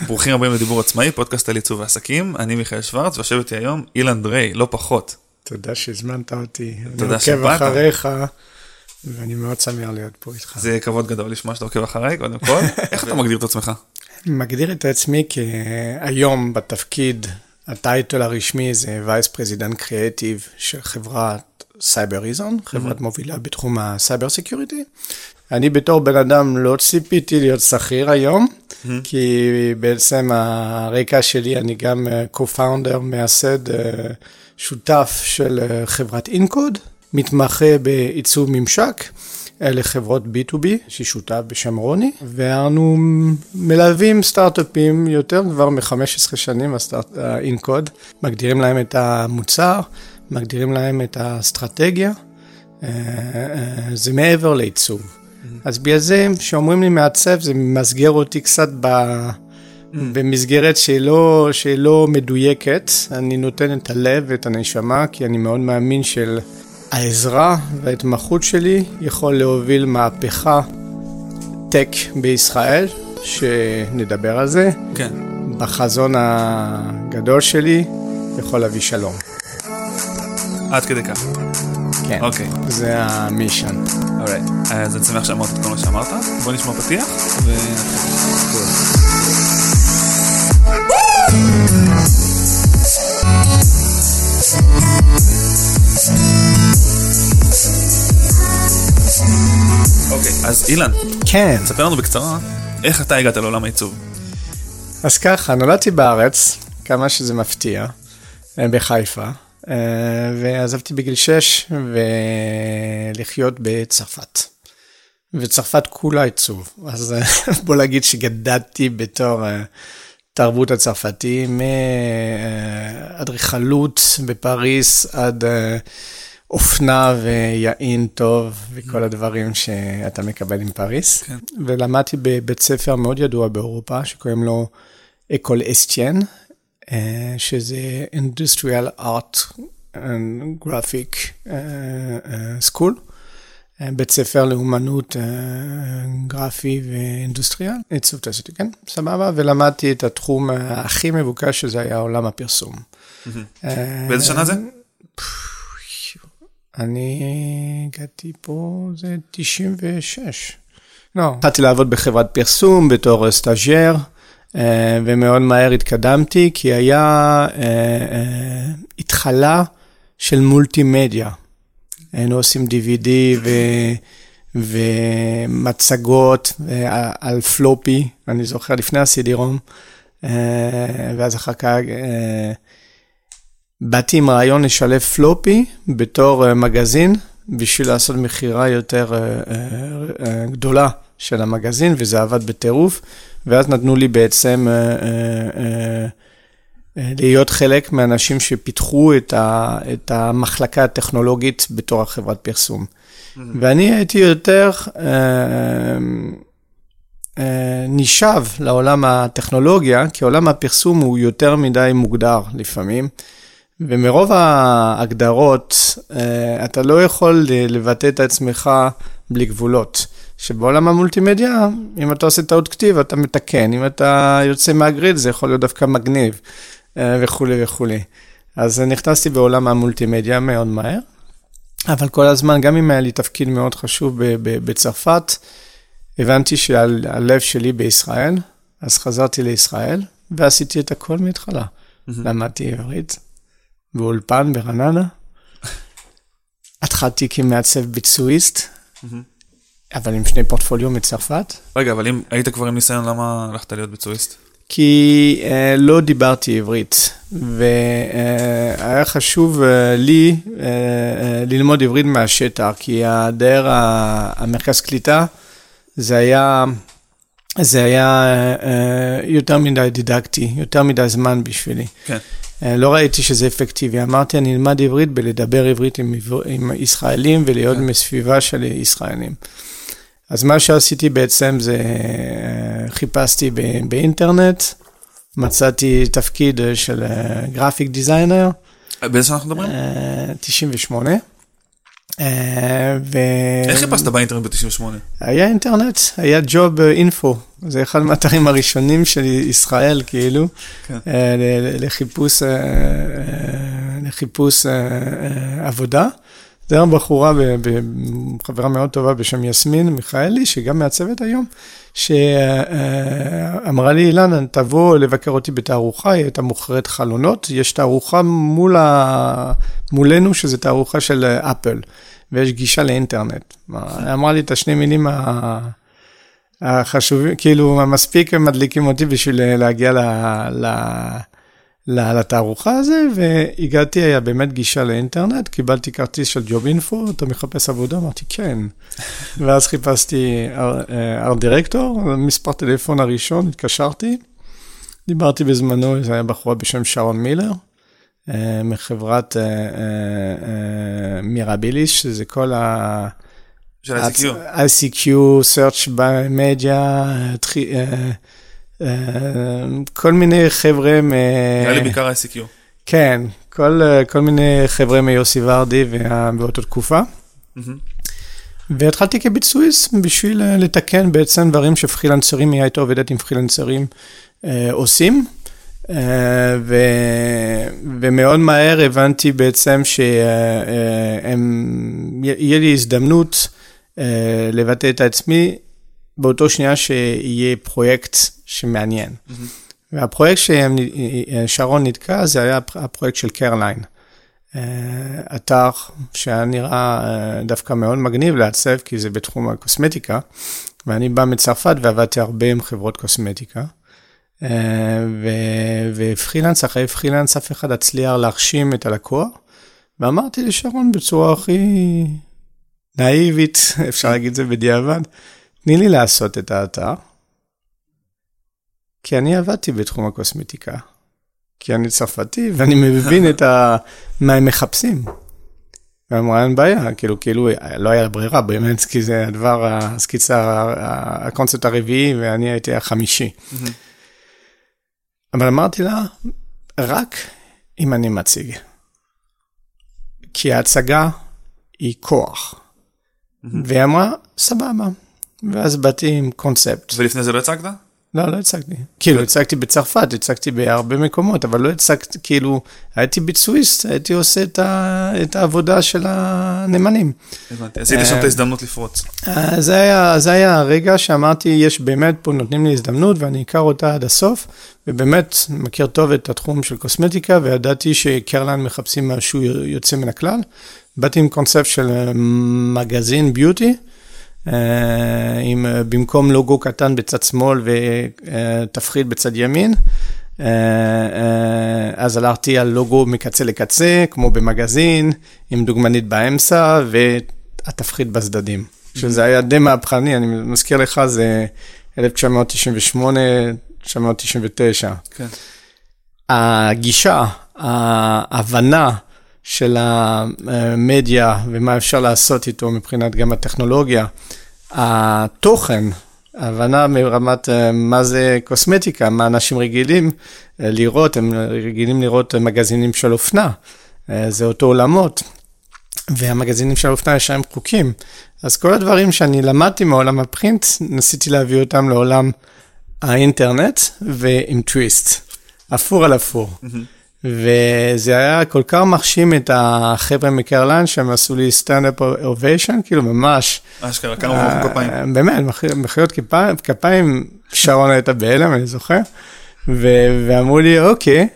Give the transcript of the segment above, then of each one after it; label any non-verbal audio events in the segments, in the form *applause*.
ברוכים הבאים לדיבור עצמאי, פודקאסט על עיצוב ועסקים, אני מיכאל שוורץ, ויושב איתי היום אילן דריי, לא פחות. תודה שהזמנת אותי. תודה. אני עוקב. אחריך, ואני מאוד שמח להיות פה איתך. זה כבוד גדול לשמוע שאתה עוקב אחריי, קודם כל. *laughs* איך אתה מגדיר את עצמך? מגדיר את עצמי כהיום בתפקיד, ה title הרשמי זה Vice President Creative של חברת Cybereason, חברת מובילה בתחום ה cyber security. אני בתור בן אדם לא ציפיתי להיות שכיר היום, כי בעצם הרקע שלי, אני גם אה, co-founder, מייסד, אה, שותף של אה, חברת אינקוד, מתמחה בעיצוב ממשק. אלה חברות B2B, שהיא שותף בשם רוני, ואנו מלווים סטארט-אפים יותר כבר מ-15 שנים, האינקוד, מגדירים להם את המוצר, מגדירים להם את האסטרטגיה, זה מעבר לעיצוב. אז בגלל זה, כשאומרים לי מעצב, זה ממסגר אותי קצת ב... במסגרת שלא, שלא מדויקת, אני נותן את הלב ואת הנשמה, כי אני מאוד מאמין של העזרה וההתמחות שלי יכול להוביל מהפכה טק בישראל, שנדבר על זה. כן. בחזון הגדול שלי, יכול להביא שלום. עד כדי כך. כן, אוקיי. זה המישן. אז אני שמח שאמרת את כל מה שאמרת. בוא נשמע פתיח, ונתחיל. אוקיי, אז אילן, כן, ספר לנו בקצרה, איך אתה הגעת לעולם העיצוב? אז ככה, נולדתי בארץ, כמה שזה מפתיע, אה, בחיפה, ועזבתי בגיל 6 ולחיות בצרפת. וצרפת כולה עיצוב, אז אה, *laughs* בוא נגיד שגדלתי בתור אה, תרבות הצרפתי, מאדריכלות בפריס עד אה, אופנה ויין טוב וכל הדברים שאתה מקבל עם פריס. כן. ולמדתי בבית ספר מאוד ידוע באירופה, שקוראים לו אקול אסטיין, אה, שזה Industrial Art and Graphic אה, אה, School. אה, בית ספר לאומנות אה, גרפי ואינדוסטריאל, עיצוב תעשייתי, כן, סבבה, ולמדתי את התחום אה, הכי מבוקש, שזה היה עולם הפרסום. אה, באיזה שנה זה? אני הגעתי פה, זה 96. לא, התחלתי לעבוד בחברת פרסום בתור סטאג'ר, אה, ומאוד מהר התקדמתי, כי היה אה, אה, התחלה של מולטימדיה. היינו עושים DVD ו... ומצגות אה, על floppy, אני זוכר לפני אה, ואז אחר כך אה, באתי עם רעיון לשלב floppy בתור אה, מגזין, בשביל לעשות מכירה יותר אה, אה, אה, גדולה של המגזין, וזה עבד בטירוף, ואז נתנו לי בעצם אה, אה, אה, להיות חלק מהאנשים שפיתחו את, ה, את המחלקה הטכנולוגית בתור החברת פרסום. ואני הייתי יותר נשאב לעולם הטכנולוגיה, כי עולם הפרסום הוא יותר מדי מוגדר לפעמים. ומרוב ההגדרות, אתה לא יכול לבטא את עצמך בלי גבולות. שבעולם המולטימדיה, אם אתה עושה טעות כתיב, אתה מתקן, אם אתה יוצא מהגריד, זה יכול להיות דווקא מגניב, אה, וכולי וכולי. אז נכנסתי בעולם המולטימדיה מאוד מהר, אבל כל הזמן, גם אם היה לי תפקיד מאוד חשוב בצרפת, הבנתי שהלב שלי בישראל, אז חזרתי לישראל, ועשיתי את הכל מההתחלה. למדתי עברית, באולפן ברעננה. התחלתי כמעצב ביצועיסט, אבל עם שני פורטפוליו מצרפת, רגע, אבל אם היית כבר עם ניסיון, למה הלכת להיות ביצועיסט? כי uh, לא דיברתי עברית, והיה חשוב uh, לי uh, uh, ללמוד עברית מהשטח, כי הדרך המרכז קליטה, זה היה, זה היה uh, יותר מדי דידקטי, יותר מדי זמן בשבילי. כן. אה, לא ראיתי שזה אפקטיבי. אמרתי, אני אלמד עברית בלדבר עברית עם, עם ישראלים ולהיות כן. בסביבה של ישראלים. אז מה שעשיתי בעצם זה, אה, חיפשתי באינטרנט, מצאתי תפקיד אה, של גרפיק דיזיינר, באיזה שנה אנחנו מדברים? 98, אה, ו... איך חיפשת באינטרנט ב-98? היה אינטרנט, היה ג'וב אינפו, זה אחד מהאתרים הראשונים של ישראל, כאילו, כן. אה, לחיפוש, אה, אה, לחיפוש אה, אה, עבודה. זה היה בחורה, חברה מאוד טובה בשם יסמין מיכאלי, שגם מעצבת היום, שאמרה לי, אילן, תבוא לבקר אותי בתערוכה, היא הייתה מוכרת חלונות, יש תערוכה מול ה... מולנו, שזה תערוכה של אפל, ויש גישה לאינטרנט. אמרה לי את השני מילים החשובים, כאילו, המספיק מדליקים אותי בשביל להגיע ל... ל... לתערוכה הזה, והגעתי, היה באמת גישה לאינטרנט, קיבלתי כרטיס של ג'וב אינפו, אתה מחפש עבודה? אמרתי, כן. *laughs* ואז חיפשתי ארט דירקטור, מספר טלפון הראשון, התקשרתי, דיברתי בזמנו, זה היה בחורה בשם שרון מילר, אה, מחברת אה, אה, אה, מירביליש, שזה כל ה... של ה-ICQ. ICQ, search by media, אה, אה, כל מיני חבר'ה, מ- נראה לי בעיקר ה-ICQ. כן, כל, אה, כל מיני חבר'ה מיוסי ורדי באותה תקופה. והתחלתי כביצועיסט בשביל אה, לתקן בעצם דברים שפרילנסרים, היא הייתה עובדת עם פרילנסרים אה, עושים. אה, ו, ומאוד מהר הבנתי בעצם שיהיה לי הזדמנות אה, לבטא את עצמי באותו שנייה שיהיה פרויקט שמעניין. מהמם. והפרויקט ששרון נתקע זה היה הפרויקט של קרליין. אה, אתר שהיה נראה אה, דווקא מאוד מגניב לעצב, כי זה בתחום הקוסמטיקה, ואני בא מצרפת ועבדתי הרבה עם חברות קוסמטיקה. אה, ו- ופרילנס אחרי פרילנס, אף אחד הצליח להרשים את הלקוח, ואמרתי לשרון בצורה הכי נאיבית, *laughs* אפשר להגיד את זה בדיעבד, תני לי לעשות את האתר, כי אני עבדתי בתחום הקוסמטיקה. כי אני צרפתי ואני מבין את ה... מה הם מחפשים. ואמרה, אין בעיה, כאילו, כאילו, לא היה ברירה באמת, כי זה הדבר, הסקיצה, הקונספט הרביעי, ואני הייתי החמישי. אבל אמרתי לה, רק אם אני מציג. כי ההצגה היא כוח. והיא אמרה, סבבה. ואז באתי עם קונספט. ולפני זה לא הצגת? לא, לא הצגתי. כאילו, הצגתי בצרפת, הצגתי בהרבה מקומות, אבל לא הצגתי, כאילו, הייתי ביצועיסט, הייתי עושה את, ה, את העבודה של הנאמנים. הבנתי. עשית שם את ההזדמנות לפרוץ. אה, זה היה, זה היה הרגע שאמרתי, יש באמת, פה נותנים לי הזדמנות ואני אכר אותה עד הסוף, ובאמת מכיר טוב את התחום של קוסמטיקה, וידעתי שקרלן מחפשים משהו יוצא מן הכלל. באתי עם קונספט של אה, מגזין ביוטי, אה, עם אה, במקום לוגו קטן בצד שמאל ותפחית בצד ימין. אה, אה, אז הלכתי על לוגו מקצה לקצה, כמו במגזין, עם דוגמנית באמצע והתפחית בצדדים. שזה היה די מהפכני, אני מזכיר לך, זה 1998, 1999. כן. הגישה, ההבנה של המדיה ומה אפשר לעשות איתו מבחינת גם הטכנולוגיה, התוכן, ההבנה מרמת אה, מה זה קוסמטיקה, מה אנשים רגילים אה, לראות, הם רגילים לראות מגזינים של אופנה, אה, זה אותו עולמות. והמגזינים של האופנה יש להם חוקים. אז כל הדברים שאני למדתי מעולם ה print, ניסיתי להביא אותם לעולם האינטרנט ועם טוויסט, אפור על אפור. וזה היה כל כך מרשים את החבר'ה מגרלן שהם עשו לי standing ovation, כאילו ממש. אשכרה, כמה מוחאים כפיים. אה, באמת, מח- מחיאות כפיים, כפיים, שרון הייתה בהלם, אני זוכר, ואמרו לי, אוקיי,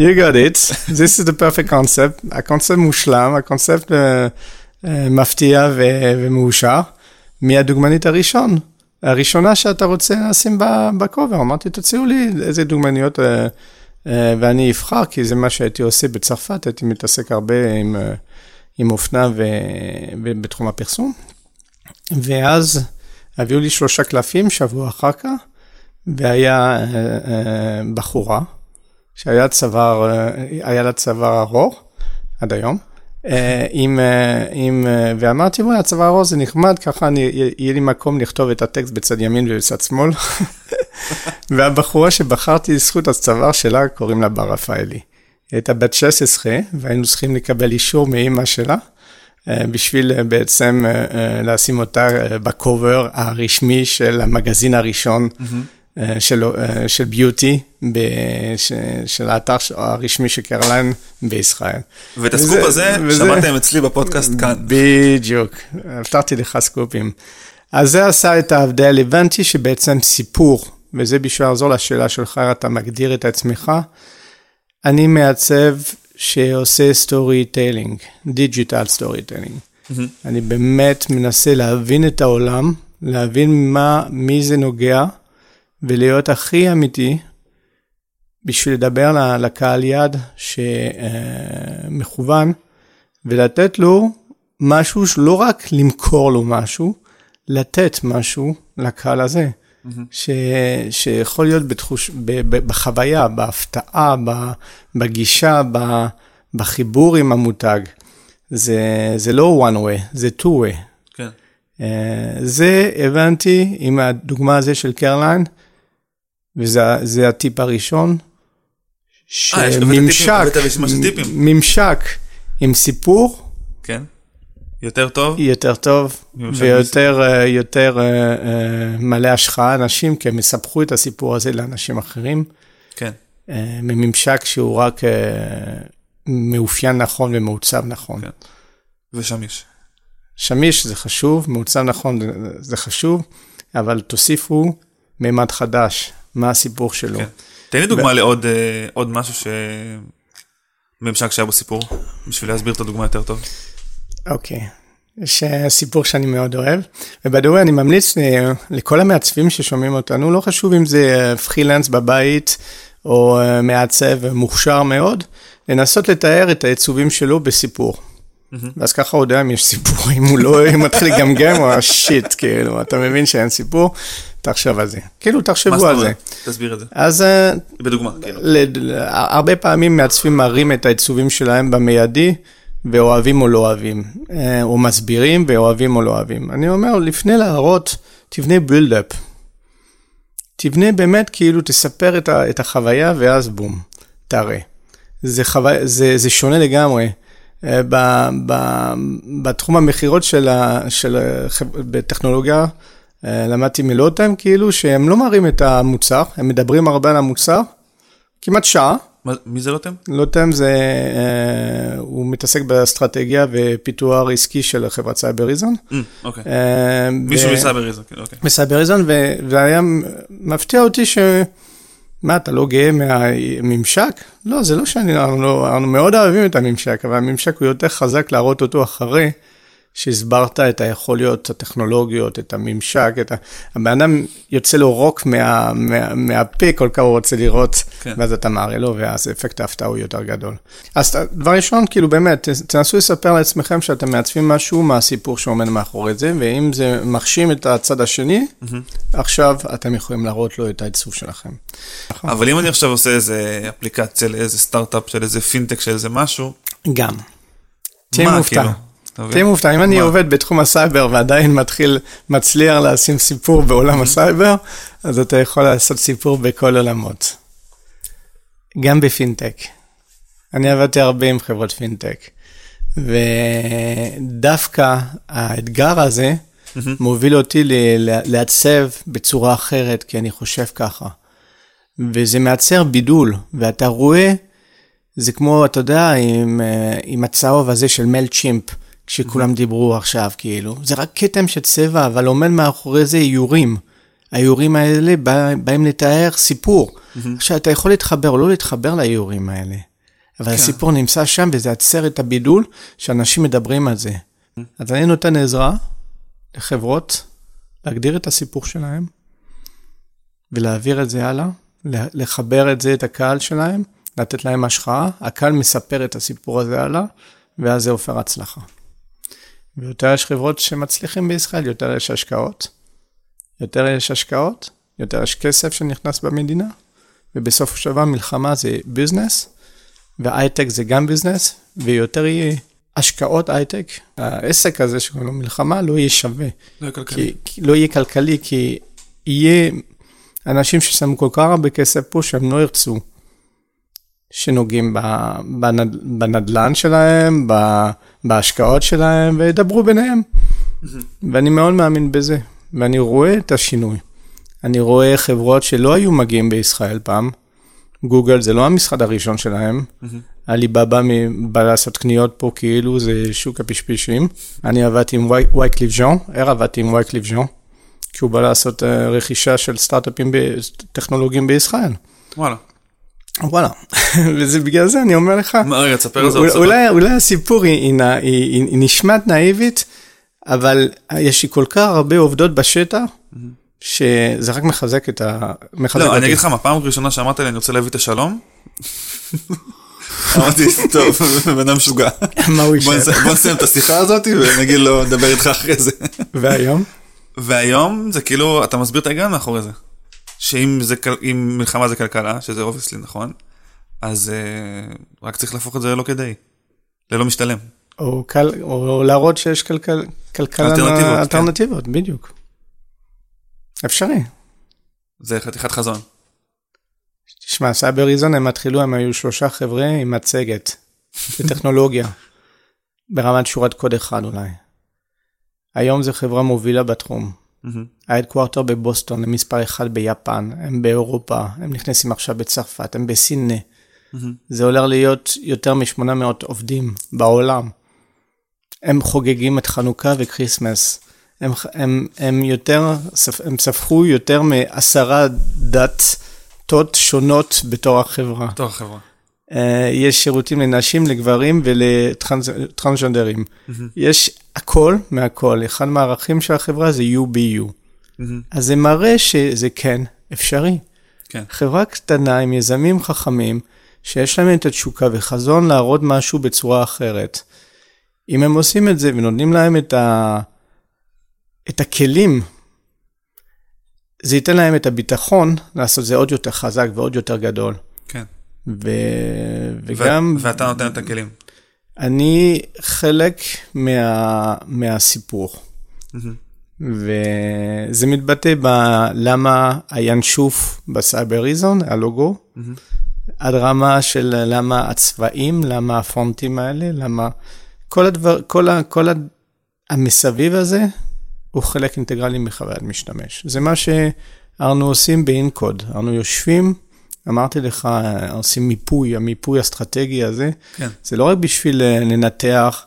you got it, this is the perfect concept, הקונספט מושלם, הקונספט אה, אה, מפתיע ומאושר, מי הדוגמנית הראשון? הראשונה שאתה רוצה לשים ב- בכובע, אמרתי, תציעו לי איזה דוגמניות, אה, אה, ואני אבחר, כי זה מה שהייתי עושה בצרפת, הייתי מתעסק הרבה עם, אה, עם אופנה ובתחום הפרסום. ואז הביאו לי שלושה קלפים שבוע אחר כך, והיה אה, אה, בחורה, שהיה צוואר, אה, היה לה צוואר ארוך, עד היום, אה, עם, אה, אה, ואמרתי, בוא'נה, הצוואר ארוך זה נחמד, ככה אני, יהיה לי מקום לכתוב את הטקסט בצד ימין ובצד שמאל. *laughs* והבחורה שבחרתי לזכות הצוואר שלה, קוראים לה בר רפאלי. היא הייתה בת 16, והיינו צריכים לקבל אישור מאימא שלה. בשביל בעצם לשים אותה בקובר הרשמי של המגזין הראשון אה, של, אה, של ביוטי, ב- ש- של האתר הרשמי של קרליין בישראל. ואת הסקופ וזה- הזה וזה- שמעתם אצלי בפודקאסט כאן. בדיוק, הבטחתי לך סקופים. אז זה עשה את ההבדל, הבנתי שבעצם סיפור, וזה בשביל לעזור לשאלה שלך, אתה מגדיר את עצמך, אני מעצב שעושה storytelling, digital storytelling. אני באמת מנסה להבין את העולם, להבין מה, מי זה נוגע, ולהיות הכי אמיתי בשביל לדבר לקהל יעד שמכוון, ולתת לו משהו, שלא רק למכור לו משהו, לתת משהו לקהל הזה, ש, שיכול להיות בתחוש, ב, ב, בחוויה, בהפתעה, ב, בגישה, ב, בחיבור עם המותג. זה, זה לא one way, זה two way. כן. אה, זה הבנתי עם הדוגמה הזו של קרליין, וזה זה הטיפ הראשון, אה, שממשק, טיפים. ממשק עם סיפור כן. יותר טוב? יותר טוב ויותר אה, יותר, אה, אה, מלא השחאה אנשים, כי הם יספחו את הסיפור הזה לאנשים אחרים, כן. אה, מממשק שהוא רק אה, מאופיין נכון ומעוצב נכון. כן. ושמיש. שמיש זה חשוב, מעוצב נכון זה חשוב, אבל תוסיפו מימד חדש, מה הסיפור שלו. כן. תן לי דוגמה לעוד אה, עוד משהו ש... ממשק שהיה בו סיפור, בשביל להסביר את הדוגמה יותר טוב. אוקיי, יש אה, סיפור שאני מאוד אוהב, ובדורי אני ממליץ לכל המעצבים ששומעים אותנו, לא חשוב אם זה אה, פרילנס בבית או מעצב מוכשר מאוד, לנסות לתאר את העיצובים שלו בסיפור. ואז ככה הוא יודע אם יש סיפור, אם הוא לא מתחיל לגמגם או שיט, כאילו, אתה מבין שאין סיפור, תחשוב על זה. כאילו, מה תחשבו זאת על זה. אומרת? תסביר את זה. אז אה, בדוגמה, כאילו. הרבה פעמים מעצבים מראים את העיצובים שלהם במיידי, ואוהבים או לא אוהבים, אה, או מסבירים ואוהבים או לא אוהבים. אני אומר, לפני להראות, תבנה בילדאפ. תבנה באמת כאילו, תספר את, ה- את החוויה, ואז בום, תראה. זה, זה, זה שונה לגמרי. אה, ב, ב, בתחום המכירות של, ה- של החב- בטכנולוגיה, אה, למדתי מלוטם, כאילו שהם לא מראים את המוצר, הם מדברים הרבה על המוצר, כמעט שעה. מה- מי זה לוטם? לוטם זה, אה, הוא מתעסק באסטרטגיה ופיתוח עסקי של חברת Cybereason. אה, אוקיי. אה, מישהו ו- מ Cybereason, כן, אוקיי. ב Cybereason, ו- והיה מפתיע אותי ש... מה, אתה לא גאה מהממשק? לא, זה לא שאני, אנחנו, לא, מאוד אוהבים את הממשק, אבל הממשק הוא יותר חזק להראות אותו אחרי שהסברת את היכולות הטכנולוגיות, את הממשק, את ה... הבן אדם יוצא לו רוק מה, מה, מהפה, כל כך הוא רוצה לראות, כן. ואז אתה מראה לו, ואז אפקט ההפתעה הוא יותר גדול. אז דבר ראשון, כאילו באמת, תנסו לספר לעצמכם שאתם מעצבים משהו מהסיפור שעומד מאחורי זה, ואם זה מרשים את הצד השני, עכשיו אתם יכולים להראות לו את העיצוב שלכם. אבל אם אני עכשיו עושה איזה אפליקציה לאיזה סטארט-אפ של איזה פינטק של איזה משהו, גם. תהיה מופתע. כאילו? תהיה מופתע, אם אני? עובד בתחום הסייבר ועדיין מתחיל, מצליח לשים סיפור בעולם הסייבר, אז אתה יכול לעשות סיפור בכל עולמות. גם בפינטק. אני עבדתי הרבה עם חברות פינטק, ודווקא האתגר הזה מוביל אותי לעצב בצורה אחרת, כי אני חושב ככה. וזה מייצר בידול, ואתה רואה, זה כמו, אתה יודע, עם, אה, עם הצהוב הזה של מל צ'ימפ, כשכולם דיברו עכשיו, כאילו. זה רק כתם של צבע, אבל עומד מאחורי זה איורים. האיורים האלה בא, באים לתאר סיפור. עכשיו, אתה יכול להתחבר או לא להתחבר לאיורים האלה, אבל הסיפור נמצא שם, וזה יצר את הבידול שאנשים מדברים על זה. אז אני נותן עזרה לחברות להגדיר את הסיפור שלהם, ולהעביר את זה הלאה, לחבר את זה, את הקהל שלהם, לתת להם השחאה, הקהל מספר את הסיפור הזה הלאה, ואז זה הופך הצלחה. ויותר יש חברות שמצליחים בישראל, יותר יש השקעות, יותר יש השקעות, יותר יש כסף שנכנס במדינה, ובסוף דבר מלחמה זה ביזנס, והייטק זה גם ביזנס, ויותר יהיה השקעות הייטק. העסק הזה שקוראים לו מלחמה לא יהיה שווה. לא כלכלי. כי, כי לא יהיה כלכלי, כי יהיה אנשים ששמו כל כך הרבה כסף פה שהם לא ירצו שנוגעים בנד, בנדלן שלהם, בהשקעות שלהם, וידברו ביניהם. ואני מאוד מאמין בזה, ואני רואה את השינוי. אני רואה חברות שלא היו מגיעים בישראל פעם, גוגל זה לא המשרד הראשון שלהם, עליבאבא בא לעשות קניות פה כאילו זה שוק הפשפישים. אני עבדתי עם וייקליף ז'אן, איך עבדתי עם וייקליף ז'אן? כי הוא בא לעשות אה, רכישה של סטארט-אפים טכנולוגיים בישראל. וואלה. וואלה, *laughs* וזה בגלל זה אני אומר לך, מה, רגע, תספר על זה. עוד אולי, אולי הסיפור היא, היא, היא, היא נשמעת נאיבית, אבל יש לי כל כך הרבה עובדות בשטח, שזה רק מחזק את ה... מחזק לא, אותי. אני אגיד לך מה, פעם ראשונה שאמרת לי אני רוצה להביא את השלום, *laughs* אמרתי, טוב, בן אדם משוגע. מה הוא יישאר? בוא נסיים את השיחה הזאת ונגיד לו, נדבר איתך אחרי זה. והיום? והיום זה כאילו, אתה מסביר את ההיגיון מאחורי זה. שאם זה, מלחמה זה כלכלה, שזה obviously נכון, אז אה, רק צריך להפוך את זה ללא כדאי. ללא משתלם. או, קל, או להראות שיש כלכל, כלכלה אלטרנטיבות, כן. אלטרנטיבות, בדיוק. אפשרי. זה חתיכת חזון. תשמע, Cybereason הם התחילו, הם היו שלושה חבר'ה עם מצגת *laughs* בטכנולוגיה, ברמת שורת קוד אחד אולי. היום זו חברה מובילה בתחום. מהמם. ה headquarter בבוסטון, הם מספר אחד ביפן, הם באירופה, הם נכנסים עכשיו בצרפת, הם בסידני. מהמם. זה הולך להיות יותר מ-800 עובדים בעולם. הם חוגגים את חנוכה ו Christmas. הם, הם, הם יותר, הם ספחו יותר מעשרה דתות שונות בתור החברה. טוב, חברה. אה, יש שירותים לנשים, לגברים ולטרנסג'נדרים. מהמם. יש הכל מהכל. אחד מהערכים של החברה זה UBU. מהמם. אז זה מראה שזה כן אפשרי. כן. חברה קטנה עם יזמים חכמים, שיש להם את התשוקה וחזון להראות משהו בצורה אחרת. אם הם עושים את זה ונותנים להם את, ה... את הכלים, זה ייתן להם את הביטחון לעשות זה עוד יותר חזק ועוד יותר גדול. כן. ו... וגם... ו- ואתה נותן את הכלים. אני חלק מה, מהסיפור. וזה מתבטא בלמה הינשוף בסייבריזון, הלוגו, מהמם. עד רמה של למה הצבעים, למה הפונטים האלה, למה כל הדבר, כל, ה, כל ה, המסביב הזה הוא חלק אינטגרלי מחוויית משתמש. זה מה שאנו עושים באינקוד, אנו יושבים, אמרתי לך, עושים מיפוי, המיפוי האסטרטגי הזה, כן. זה לא רק בשביל אה, לנתח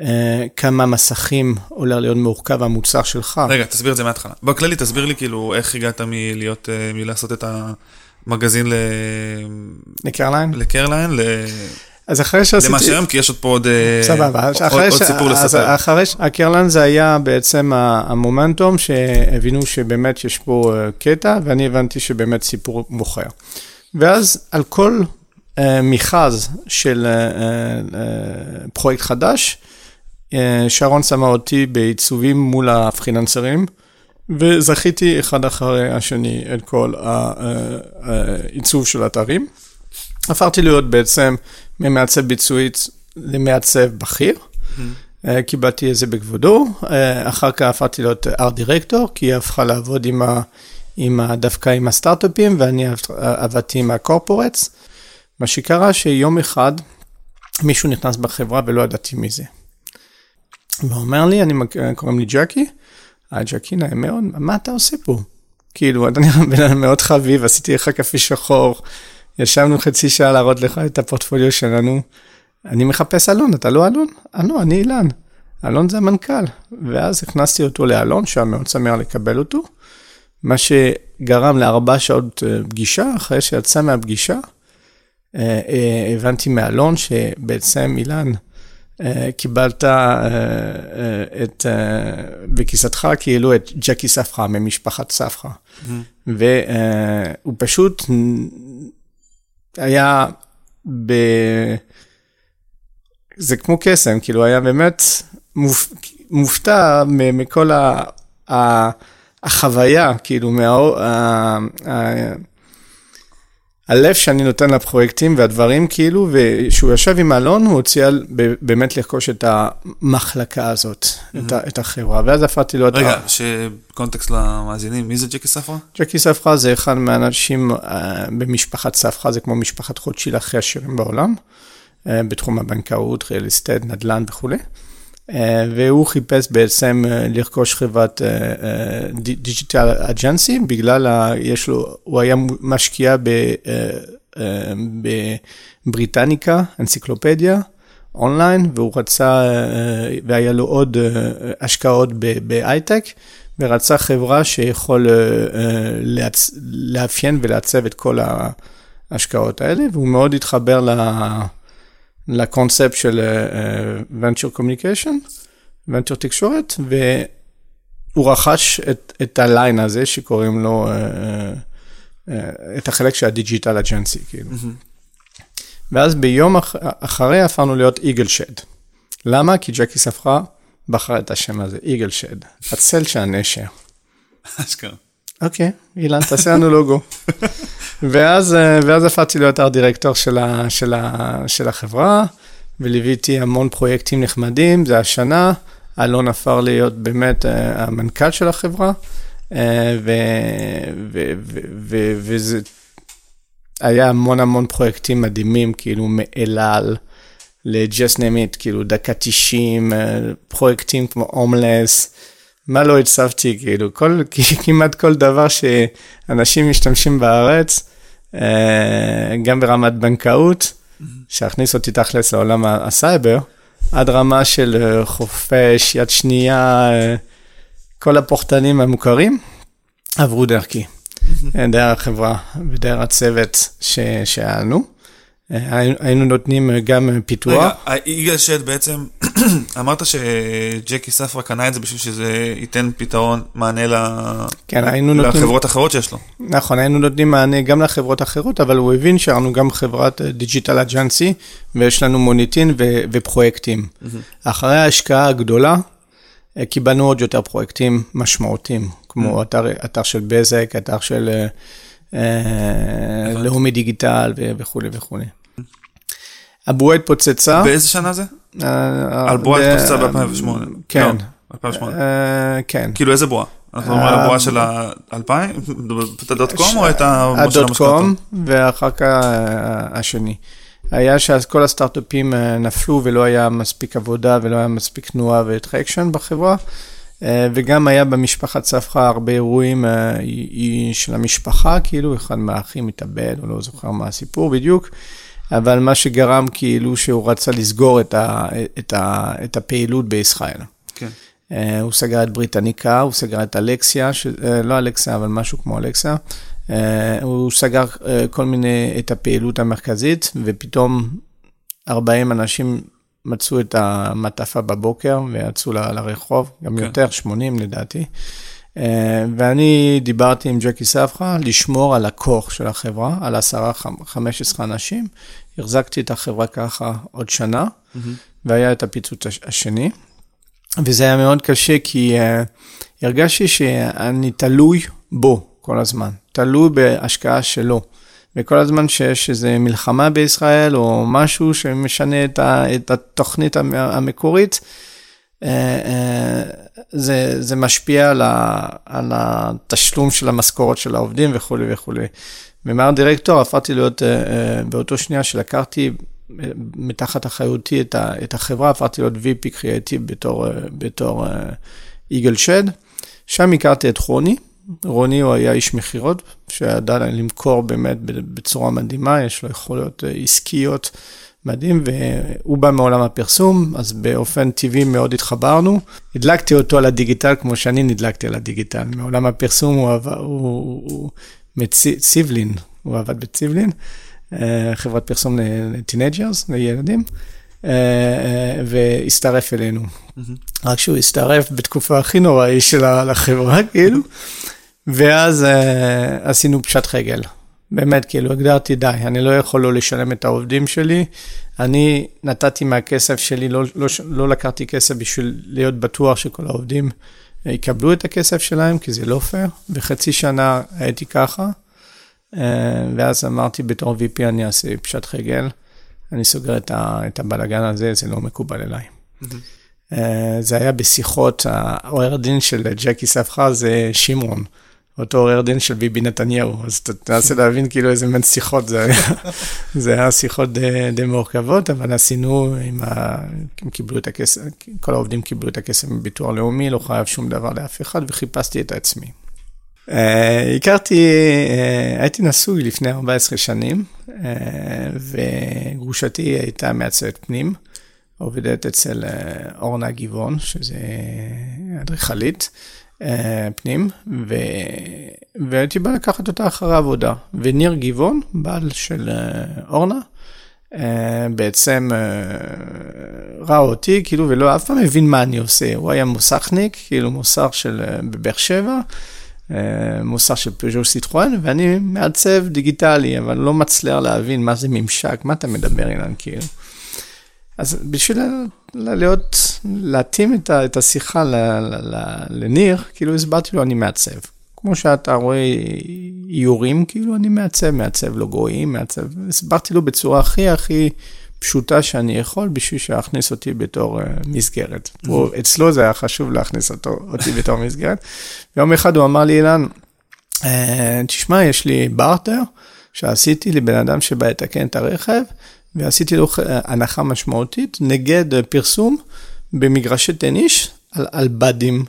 אה, כמה מסכים הולך להיות מורכב המוצר שלך. רגע, תסביר את זה מההתחלה. בכללי, תסביר לי כאילו איך הגעת מלהיות, אה, מלעשות את המגזין ל- לקרליין? לקרליין, ל- אז אחרי שעשיתי... למה שהיום, כי יש עוד פה עוד אה, סבבה, עוד- אחרי עוד ש- סיפור אז לספר. אחרי ש... הקרלן זה היה בעצם המומנטום שהבינו שבאמת יש פה קטע, ואני הבנתי שבאמת סיפור מוכר. ואז על כל אה, מכרז של אה, אה, אה, פרויקט חדש, אה, שרון שמה אותי בעיצובים מול הפרילנסרים, וזכיתי אחד אחרי השני את כל העיצוב של אתרים. הפכתי להיות בעצם ממעצב ביצועית למעצב בכיר. אה, קיבלתי את זה בכבודו, אחר כך הפכתי להיות ארט דירקטור, כי היא הפכה לעבוד עם ה, עם ה, דווקא עם הסטארט-אפים, ואני עב- עבדתי עם הקורפורטס. מה שקרה שיום אחד מישהו נכנס בחברה ולא ידעתי מי זה. אומר לי, אני, קוראים לי ג'קי, אה, ג'קי נעים מאוד, מה אתה עושה פה? כאילו, אתה נראה בן אדם מאוד חביב, עשיתי לך קפה שחור, ישבנו חצי שעה להראות לך את הפורטפוליו שלנו. אני מחפש אלון, אתה לא אלון? אה, לא, אני אילן. אלון זה המנכ"ל. ואז הכנסתי אותו לאלון, שהיה מאוד שמח לקבל אותו, מה שגרם לארבע שעות אה, פגישה, אחרי שיצא מהפגישה, אה, אה, הבנתי מאלון שבעצם אילן, קיבלת את, בכיסתך כאילו את ג'קי ספחה ממשפחת ספחה. והוא פשוט היה ב... זה כמו קסם, כאילו היה באמת מופ... מופתע מכל ה... החוויה, כאילו, מה... הלב שאני נותן לפרויקטים והדברים כאילו, וכשהוא ישב עם אלון, הוא הציע באמת לרכוש את המחלקה הזאת, mm-hmm. את, את החברה, ואז הפכתי לו את ה... רגע, שקונטקסט למאזינים, מי זה ג'קי ספרה? ג'קי ספרה זה אחד מהאנשים uh, במשפחת ספרה, זה כמו משפחת חודשי הכי עשירים בעולם, uh, בתחום הבנקאות, ריאל אסטט, נדל"ן וכולי. Uh, והוא חיפש בעצם uh, לרכוש חברת דיגיטל uh, אג'נסי, בגלל, יש לו, הוא היה משקיע בבריטניקה, אנציקלופדיה, אונליין, והוא רצה, והיה לו עוד השקעות בהייטק, ורצה חברה שיכול. לאפיין ולעצב את כל ההשקעות האלה, והוא מאוד התחבר ל... לקונספט של uh, venture communication, venture תקשורת, והוא רכש את, את הליין הזה שקוראים לו, uh, uh, את החלק של ה digital agency, כאילו. ואז ביום אח, אחרי הפכנו להיות איגל שד. למה? כי ג'קי ספרה בחר את השם הזה, איגל שד, הצל של הנשר. אשכרה. אוקיי, אילן, תעשה לנו לוגו. ואז, אה, ואז הפכתי להיות ארט דירקטור של, ה, של, ה, של החברה, וליוויתי המון פרויקטים נחמדים, זה השנה, אלון עפר להיות באמת אה, המנכ"ל של החברה, אה, וזה היה המון המון פרויקטים מדהימים, כאילו מאלעל. ל-just name it, כאילו דקה 90, פרויקטים כמו הומלס, מה לא הצבתי, כאילו, כל, *laughs* כמעט כל דבר שאנשים משתמשים בארץ, אה, גם ברמת בנקאות, שהכניס אותי תכלס לעולם הסייבר, עד רמה של אה, חופש, יד שנייה, אה, כל הפוחתנים המוכרים, עברו דרכי, דרך החברה ודרך הצוות שהיה לנו. היינו נותנים גם פיתוח. רגע, איגל שד בעצם, *clears throat* אמרת שג'קי ספרה קנה את זה בשביל שזה ייתן פתרון, מענה ל... כן, היינו נותנים... לחברות אחרות שיש לו. נכון, היינו נותנים מענה גם לחברות אחרות, אבל הוא הבין שאנחנו גם חברת digital agency, ויש לנו מוניטין ו- ופרויקטים. אחרי ההשקעה הגדולה, קיבלנו עוד יותר פרויקטים משמעותיים, כמו אתר, אתר של בזק, אתר של... אה, לאומי דיגיטל וכולי וכולי. הבועה התפוצצה. באיזה שנה זה? אה, על בועה התפוצצה ב-2008. כן. לא, 2008. אה, כן. כאילו איזה בועה? אנחנו מדברים על הבועה של ה-2000? את הדוט קום או את הדוט קום, ואחר כך השני. היה שכל הסטארט-אפים נפלו ולא היה מספיק עבודה ולא היה מספיק תנועה וטרקשן בחברה. אה, וגם היה במשפחת ספחה הרבה אירועים אה, של המשפחה, כאילו אחד מהאחים התאבד, הוא לא זוכר מה הסיפור בדיוק, אבל מה שגרם כאילו שהוא רצה לסגור את, ה, את, ה, את הפעילות בישראל. כן. אה, הוא סגר את בריטניקה, הוא סגר את אלכסיה, ש... לא אלכסיה, אבל משהו כמו אלכסיה. הוא סגר כל מיני, את הפעילות המרכזית, ופתאום 40 אנשים מצאו את המטפה בבוקר ויצאו ל, לרחוב, גם כן. יותר, 80 לדעתי. אה, ואני דיברתי עם ג'קי סבחה לשמור על הכוח של החברה, על 10-15 אנשים. החזקתי את החברה ככה עוד שנה, mm-hmm. והיה את הפיצוץ השני. וזה היה מאוד קשה כי uh, הרגשתי שאני תלוי בו כל הזמן, תלוי בהשקעה שלו. וכל הזמן שיש איזו מלחמה בישראל או משהו שמשנה את, ה, את התוכנית המקורית, אה, אה, זה, זה משפיע על, ה, על התשלום של המשכורת של העובדים וכולי וכולי. ומהר דירקטור הפכתי להיות, אה, באותו שנייה שלקחתי מתחת אחריותי את, את החברה, הפכתי להיות VP קריאטיב בתור, בתור איגל שד. שם הכרתי את חוני. רוני הוא היה איש מכירות, שידע למכור באמת בצורה מדהימה, יש לו יכולות אה, עסקיות מדהים, והוא בא מעולם הפרסום, אז באופן טבעי מאוד התחברנו. הדלקתי אותו על הדיגיטל כמו שאני נדלקתי על הדיגיטל. מעולם הפרסום הוא, עבר, הוא, הוא מציבלין, הוא עבד בציבלין, אה, חברת פרסום ל teenagers, לילדים. אה, והצטרף אלינו. רק שהוא הצטרף בתקופה הכי נוראי של החברה, כאילו. ואז uh, עשינו פשט רגל. באמת, כאילו, הגדרתי, די, אני לא יכול לא לשלם את העובדים שלי. אני נתתי מהכסף שלי, לא, לא, לא לקחתי כסף בשביל להיות בטוח שכל העובדים יקבלו את הכסף שלהם, כי זה לא פייר. וחצי שנה הייתי ככה, אה, ואז אמרתי בתור VP אני אעשה פשט רגל, אני סוגר את, ה, את הבלגן הזה, זה לא מקובל אליי. אה, זה היה בשיחות, העורר דין של ג'קי ספחה זה שמרון. אותו עורר דין של ביבי נתניהו, אז תנסה להבין כאילו איזה מין שיחות זה היה. *laughs* זה היה שיחות די, די מורכבות, אבל עשינו, עם ה... הם קיבלו את הכסף, כל העובדים קיבלו את הכסף מביטוח לאומי, לא חייב שום דבר לאף אחד, וחיפשתי את עצמי. Uh, הכרתי, uh, הייתי נשוי לפני 14 שנים, וגרושתי הייתה מעצבת פנים, עובדת אצל uh, אורנה גבעון, שזה אדריכלית. אה, פנים, ו... והייתי בא לקחת אותה אחרי העבודה. וניר גבעון, בעל של אה, אורנה, אה, בעצם ראה אותי, כאילו, ולא אף פעם הבין מה אני עושה. הוא היה מוסכניק, כאילו מוסך של בבאר שבע, מוסך של פז'ו סיטרואן, ואני מעצב דיגיטלי, אבל לא מצליח להבין מה זה ממשק, מה אתה מדבר אילן, כאילו. אז בשביל להיות, להתאים את, את השיחה לניר, כאילו הסברתי לו, אני מעצב. כמו שאתה רואה איורים, כאילו אני מעצב, מעצב לוגויים, מעצב, הסברתי לו בצורה הכי הכי פשוטה שאני יכול, בשביל שיכניס אותי בתור uh, מסגרת. Mm-hmm. הוא, אצלו זה היה חשוב להכניס אותו, אותי בתור מסגרת. ויום אחד הוא אמר לי, אילן, uh, תשמע, יש לי בארטר שעשיתי לבן אדם שבא לתקן את הרכב, ועשיתי לו הנחה משמעותית נגד פרסום במגרשי טניס על, על בדים.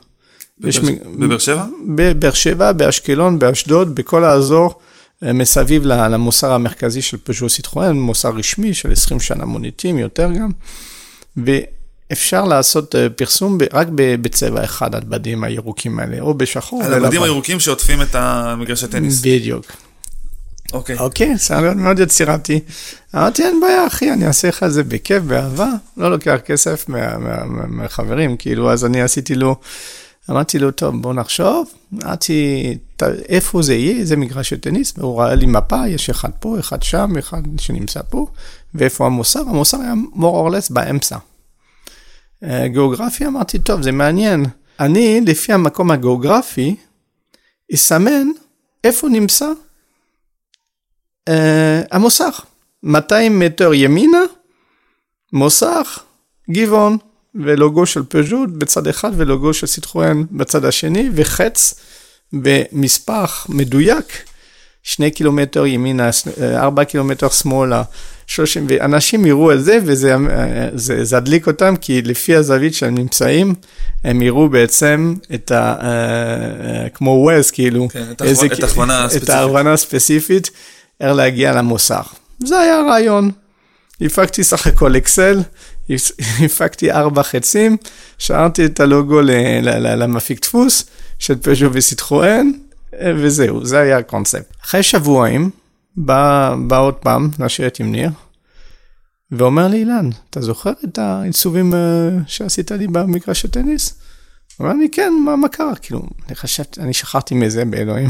בבאר שבע? בבאר שבע, באשקלון, באשדוד, בכל האזור אה, מסביב למוסך המרכזי של פז'ו סיטרואן, מוסך רשמי של 20 שנה מוניטין, יותר גם. ואפשר לעשות אה, פרסום רק בצבע אחד, על בדים הירוקים האלה, או בשחור. על הבדים הירוקים שעוטפים את המגרשי טניס. בדיוק. אוקיי. אוקיי, היה מאוד יצירתי. אמרתי, אין בעיה, אחי, אני אעשה לך את זה בכיף, באהבה, לא לוקח כסף מהחברים, כאילו, אז אני עשיתי לו, אמרתי לו, טוב, בוא נחשוב, אמרתי, איפה זה יהיה, איזה מגרש של טניס, והוא ראה לי מפה, יש אחד פה, אחד שם, אחד שנמצא פה, ואיפה המוסר? המוסר היה more or less באמצע. אה, גיאוגרפי, אמרתי, טוב, זה מעניין. אני, לפי המקום הגיאוגרפי, אסמן איפה נמצא Uh, המוסך, 200 מטר ימינה, מוסך, גבעון, ולוגו של פז'ו בצד אחד ולוגו של סיטרואן בצד השני, וחץ במספח מדויק, 2 קילומטר ימינה, 4 אה, קילומטר שמאלה, 30, ואנשים יראו את זה וזה אה, זה, זה הדליק אותם, כי לפי הזווית שהם נמצאים, הם יראו בעצם את ה... כמו ווייז, כאילו, כן, איזה, את ההכוונה הספציפית. את ההכוונה הספציפית. איך להגיע למוסך. זה היה הרעיון. הפקתי סך הכל אקסל, *laughs* הפקתי ארבע חצים, שארתי את הלוגו למפיק דפוס של פז'ו וסיטרואן, וזהו, זה היה הקונספט. אחרי שבועיים, בא, בא עוד פעם, לשבת עם ניר, ואומר לי, אילן, אתה זוכר את העיצובים אה, שעשית לי במגרש הטניס? הוא אמר לי, כן, מה, מה קרה? כאילו, אני חשבתי, אני שכחתי מזה באלוהים.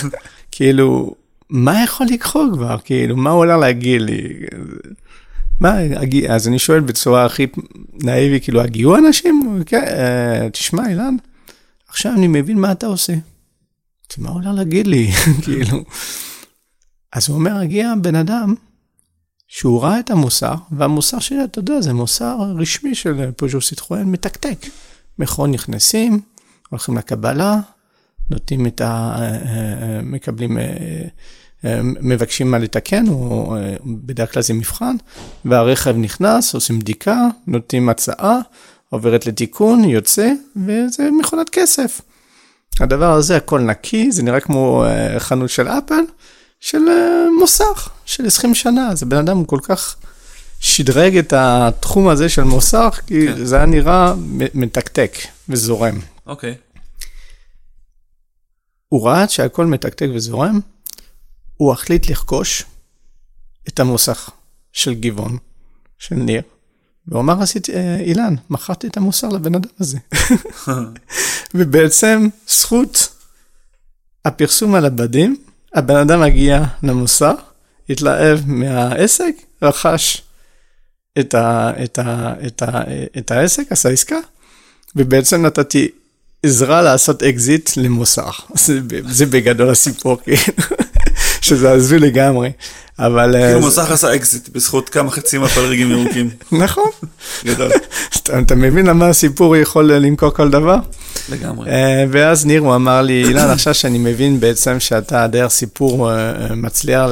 *laughs* כאילו, מה יכול לקרות כבר? כאילו, מה הוא הולך להגיד לי? מה, אז אני שואל בצורה הכי נאיבי, כאילו, הגיעו אנשים? כן, אה, תשמע, אילן, עכשיו אני מבין מה אתה עושה. מה הולך להגיד לי? *laughs* כאילו. אז הוא אומר, הגיע בן אדם שהוא ראה את המוסר, והמוסר שלי, אתה יודע, זה מוסר רשמי של פוז'ו סיטרואן מתקתק. מכון נכנסים, הולכים לקבלה, נותנים את ה... אה, אה, מקבלים מבקשים מה לתקן, או אה, בדרך כלל זה מבחן, והרכב נכנס, עושים בדיקה, נותנים הצעה, עוברת לתיקון, יוצא, וזה מכונת כסף. הדבר הזה הכל נקי, זה נראה כמו אה, חנות של אפל, של אה, מוסך, של 20 שנה, זה בן אדם כל כך שדרג את התחום הזה של מוסך, כי כן. זה היה נראה מתקתק וזורם. אוקיי. הוא ראה שהכל מתקתק וזורם, הוא החליט לרכוש את המוסך של גבעון, של ניר, והוא אמר, עשיתי, אה, אילן, מכרתי את המוסר לבן אדם הזה. *laughs* ובעצם, זכות הפרסום על הבדים, הבן אדם מגיע למוסך, התלהב מהעסק, רכש את, ה, את, ה, את, ה, את העסק, עשה עסקה, ובעצם נתתי עזרה לעשות אקזיט למוסך. *laughs* זה, זה בגדול הסיפור, כאילו. שזה הזוי לגמרי. אבל... כאילו אה, מוסך עשה אקזיט בזכות כמה חצים על בדים ירוקים. *laughs* נכון. גדול. אתה מבין למה הסיפור יכול למכור כל דבר? לגמרי. אה, ואז ניר, הוא אמר לי, אילן, *laughs* עכשיו שאני מבין בעצם שאתה דרך סיפור אה, מצליח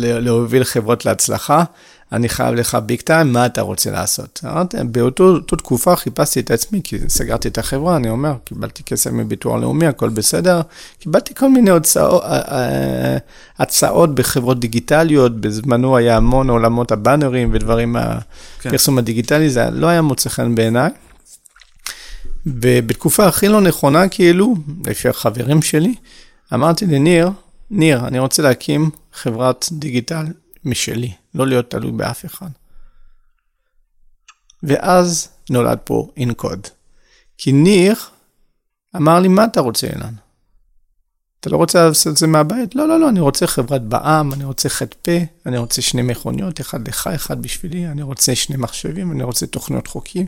להוביל חברות להצלחה, אני חייב לך ביג טיים, מה אתה רוצה לעשות? אמרתי, באותו תקופה חיפשתי את עצמי, כי סגרתי את החברה, אני אומר, קיבלתי כסף מביטוח לאומי, הכל בסדר. קיבלתי כל מיני הוצאות, אה, אה, הצעות בחברות דיגיטליות, בזמנו היה המון עולמות הבאנרים ודברים, כן. הפרסום הדיגיטלי, זה לא היה מוצא חן בעיניי. ובתקופה הכי לא נכונה, כאילו, לפי החברים שלי, אמרתי לניר, ניר, אני רוצה להקים חברת דיגיטל משלי, לא להיות תלוי באף אחד. ואז נולד פה אינקוד. כי ניר אמר לי, מה אתה רוצה, אילן? אתה לא רוצה לעשות את זה מהבית? לא, לא, לא, אני רוצה חברת בע"מ, אני רוצה ח"פ, אני רוצה שני מכוניות, אחד לך, אחד בשבילי, אני רוצה שני מחשבים, אני רוצה תוכניות חוקים,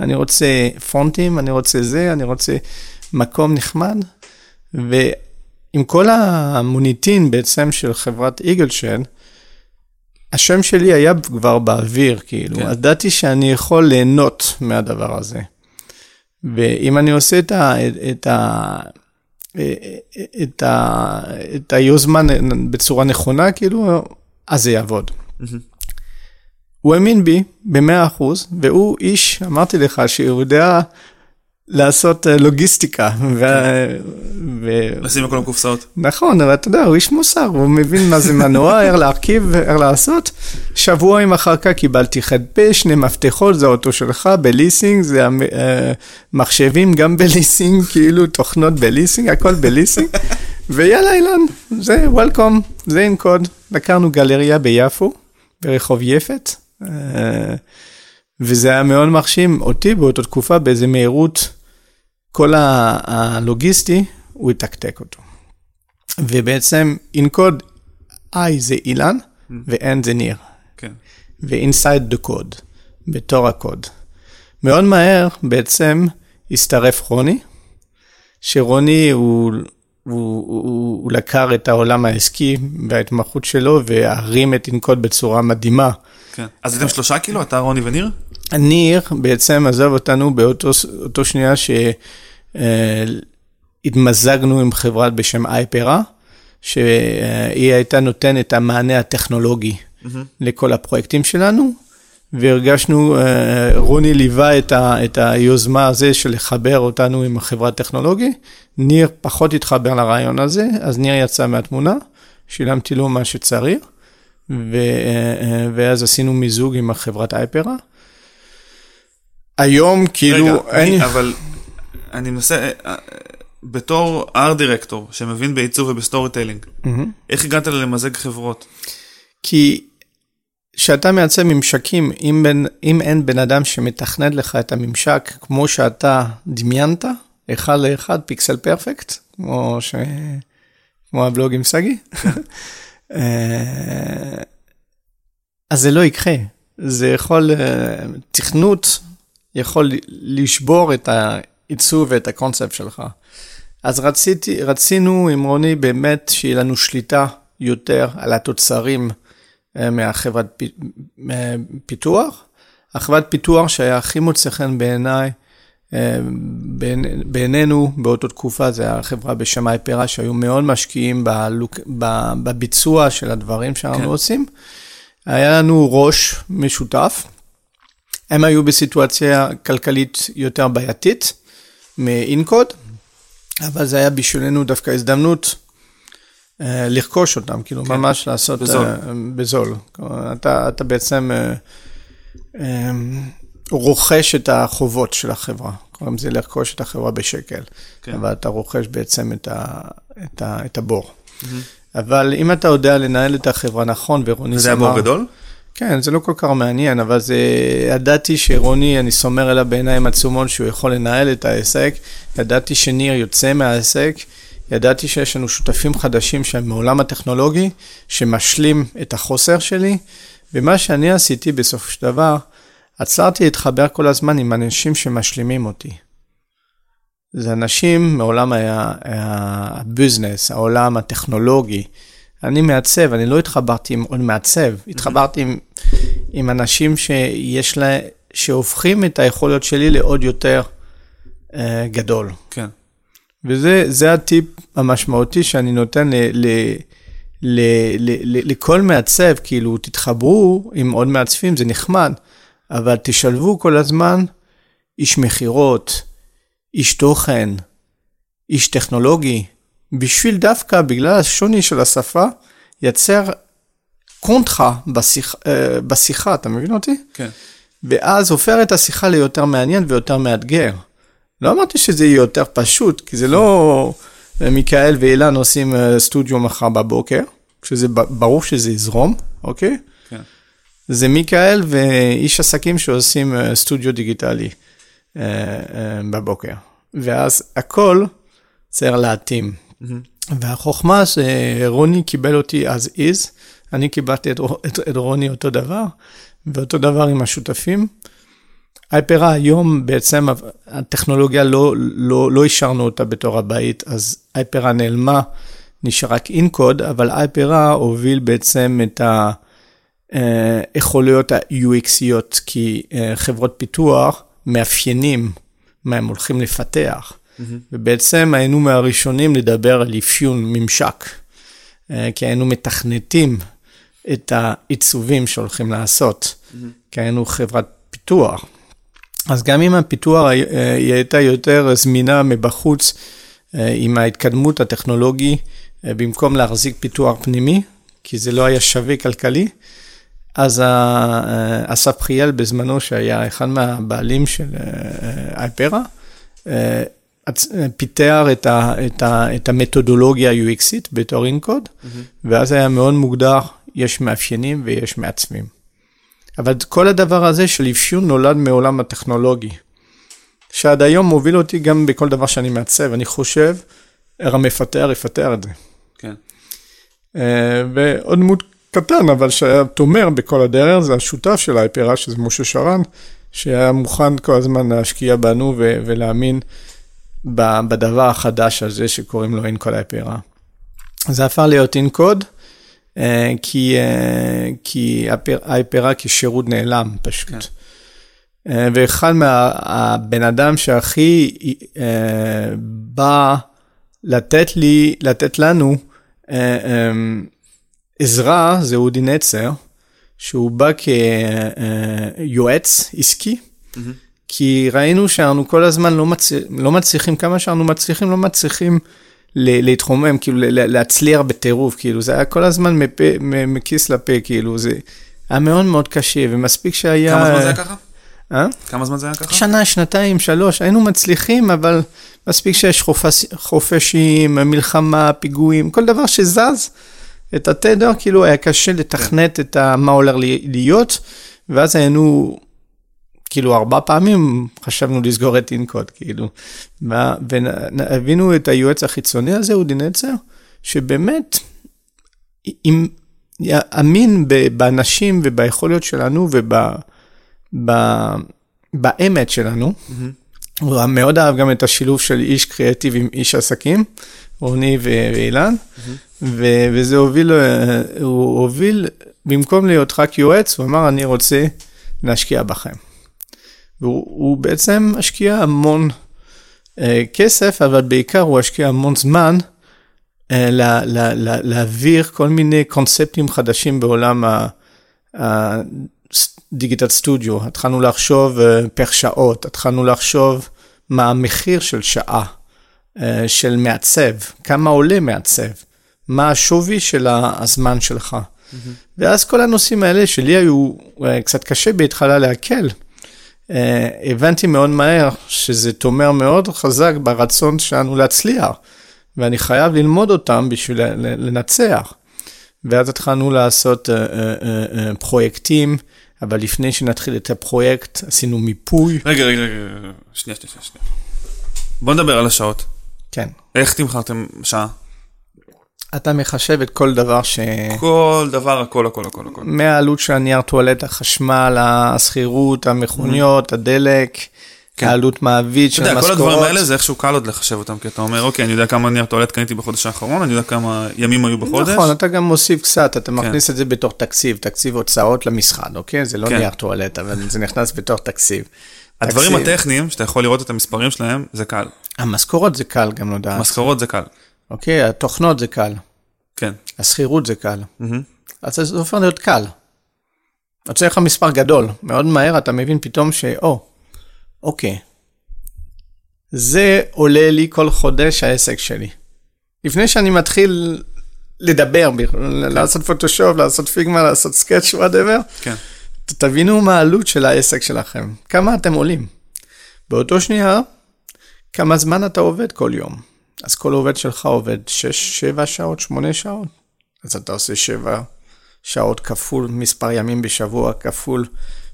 אני רוצה פונטים, אני רוצה זה, אני רוצה מקום נחמד. ועם כל המוניטין בעצם של חברת איגלשן, השם שלי היה כבר באוויר, כאילו, כן. ידעתי שאני יכול ליהנות מהדבר הזה. ואם אני עושה את, ה, את, ה, את, ה, את היוזמה בצורה נכונה, כאילו, אז זה יעבוד. הוא האמין בי במאה אחוז, והוא איש, אמרתי לך, שהוא יודע לעשות אה, לוגיסטיקה. ו... ו... לשים בכל הקופסאות. נכון, אבל אתה יודע, הוא איש מוסר, הוא מבין מה זה מנוע, *laughs* איך להרכיב, איך לעשות. שבועיים אחר כך קיבלתי ח"פ, שני מפתחות, זה האוטו שלך, בליסינג, זה המ- אה, מחשבים גם *laughs* בליסינג, כאילו תוכנות בליסינג, הכל בליסינג. *laughs* ויאללה אילן, זה וולקום, זה עם קוד. לקחנו גלריה ביפו, ברחוב יפת, אה, וזה היה מאוד מרשים אותי באותה תקופה באיזה מהירות, כל הלוגיסטי, הוא יתקתק אותו. ובעצם אינקוד I זה אילן ו-N זה ניר, כן. ו-inside the code, בתור הקוד. מאוד מהר בעצם הצטרף רוני, שרוני הוא, הוא, הוא, הוא לקח את העולם העסקי וההתמחות שלו והרים את אינקוד בצורה מדהימה. כן. אז הייתם שלושה כאילו? אתה, רוני וניר? ניר בעצם עזב אותנו באותו אותו שנייה שהתמזגנו עם חברה בשם אייפרה, שהיא הייתה נותנת את המענה הטכנולוגי לכל הפרויקטים שלנו, והרגשנו, אה, רוני ליווה את, ה, את היוזמה הזה של לחבר אותנו עם החברה הטכנולוגית, ניר פחות התחבר לרעיון הזה, אז ניר יצא מהתמונה, שילמתי לו מה שצריך, ו, אה, ואז עשינו מיזוג עם החברת אייפרה. היום כאילו, רגע, אין... אני- אבל אני מנסה, אה, אה, בתור art director שמבין בעיצוב וב storytelling, מהמם. איך הגעת למזג חברות? כי כשאתה מייצר ממשקים, אם, בין, אם אין בן אדם שמתכנת לך את הממשק כמו שאתה דמיינת, אחד לאחד, pixel perfect, כמו, ש... כמו הבלוג עם שגיא, *laughs* אה, אז זה לא יקרה. זה יכול, תכנות יכול לשבור את העיצוב ואת הקונספט שלך. אז רציתי, רצינו עם רוני באמת שיהיה לנו שליטה יותר על התוצרים אה, מהחברת אה, פיתוח. החברת פיתוח שהיה הכי מוצא חן בעיניי, אה, בעיני- בעינינו באותה תקופה, זה החברה בשם אייפרה, שהיו מאוד משקיעים בלוק, בביצוע של הדברים שאנחנו. כן. עושים. היה לנו ראש משותף. הם היו בסיטואציה כלכלית יותר בעייתית מאינקוד, אבל זה היה בשבילנו דווקא הזדמנות אה, לרכוש אותם, כאילו כן, ממש לעשות בזול. אה, בזול. כלומר, אתה, אתה בעצם אה, אה, רוכש את החובות של החברה. קוראים לזה לרכוש את החברה בשקל, כן. אבל אתה רוכש בעצם את, ה, את, ה, את הבור. אבל אם אתה יודע לנהל את החברה נכון, ורוני זה היה בור גדול? כן, זה לא כל כך מעניין, אבל זה... ידעתי שרוני, אני סומר אליו בעיניים עצומות שהוא יכול לנהל את העסק. ידעתי שניר יוצא מהעסק. ידעתי שיש לנו שותפים חדשים שהם מעולם הטכנולוגי, שמשלים את החוסר שלי. ומה שאני עשיתי בסופו של דבר, עצרתי להתחבר כל הזמן עם אנשים שמשלימים אותי. זה אנשים מעולם הביזנס, העולם הטכנולוגי. אני מעצב, אני לא התחברתי עם עוד מעצב, התחברתי עם, עם אנשים שיש לה, שהופכים את היכולות שלי לעוד יותר uh, גדול. כן. וזה הטיפ המשמעותי שאני נותן ל, ל, ל, ל, ל, לכל מעצב, כאילו, תתחברו עם עוד מעצבים, זה נחמד, אבל תשלבו כל הזמן איש מכירות, איש תוכן, איש טכנולוגי, בשביל דווקא, בגלל השוני של השפה, יצר קונטרה בשיח, אה, בשיחה, אתה מבין אותי? כן. ואז הופך את השיחה ליותר מעניין ויותר מאתגר. לא אמרתי שזה יהיה יותר פשוט, כי זה לא אה, מיכאל ואילן עושים אה, סטודיו מחר בבוקר, שזה ברור שזה יזרום, אוקיי? כן. זה מיכאל ואיש עסקים שעושים סטודיו דיגיטלי בבוקר. ואז הכל צריך להתאים. Mm-hmm. והחוכמה שרוני קיבל אותי as is, אני קיבלתי את, את, את רוני אותו דבר, ואותו דבר עם השותפים. הייפרה היום בעצם הטכנולוגיה לא, לא, לא השארנו אותה בתור הבית, אז הייפרה נעלמה, נשאר רק אינקוד, אבל הייפרה הוביל בעצם את היכולויות ה-UXיות, כי אה, חברות פיתוח מאפיינים מה הם הולכים לפתח. Mm-hmm. ובעצם היינו מהראשונים לדבר על אפיון ממשק, אה, כי היינו מתכנתים את העיצובים שהולכים לעשות, mm-hmm. כי היינו חברת פיתוח. אז גם אם הפיתוח אה, היא הייתה יותר זמינה מבחוץ אה, עם ההתקדמות הטכנולוגי, במקום להחזיק פיתוח פנימי, כי זה לא היה שווה כלכלי, אז אסף חיאל בזמנו, שהיה אחד מהבעלים של אייפרה, פיתח את, ה, את, ה, את המתודולוגיה ה-UXית בתור אינקוד, mm-hmm. ואז היה מאוד מוגדר, יש מאפיינים ויש מעצבים. אבל כל הדבר הזה של אפיון נולד מעולם הטכנולוגי, שעד היום מוביל אותי גם בכל דבר שאני מעצב. אני חושב, המפתח יפתח את זה. כן. אה, ועוד דמות קטן, אבל שהיה תומר בכל הדרך, זה השותף של האייפרה, שזה משה שרן, שהיה מוכן כל הזמן להשקיע בנו ולהאמין. בדבר החדש הזה שקוראים לו אינקוד אייפרה. זה הפך להיות אינקוד, אה, כי, אה, כי אייפרה כשירות נעלם פשוט. כן. אה, ואחד מהבן אדם שהכי בא לתת לי, לתת לנו עזרה זה אודי נצר, שהוא בא כיועץ עסקי. Mm-hmm. כי ראינו שאנחנו כל הזמן לא, מצ... לא מצליחים, כמה שאנחנו מצליחים, לא מצליחים להתחומם, כאילו להצליח בטירוף, כאילו זה היה כל הזמן מפה, מכיס לפה, כאילו זה היה מאוד מאוד קשה, ומספיק שהיה... כמה זמן זה היה ככה? אה? כמה זמן זה היה ככה? שנה, שנתיים, שלוש, היינו מצליחים, אבל מספיק שיש חופש, חופשים, מלחמה, פיגועים, כל דבר שזז, את התדר, כאילו היה קשה לתכנת את מה הולך להיות, ואז היינו כאילו ארבע פעמים חשבנו לסגור את אינקוד, כאילו. והבינו את היועץ החיצוני הזה, אודי נצר, שבאמת, אם יאמין באנשים וביכולת שלנו ובאמת שלנו, mm-hmm. הוא מאוד אהב גם את השילוב של איש קריאטיב עם איש עסקים, רוני ואילן, mm-hmm. וזה הוביל, הוא הוביל, במקום להיות רק יועץ, הוא אמר, אני רוצה להשקיע בכם. והוא בעצם משקיע המון אה, כסף, אבל בעיקר הוא השקיע המון זמן אה, לה, לה, לה, להעביר כל מיני קונספטים חדשים בעולם הדיגיטל סטודיו. התחלנו לחשוב אה, פר שעות, התחלנו לחשוב מה המחיר של שעה אה, של מעצב, כמה עולה מעצב, מה השווי של הזמן שלך. Mm-hmm. ואז כל הנושאים האלה שלי היו אה, קצת קשה בהתחלה להקל. אה, הבנתי מאוד מהר שזה תומר מאוד חזק ברצון שלנו להצליח, ואני חייב ללמוד אותם בשביל לנצח. ואז התחלנו לעשות uh, uh, uh, פרויקטים, אבל לפני שנתחיל את הפרויקט עשינו מיפוי. רגע, רגע, רגע, שנייה, שנייה, שנייה. בוא נדבר על השעות. כן. איך תמכרתם שעה? אתה מחשב את כל דבר ש... כל דבר, הכל, הכל, הכל, הכל. מהעלות של הנייר טואלט, החשמל, השכירות, המכוניות. הדלק, כן. העלות מעביד אתה של יודע, כל המשכורות. הדברים האלה זה איכשהו קל עוד לחשב אותם, כי אתה אומר, אוקיי, אני יודע כמה נייר טואלט קניתי בחודש האחרון, אני יודע כמה ימים היו בחודש. נכון, אתה גם מוסיף קצת, אתה מכניס את זה בתור תקציב, תקציב הוצאות למשרד, אוקיי? זה לא כן. נייר טואלט, אבל זה נכנס בתור תקציב. הדברים תקציב. הטכניים, שאתה יכול לראות את המספרים שלהם, זה קל. המשכורות זה קל גם לדעת, משכורות זה קל. אוקיי? התוכנות זה קל, כן. השכירות זה קל. מהמם. אז זה הופך להיות קל. יוצא לך מספר גדול, מאוד מהר אתה מבין פתאום ש... או, אוקיי, זה עולה לי כל חודש העסק שלי. לפני שאני מתחיל לדבר, לעשות פוטושופ, לעשות Figma, לעשות Sketch whatever, כן. תבינו מה העלות של העסק שלכם, כמה אתם עולים. באותו שנייה, כמה זמן אתה עובד כל יום. אז כל עובד שלך עובד 6, 7 שעות, 8 שעות. אז אתה עושה 7 שעות כפול מספר ימים בשבוע, כפול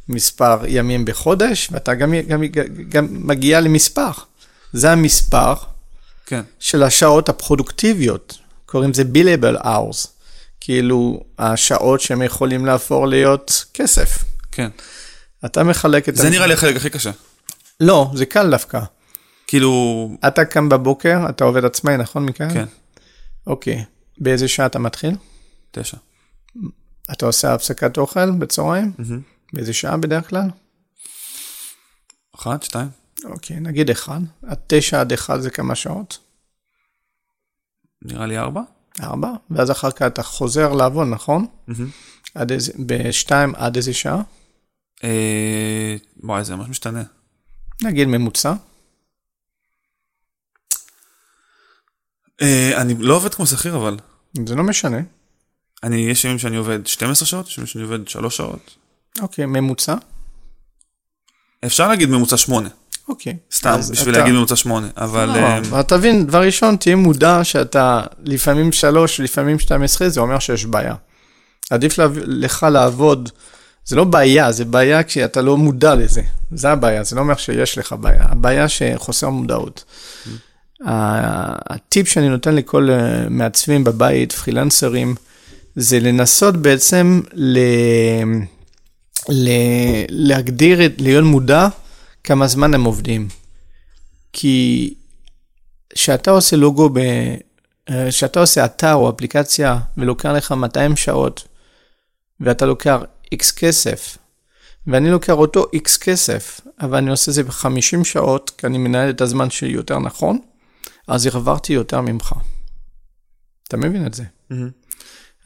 מספר ימים בחודש, ואתה גם, גם, גם מגיע למספר. זה המספר כן. של השעות הפרודוקטיביות, קוראים לזה billable hours, כאילו השעות שהם יכולים להפוך להיות כסף. כן. אתה מחלק את זה נראה לי החלק הכי קשה. לא, זה קל דווקא. כאילו, אתה קם בבוקר, אתה עובד עצמאי, נכון מכאן? כן, אוקיי. באיזה שעה אתה מתחיל? תשע. אתה עושה הפסקת אוכל בצהריים? מהמם. באיזה שעה בדרך כלל? אחת, שתיים. אוקיי, נגיד אחד. עד תשע עד אחד זה כמה שעות? נראה לי ארבע. ארבע. ואז אחר כך אתה חוזר לעבוד, נכון? מהמם. עד איזה, בשתיים עד איזה שעה? אה, וואי, זה ממש משתנה. נגיד ממוצע. אני לא עובד כמו שכיר, אבל. זה לא משנה. אני, יש ימים שאני עובד 12 שעות, יש ימים שאני עובד 3 שעות. אוקיי, ממוצע. אפשר להגיד ממוצע 8, אוקיי. סתם, בשביל אתה- להגיד ממוצע 8, אבל... לא, אה, אבל תבין, דבר ראשון, תהיה מודע שאתה לפעמים שלוש, לפעמים 12, זה אומר שיש בעיה. עדיף לה- לך לעבוד, זה לא בעיה, זה בעיה כשאתה לא מודע לזה. זה הבעיה, זה לא אומר שיש לך בעיה, הבעיה שחוסר מודעות. ה- הטיפ שאני נותן לכל אה, מעצבים בבית, פרילנסרים, זה לנסות בעצם ל... ל... להגדיר, את- להיות מודע כמה זמן הם עובדים. כי כשאתה עושה לוגו, ב... אה, כשאתה עושה אתר או אפליקציה ולוקח לך 200 שעות, ואתה לוקח איקס כסף, ואני לוקח אותו איקס כסף, אבל אני עושה זה ב-50 שעות, כי אני מנהל את הזמן שלי יותר נכון, אז הרווחתי יותר ממך. אתה מבין את זה? מהמם.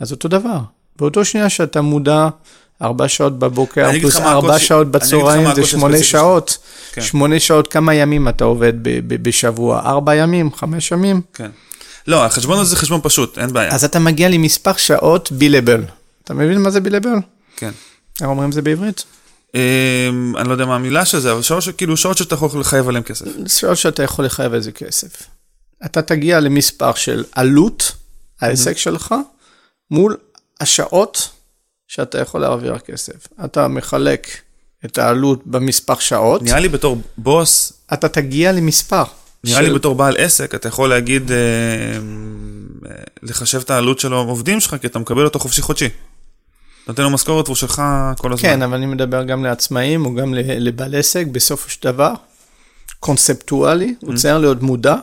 אז אותו דבר. באותו שנייה שאתה מודע, ארבע שעות בבוקר, פלוס ארבע הקושי- שעות בצהריים, זה שמונה שעות. כן. שמונה שעות, כמה ימים אתה עובד ב- ב- בשבוע? ארבע ימים? חמש ימים? כן. לא, החשבון הזה זה חשבון פשוט, אין בעיה. אז אתה מגיע למספר שעות בילבל. אתה מבין מה זה בילבל? כן. איך אומרים זה בעברית? אמ, אני לא יודע מה המילה של זה, אבל שעות ש- כאילו שעות שאתה יכול לחייב עליהן כסף. שעות שאתה יכול לחייב איזה כסף. אתה תגיע למספר של עלות העסק שלך מול השעות שאתה יכול להעביר כסף. אתה מחלק את העלות במספר שעות, נראה לי בתור בוס, אתה תגיע למספר. נראה של- לי בתור בעל עסק, אתה יכול להגיד, אה, אה, לחשב את העלות של העובדים שלך, כי אתה מקבל אותו חופשי חודשי. נותן לו משכורת והוא שלך כל הזמן. כן, אבל אני מדבר גם לעצמאים או גם לבעל עסק, בסופו של דבר, קונספטואלי, הוא צריך להיות מודע,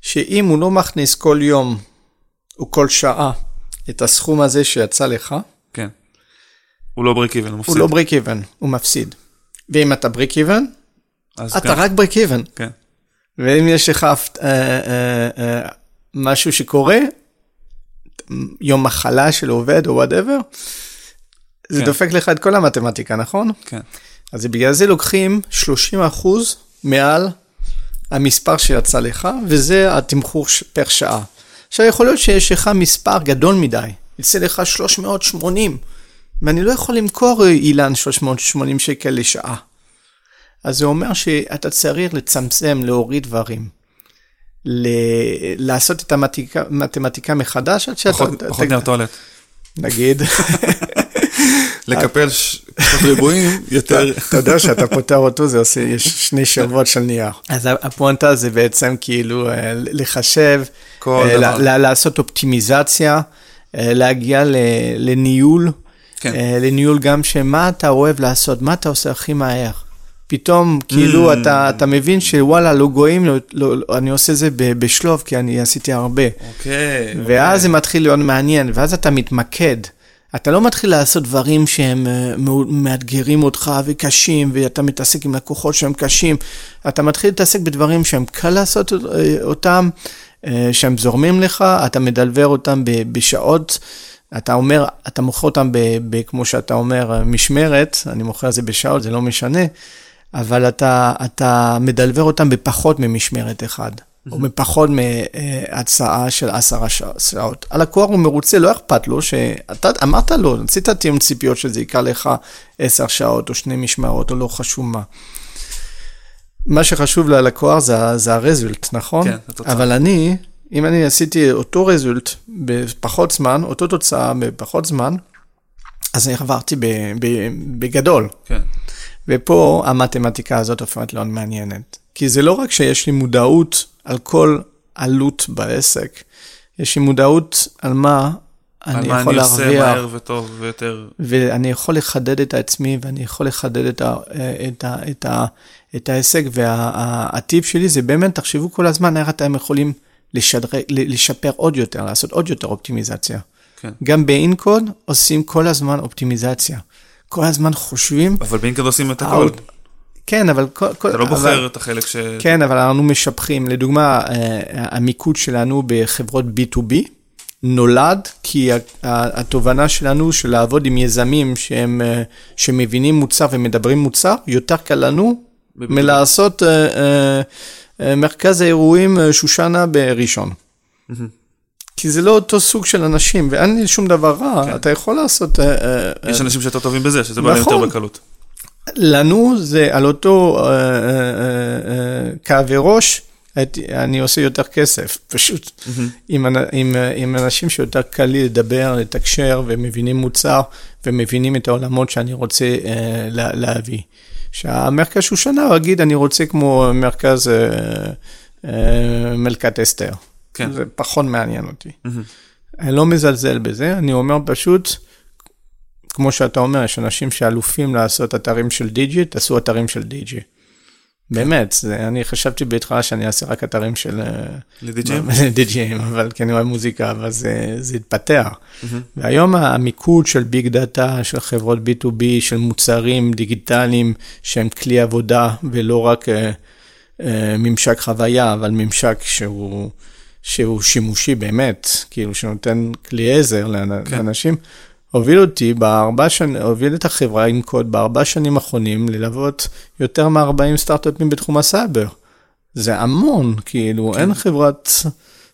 שאם הוא לא מכניס כל יום או כל שעה את הסכום הזה שיצא לך, כן. הוא לא break even, הוא מפסיד. הוא לא בריק איבן, הוא מפסיד. ואם אתה even, אז אתה כן, רק break even. כן. ואם יש לך אה, אה, אה, משהו שקורה, יום מחלה של עובד או whatever, זה כן. דופק לך את כל המתמטיקה, נכון? כן. אז בגלל זה לוקחים 30 אחוז מעל המספר שיצא לך, וזה התמחור פר שעה. עכשיו, יכול להיות שיש לך מספר גדול מדי, יצא לך 380, ואני לא יכול למכור אה, אילן 380 שקל לשעה. אז זה אומר שאתה צריך לצמצם, להוריד דברים. ל- לעשות את המתמטיקה, מחדש, עד שאתה... פחות אתה- פחות נייר טואלט. נגיד. *laughs* לקפל פחות ריבועים, *laughs* יותר... אתה יודע שאתה פותר אותו, זה עושה, יש שני שבועות של נייר. אז הפואנטה זה בעצם כאילו אה, לחשב, אה, לעשות אופטימיזציה, אה, להגיע לניהול, כן. לניהול גם שמה אתה אוהב לעשות, מה אתה עושה הכי מהר. פתאום כאילו Mm. אתה, אתה מבין שוואלה, לא גויים, לא, לא, אני עושה זה בשלוף, כי אני עשיתי הרבה. אוקיי. ואז זה מתחיל להיות מעניין, ואז אתה מתמקד. אתה לא מתחיל לעשות דברים שהם אה, מאתגרים אותך וקשים, ואתה מתעסק עם לקוחות שהם קשים. אתה מתחיל להתעסק בדברים שהם קל לעשות אה, אותם, אה, שהם זורמים לך, אתה מדלבר אותם בשעות. אתה אומר, אתה מוכר אותם, ב, ב, כמו שאתה אומר, משמרת, אני מוכר את זה בשעות, זה לא משנה, אבל אתה, אתה מדלבר אותם בפחות ממשמרת אחד, או בפחות מהצעה של עשרה שעות. הלקוח הוא מרוצה, לא אכפת לו, שאתה אמרת לו, עשית תיאום ציפיות שזה ייקח לך עשר שעות, או שני משמרות, או לא חשוב מה. מה שחשוב ללקוח זה, זה הרזולט, נכון? כן, התוצאה. אבל אני, אם אני עשיתי אותו רזולט בפחות זמן, אותו תוצאה בפחות זמן, אז עברתי ב, ב, בגדול. כן. ופה המתמטיקה הזאת הופכת להיות מעניינת. כי זה לא רק שיש לי מודעות על כל עלות בעסק, יש לי מודעות על מה על אני מה יכול אני עושה להרוויח, מהר וטוב ויותר... ואני יכול לחדד את עצמי, ואני יכול לחדד את, ה, את, ה, את, ה, את ההישג, והטיפ שלי זה באמת, תחשבו כל הזמן איך אתם יכולים לשדרג, לשפר עוד יותר, לעשות עוד יותר אופטימיזציה. כן. גם באינקוד עושים כל הזמן אופטימיזציה. כל הזמן חושבים, אבל באינקד עושים את הכל. כן, אבל כל... כל אתה לא אבל- בוחר את החלק ש... כן, אבל אנחנו משפחים. לדוגמה, אה, המיקוד שלנו בחברות B2B נולד כי התובנה שלנו של לעבוד עם יזמים שהם, אה, שמבינים מוצר ומדברים מוצר, יותר קל לנו מלעשות אה, מרכז האירועים שושנה בראשון. כי זה לא אותו סוג של אנשים, ואין לי שום דבר רע, כן. אתה יכול לעשות... יש אנשים שיותר טובים בזה, שזה בא להם יותר נכון. בקלות. לנו זה על אותו אה, אה, אה, אה, כאבי ראש, אני עושה יותר כסף, פשוט. עם, אנ- עם, עם אנשים שיותר קל לי לדבר, לתקשר, ומבינים מוצר, ומבינים את העולמות שאני רוצה אה, לה, להביא. שהמרכז שושנה, הוא יגיד, אני רוצה כמו מרכז אה, אה, מלכת אסתר. כן. זה פחות מעניין אותי. אני לא מזלזל בזה, אני אומר פשוט, כמו שאתה אומר, יש אנשים שאלופים לעשות אתרים של דיג'י, תעשו אתרים של דיג'י. באמת, זה, אני חשבתי בהתחלה שאני אעשה רק אתרים של אה, לדי.ג'ים? *laughs* דיג'ים, אבל כי אני אוהב מוזיקה, אבל זה, זה התפתח. והיום המיקוד של ביג דאטה, של חברות B2B, של מוצרים דיגיטליים שהם כלי עבודה ולא רק אה, אה, ממשק חוויה, אבל ממשק שהוא, שהוא שימושי באמת, כאילו שנותן כלי עזר לאנ- כן. לאנשים. הוביל אותי בארבע שנים, הוביל את החברה עם קוד בארבע שנים האחרונים ללוות יותר מ-40 סטארט-אפים בתחום הסייבר. זה המון, כאילו, כן. אין חברת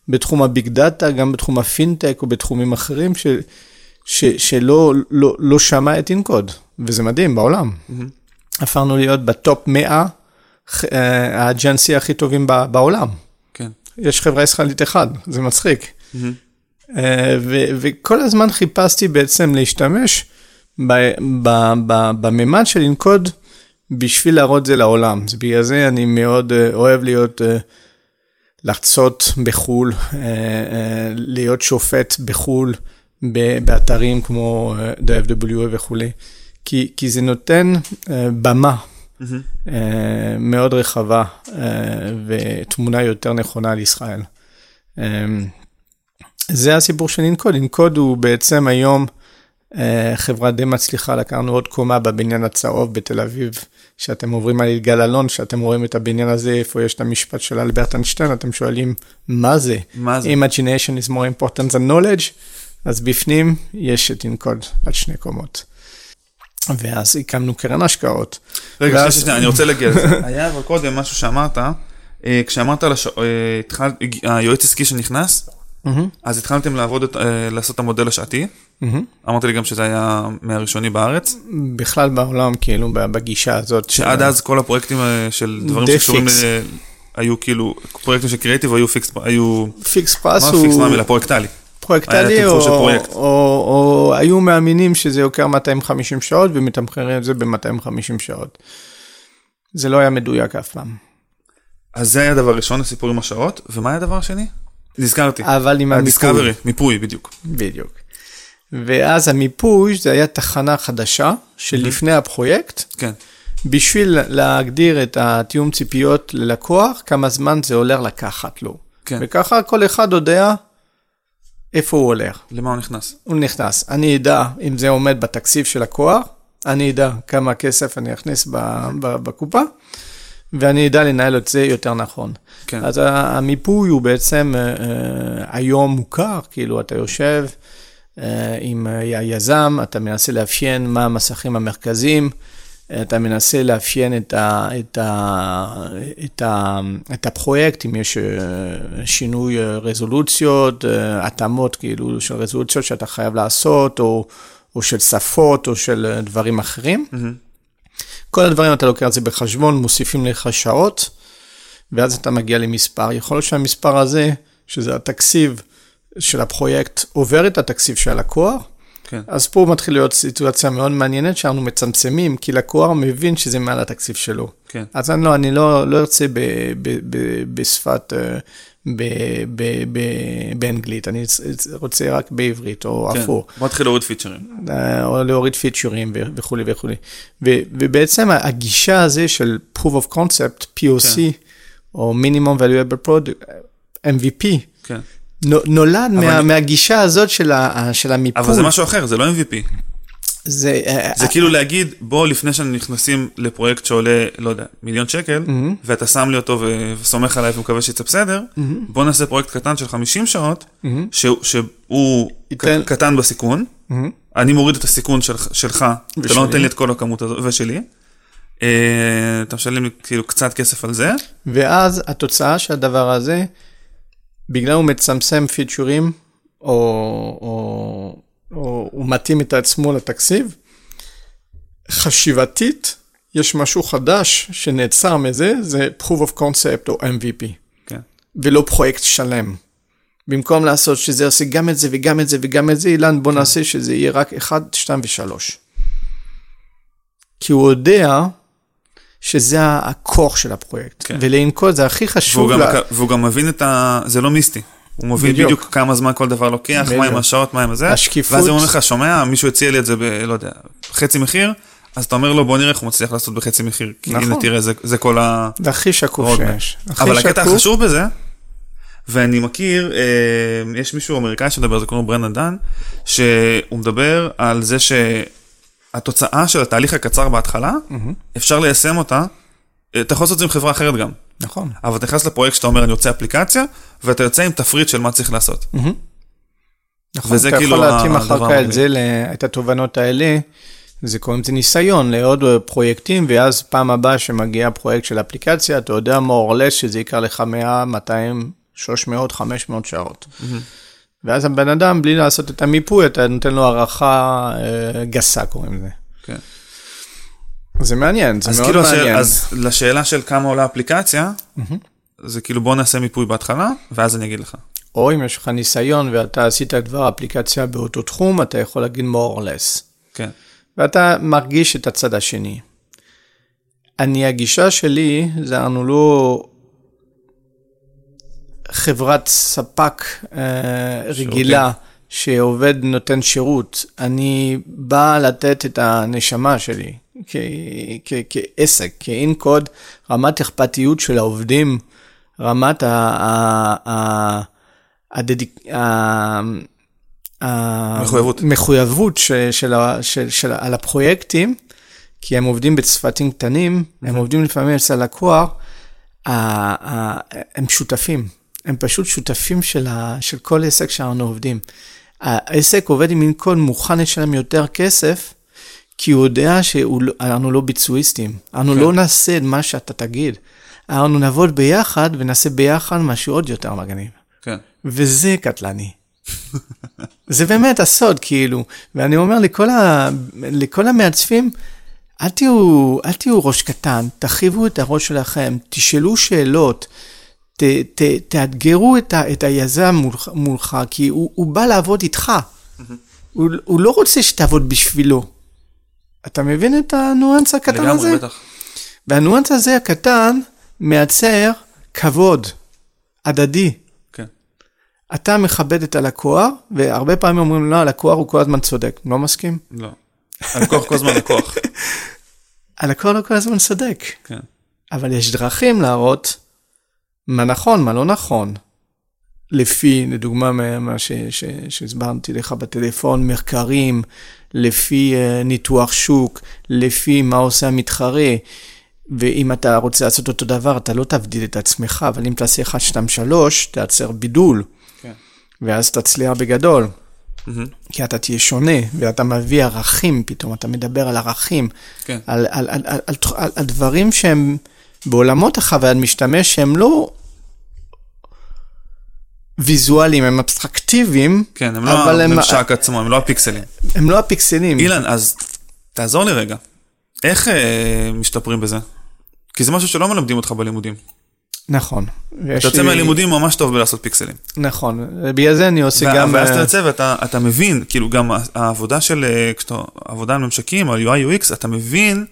בתחום ה big data, גם בתחום הפינטק או בתחומים אחרים, ש, ש, שלא לא, לא שמע את אינקוד, וזה מדהים בעולם. הפכנו להיות ב top 100 אה, ה agency הכי טובים בעולם. כן. יש חברה ישראלית אחד, זה מצחיק. אה, ו- וכל הזמן חיפשתי בעצם להשתמש בממד של אינקוד בשביל להראות את זה לעולם. אז בגלל זה אני מאוד אה, אוהב להיות, אה, לחצות בחו"ל, אה, להיות שופט בחו"ל, באתרים כמו The FWA וכולי, כי, כי זה נותן במה אה, מאוד רחבה ותמונה יותר נכונה על ישראל. זה הסיפור של אינקוד, אינקוד הוא בעצם היום אה, חברה די מצליחה, לקחנו עוד קומה בבניין הצהוב בתל אביב, שאתם עוברים על יגאל אלון, שאתם רואים את הבניין הזה, איפה יש את המשפט של אלברט איינשטיין, אתם שואלים, מה זה? מה זה? Imagination is more important than knowledge, אז בפנים יש את אינקוד על שני קומות. ואז הקמנו קרן השקעות. רגע, ואז- שנייה, אני רוצה להגיע לזה. *laughs* היה אבל קודם משהו שאמרת, אה, כשאמרת על הש... אה, התחל... היועץ עסקי שנכנס, אז התחלתם לעבוד, אה, לעשות את המודל השעתי. מהמם. אמרת לי גם שזה היה מהראשוני בארץ, בכלל בעולם, כאילו, בגישה הזאת. שעד אז כל הפרויקטים אה, של דברים שקשורים fix. היו כאילו, פרויקטים של קריאיטיב היו fix, היו, fix price מה הוא... fix, מה המילה? פרויקטלי. פרויקטלי, היה או, תמחור של פרויקט. או, או, או היו מאמינים שזה ייקח 250 שעות ומתמחרים את זה ב-250 שעות. זה לא היה מדויק אף פעם. אז זה היה הדבר הראשון, הסיפור עם השעות, ומה היה הדבר השני? נזכרתי. אבל עם המיפוי. הדיסקאברי, מיפוי, בדיוק. בדיוק. ואז המיפוי זה היה תחנה חדשה של לפני הפרויקט, כן. בשביל להגדיר את התיאום ציפיות ללקוח, כמה זמן זה הולך לקחת לו. כן. וככה כל אחד יודע איפה הוא הולך. למה הוא נכנס? הוא נכנס. אני אדע אם זה עומד בתקציב של לקוח, אני אדע כמה כסף אני אכניס ב- ב- בקופה, ואני אדע לנהל את זה יותר נכון. כן. אז המיפוי הוא בעצם אה, אה, היום מוכר, כאילו אתה יושב אה, עם היזם, אתה מנסה לאפיין מה המסכים המרכזיים, אתה מנסה לאפיין את, ה, את, ה, את, ה, את הפרויקט, אם יש שינוי רזולוציות, התאמות כאילו של רזולוציות שאתה חייב לעשות, או, או של שפות, או של דברים אחרים. מהמם. כל הדברים אתה לוקח את זה בחשבון, מוסיפים לך שעות, ואז אתה מגיע למספר. יכול להיות שהמספר הזה, שזה התקציב של הפרויקט, עובר את התקציב של הלקוח, כן. אז פה מתחיל להיות סיטואציה מאוד מעניינת שאנחנו מצמצמים, כי לקוח מבין שזה מעל התקציב שלו. כן. אז אני לא, אני לא, לא ארצה ב, ב, ב, בשפת, אה, באנגלית, אני רוצה רק בעברית או כן. הפוך. בוא נתחיל להוריד פיצ'רים. אה, או להוריד פיצ'רים וכולי וכולי. ובעצם הגישה הזו של proof of concept, POC, כן. או minimum valuable product, MVP, כן. נו- נולד מה, אני- מהגישה הזאת של, ה- של המיפוי. אבל זה משהו אחר, זה לא MVP. זה, אה, זה כאילו להגיד, בוא לפני שנכנסים לפרויקט שעולה, לא יודע, מיליון שקל, ואתה שם לי אותו וסומך עליי ומקווה שיצא בסדר, בוא נעשה פרויקט קטן של 50 שעות, שהוא- שהוא ייתן- ק- קטן בסיכון, אני מוריד את הסיכון של- שלך, אתה ושלי. לא נותן לי את כל הכמות הזאת, ושלי. אה, אתה משלם לי כאילו קצת כסף על זה, ואז התוצאה של הדבר הזה, בגלל הוא מצמצם פיצ'רים, או, או, או הוא מתאים את עצמו לתקציב, חשיבתית, יש משהו חדש שנעצר מזה, זה proof of concept או MVP, כן. ולא פרויקט שלם. במקום לעשות שזה עושה גם את זה וגם את זה וגם את זה, אילן, בוא נעשה שזה יהיה רק 1, 2 ו-3. כי הוא יודע שזה הכוח של הפרויקט. כן. ולנקוט זה הכי והוא חשוב. גם, לה- והוא גם מבין את ה... זה לא מיסטי. הוא מבין בדיוק. בדיוק, כמה זמן כל דבר לוקח, מה עם בדיוק. השעות, מה עם הזה. השקיפות- ואז הוא אומר לך, שומע, מישהו הציע לי את זה ב... לא יודע, חצי מחיר, אז אתה אומר לו, בוא נראה איך הוא מצליח לעשות בחצי מחיר. כי נכון. הנה, תראה, זה, זה כל ה... זה הכי שקוף. שיש. הכי אבל הקטע שקוף- החשוב בזה, ואני מכיר, אה, יש מישהו אמריקאי שמדבר על זה, קוראים לו ברנדן דן, שהוא מדבר על זה שהתוצאה של התהליך הקצר בהתחלה, אפשר ליישם אותה, אתה יכול לעשות את זה עם חברה אחרת גם. נכון. אבל אתה נכנס לפרויקט שאתה אומר, אני רוצה אפליקציה, ואתה יוצא עם תפריט של מה צריך לעשות. נכון, וזה אתה כאילו יכול להתאים אחר כך. את זה, את התובנות האלה, זה קוראים לזה ניסיון לעוד פרויקטים, ואז פעם הבאה שמגיע פרויקט של אפליקציה, אתה יודע more or less שזה ייקח לך 100, 200, 300, 500 שעות. ואז הבן אדם, בלי לעשות את המיפוי, אתה נותן לו הערכה אה, גסה, קוראים לזה. כן. זה מעניין, זה מאוד כאילו, השאל, מעניין. אז לשאלה של כמה עולה אפליקציה, זה כאילו בוא נעשה מיפוי בהתחלה, ואז אני אגיד לך. או אם יש לך ניסיון ואתה עשית כבר אפליקציה באותו תחום, אתה יכול להגיד more or less. כן. ואתה מרגיש את הצד השני. אני, הגישה שלי, זה אנחנו לא חברת ספק אה, רגילה שעובד נותן שירות. אני בא לתת את הנשמה שלי כ- כעסק, כאין-קוד, רמת אכפתיות של העובדים, רמת ה... המחויבות של, של, ה- של, של, על הפרויקטים, כי הם עובדים בצוותים קטנים, הם עובדים לפעמים אצל הלקוח, הם שותפים, הם פשוט שותפים של, ה, של כל עסק שאנחנו עובדים. העסק עובד עם מינקוד מוכן לשלם יותר כסף, כי הוא יודע שאנחנו לא ביצועיסטים, אנחנו כן. לא נעשה את מה שאתה תגיד, אנחנו נעבוד ביחד ונעשה ביחד משהו עוד יותר מגניב. כן. וזה קטלני. *laughs* זה באמת הסוד, כאילו. ואני אומר לכל, ה... לכל המעצבים, אל תהיו, אל תהיו ראש קטן, תרחיבו את הראש שלכם, תשאלו שאלות, ת, ת, תאתגרו את, ה, את היזם מולך, מולך, כי הוא, הוא בא לעבוד איתך. הוא, הוא לא רוצה שתעבוד בשבילו. אתה מבין את הניואנס הקטן הזה? לגמרי, בטח. והניואנס הזה הקטן מייצר כבוד הדדי. כן. אתה מכבד את הלקוח, והרבה פעמים אומרים, לא, הלקוח הוא כל הזמן צודק. לא מסכים? לא. הלקוח כל הזמן לקוח. *laughs* הלקוח לא כל הזמן צודק, כן. אבל יש דרכים להראות מה נכון, מה לא נכון. לפי, לדוגמה, מה- מה ש- ש- שהסברתי לך בטלפון, מחקרים, לפי אה, ניתוח שוק, לפי מה עושה המתחרה. ואם אתה רוצה לעשות אותו דבר, אתה לא תבדיל את עצמך, אבל אם תעשה 1, 2, 3, תייצר בידול, כן. ואז תצליח בגדול. מהמם. כי אתה תהיה שונה, ואתה מביא ערכים פתאום, אתה מדבר על ערכים, כן. על, על, על, על, על, על, על דברים שהם בעולמות החוויית משתמש, שהם לא ויזואליים, הם אבסטרקטיביים, כן, הם לא אבל הם- הממשק עצמו, הם לא הפיקסלים. הם לא הפיקסלים. אילן, אז תעזור לי רגע. איך אה, משתפרים בזה? כי זה משהו שלא מלמדים אותך בלימודים. נכון. אתה יוצא לי- מהלימודים ממש טוב בלעשות פיקסלים. נכון, בגלל זה אני עושה וה- גם... ואז אתה אה, יוצא ואתה אתה מבין, כאילו גם העבודה של, אה, כשאתה, עבודה על ממשקים, על UI UX, אתה מבין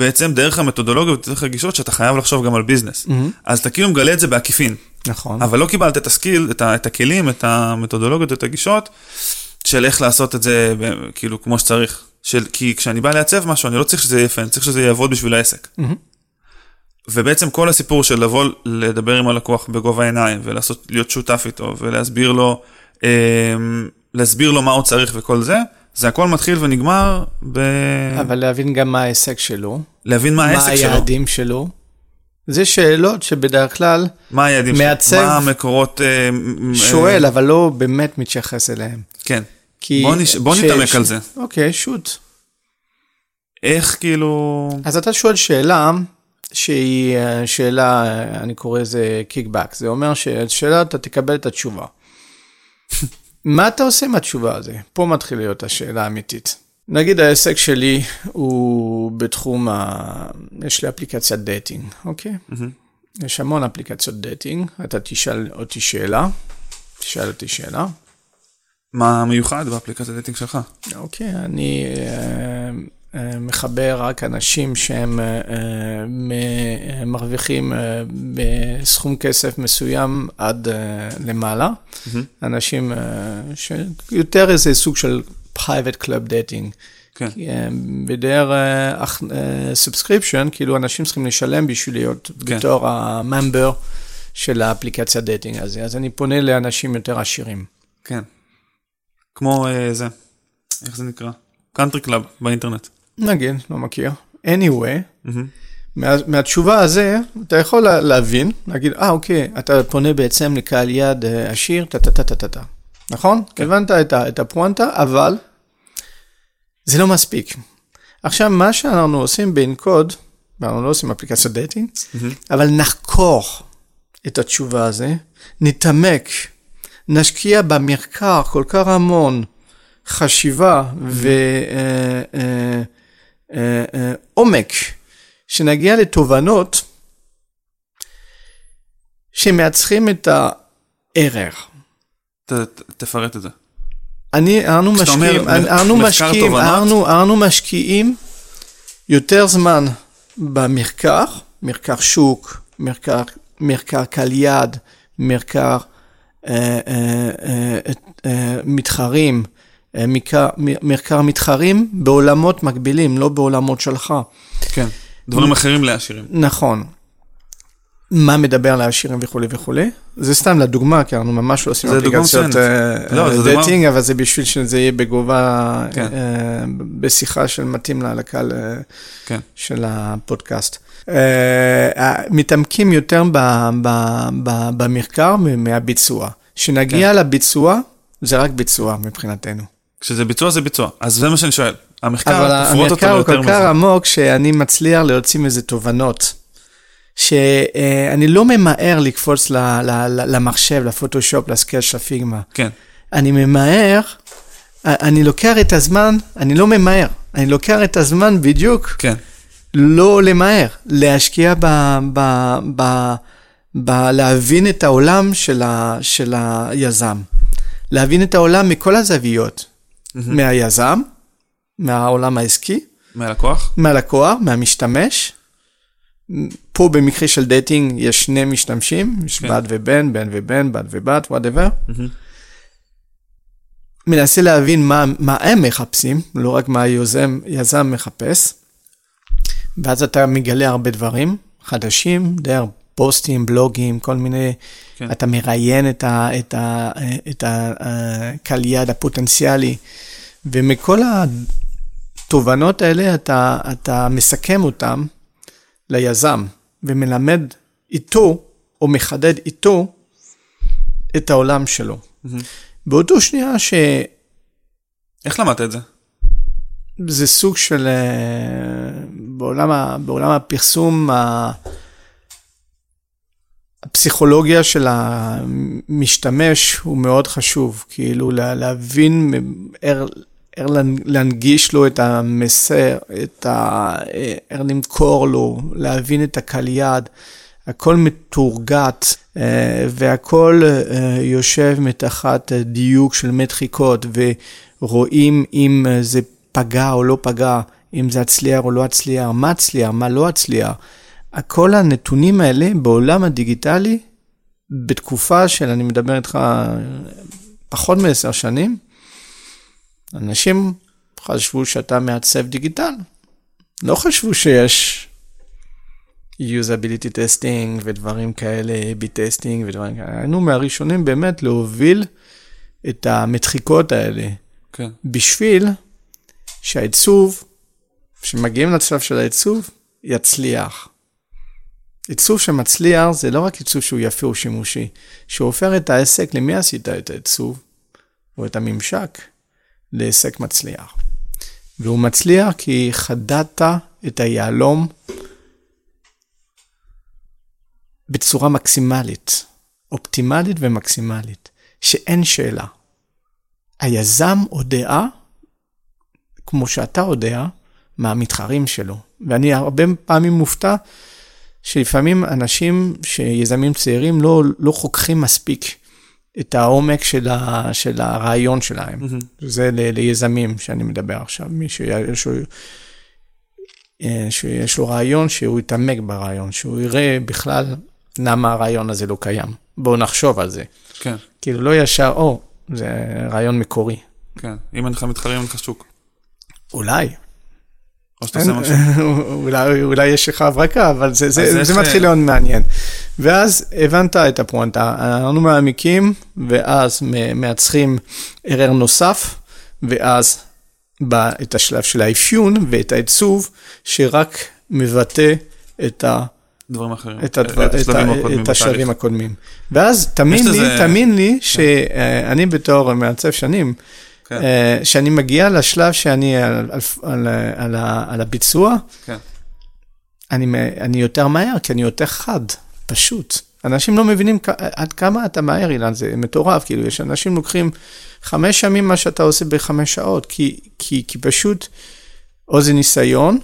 בעצם דרך המתודולוגיה ודרך הגישות שאתה חייב לחשוב גם על ביזנס. אז אתה כאילו מגלה את זה בעקיפין, נכון. אבל לא קיבלת את הסקיל, את, ה, את הכלים, את המתודולוגיות, את הגישות, של איך לעשות את זה כאילו כמו שצריך. של, כי כשאני בא לעצב משהו, אני לא צריך שזה יהיה יפה, אני צריך שזה יעבוד בשביל העסק. מהמם. ובעצם כל הסיפור של לבוא לדבר עם הלקוח בגובה העיניים ולעשות, להיות שותף איתו ולהסביר לו, אה, להסביר לו מה הוא צריך וכל זה, זה הכל מתחיל ונגמר ב... אבל להבין גם מה ההישג שלו, להבין מה מה העסק שלו, היעדים שלו. זה שאלות שבדרך כלל מה היעדים מעצב- מה המקורות... אה, שואל, אה, אבל לא באמת מתייחס אליהם. כן. כי... בוא נש- בוא ש- נתעמק ש- על זה. אוקיי, שוט. איך כאילו... אז אתה שואל שאלה שהיא אה, שאלה, אני קורא לזה kickback, זה אומר ששאלה אתה תקבל את התשובה. *laughs* מה אתה עושה עם התשובה הזו? פה מתחילה להיות השאלה האמיתית. נגיד העסק שלי הוא בתחום ה... יש לי אפליקציית dating, אוקיי? יש המון אפליקציות dating, אתה תשאל אותי שאלה, תשאל אותי שאלה, מה מיוחד באפליקציית dating שלך? אוקיי, אני אה, מחבר רק אנשים שהם אה, אה, מרוויחים אה, בסכום כסף מסוים עד למעלה. אנשים אה, שיותר איזה סוג של private club dating. כן. בדרך subscription, כאילו אנשים צריכים לשלם בשביל להיות כן. בתור ה member של האפליקציה dating הזה. אז אני פונה לאנשים יותר עשירים. כן. כמו זה, איך זה נקרא? country club באינטרנט. נגיד, לא מכיר. anyway, מהמם. מה, מהתשובה הזה, אתה יכול לה- להבין, להגיד, אה, אוקיי, אתה פונה בעצם לקהל יעד אה, עשיר, טה-טה-טה-טה-טה. נכון? כן. הבנת את, את הפואנטה, אבל זה לא מספיק. עכשיו, מה שאנחנו עושים באנקוד, אנחנו לא עושים אפליקציות דייטינג, אבל נחקור את התשובה הזה, נתעמק, נשקיע במחקר כל כך המון חשיבה ועומק, שנגיע לתובנות שמייצרים את הערך. ת- ת- תפרט את זה. אני, אנו אומר משקיעים, מ- אנו משקיעים? אנו, אנו משקיעים יותר זמן במחקר, מחקר שוק, מחקר, מחקר קהל יעד, מחקר אה, אה, אה, אה, מתחרים, אה, מחקר, מחקר מתחרים בעולמות מקבילים, לא בעולמות שלך. כן. דברים אחרים לעשירים. נכון. מה מדבר לעשירים וכולי וכולי. זה סתם לדוגמה, כי אנחנו ממש לא עושים אפליקציות מצוינת. אה, לא, אה, dating, אבל זה בשביל שזה יהיה בגובה, כן. אה, בשיחה של מתאים לקהל אה, כן. של הפודקאסט. אה, מתעמקים יותר במחקר מהביצוע. כשנגיע לביצוע, זה רק ביצוע מבחינתנו. כשזה ביצוע זה ביצוע. אז זה מה שאני שואל. המחקר, אבל המחקר הוא כל כך. עמוק, שאני מצליח להוציא מזה תובנות. שאני לא ממהר לקפוץ ל- ל- ל- למחשב, לפוטושופ, לסקייל של הפיגמה. כן. אני ממהר, אני לוקח את הזמן, אני לא ממהר, אני לוקח את הזמן בדיוק, כן. לא למהר, להשקיע ב... ב, ב ב- להבין את העולם של, ה, של היזם. להבין את העולם מכל הזוויות. מהיזם, מהעולם העסקי, מהלקוח? מהלקוח, מהמשתמש. פה במקרה של dating יש שני משתמשים, יש כן. בת ובן, בן ובן, בת ובת, whatever. מנסה להבין מה, מה הם מחפשים, לא רק מה היוזם, יזם מחפש, ואז אתה מגלה הרבה דברים חדשים, דרך פוסטים, בלוגים, כל מיני, כן. אתה מראיין את, ה, את, ה, את הקהל יד הפוטנציאלי, ומכל התובנות האלה אתה, אתה מסכם אותם ליזם, ומלמד איתו, או מחדד איתו, את העולם שלו. Mm-hmm. באותו שנייה ש... איך למדת את זה? זה סוג של, אה, בעולם, בעולם הפרסום, הפסיכולוגיה של המשתמש הוא מאוד חשוב, כאילו להבין, איך להנגיש לו את המסר, את ה... איך למכור לו, להבין את הקהל יעד. הכל מתורגת אה, והכל אה, יושב מתחת דיוק של מדחיקות ורואים אם זה פגע או לא פגע, אם זה הצליח או לא הצליח, מה הצליח, מה לא הצליח. כל הנתונים האלה בעולם הדיגיטלי, בתקופה של, אני מדבר איתך, פחות מעשר שנים, אנשים חשבו שאתה מעצב דיגיטל. לא חשבו שיש usability testing ודברים כאלה, A-B testing ודברים כאלה. היינו מהראשונים באמת להוביל את המדחיקות האלה. כן. בשביל שהעיצוב, כשמגיעים לצלב של העיצוב, יצליח. עיצוב שמצליח זה לא רק עיצוב שהוא יפה או שימושי, שהוא הופך את העסק, למי עשית את העיצוב, או את הממשק, לעסק מצליח. והוא מצליח כי חדדת את היהלום בצורה מקסימלית, אופטימלית ומקסימלית, שאין שאלה. היזם הודעה, כמו שאתה יודע, מהמתחרים שלו. ואני הרבה פעמים מופתע שלפעמים אנשים, שיזמים צעירים, לא, לא חוקרים מספיק את העומק של, ה, של הרעיון שלהם. Mm-hmm. זה ל, ליזמים שאני מדבר עכשיו, מי שיש לו, אה, שיש לו רעיון, שהוא יתעמק ברעיון, שהוא יראה בכלל למה הרעיון הזה לא קיים. בואו נחשוב על זה. כן. כאילו לא ישר, או, זה רעיון מקורי. כן, אם אין לך מתחרים, אין לך שוק. אולי. או שאתה עושה משהו. *laughs* אולי, אולי יש לך הברקה, אבל זה, זה, זה מתחיל להיות מעניין. ואז הבנת את הפואנטה, אנחנו מעמיקים, ואז מייצרים ערער נוסף, ואז בא את השלב של האפיון ואת העיצוב, שרק מבטא את ה... דברים אחרים. את, הדבר, את, את, את השלבים הקודמים. ואז תאמין לי, לזה... תאמין לי כן. שאני בתור מעצב שנים, כן. אה, שאני מגיע לשלב שאני על, על, על, על, על הביצוע, כן. אני, אני יותר מהר, כי אני יותר חד, פשוט. אנשים לא מבינים עד כמה אתה מהר, אילן, זה מטורף, כאילו, יש אנשים לוקחים חמש ימים מה שאתה עושה בחמש שעות, כי, כי, כי פשוט, או זה ניסיון,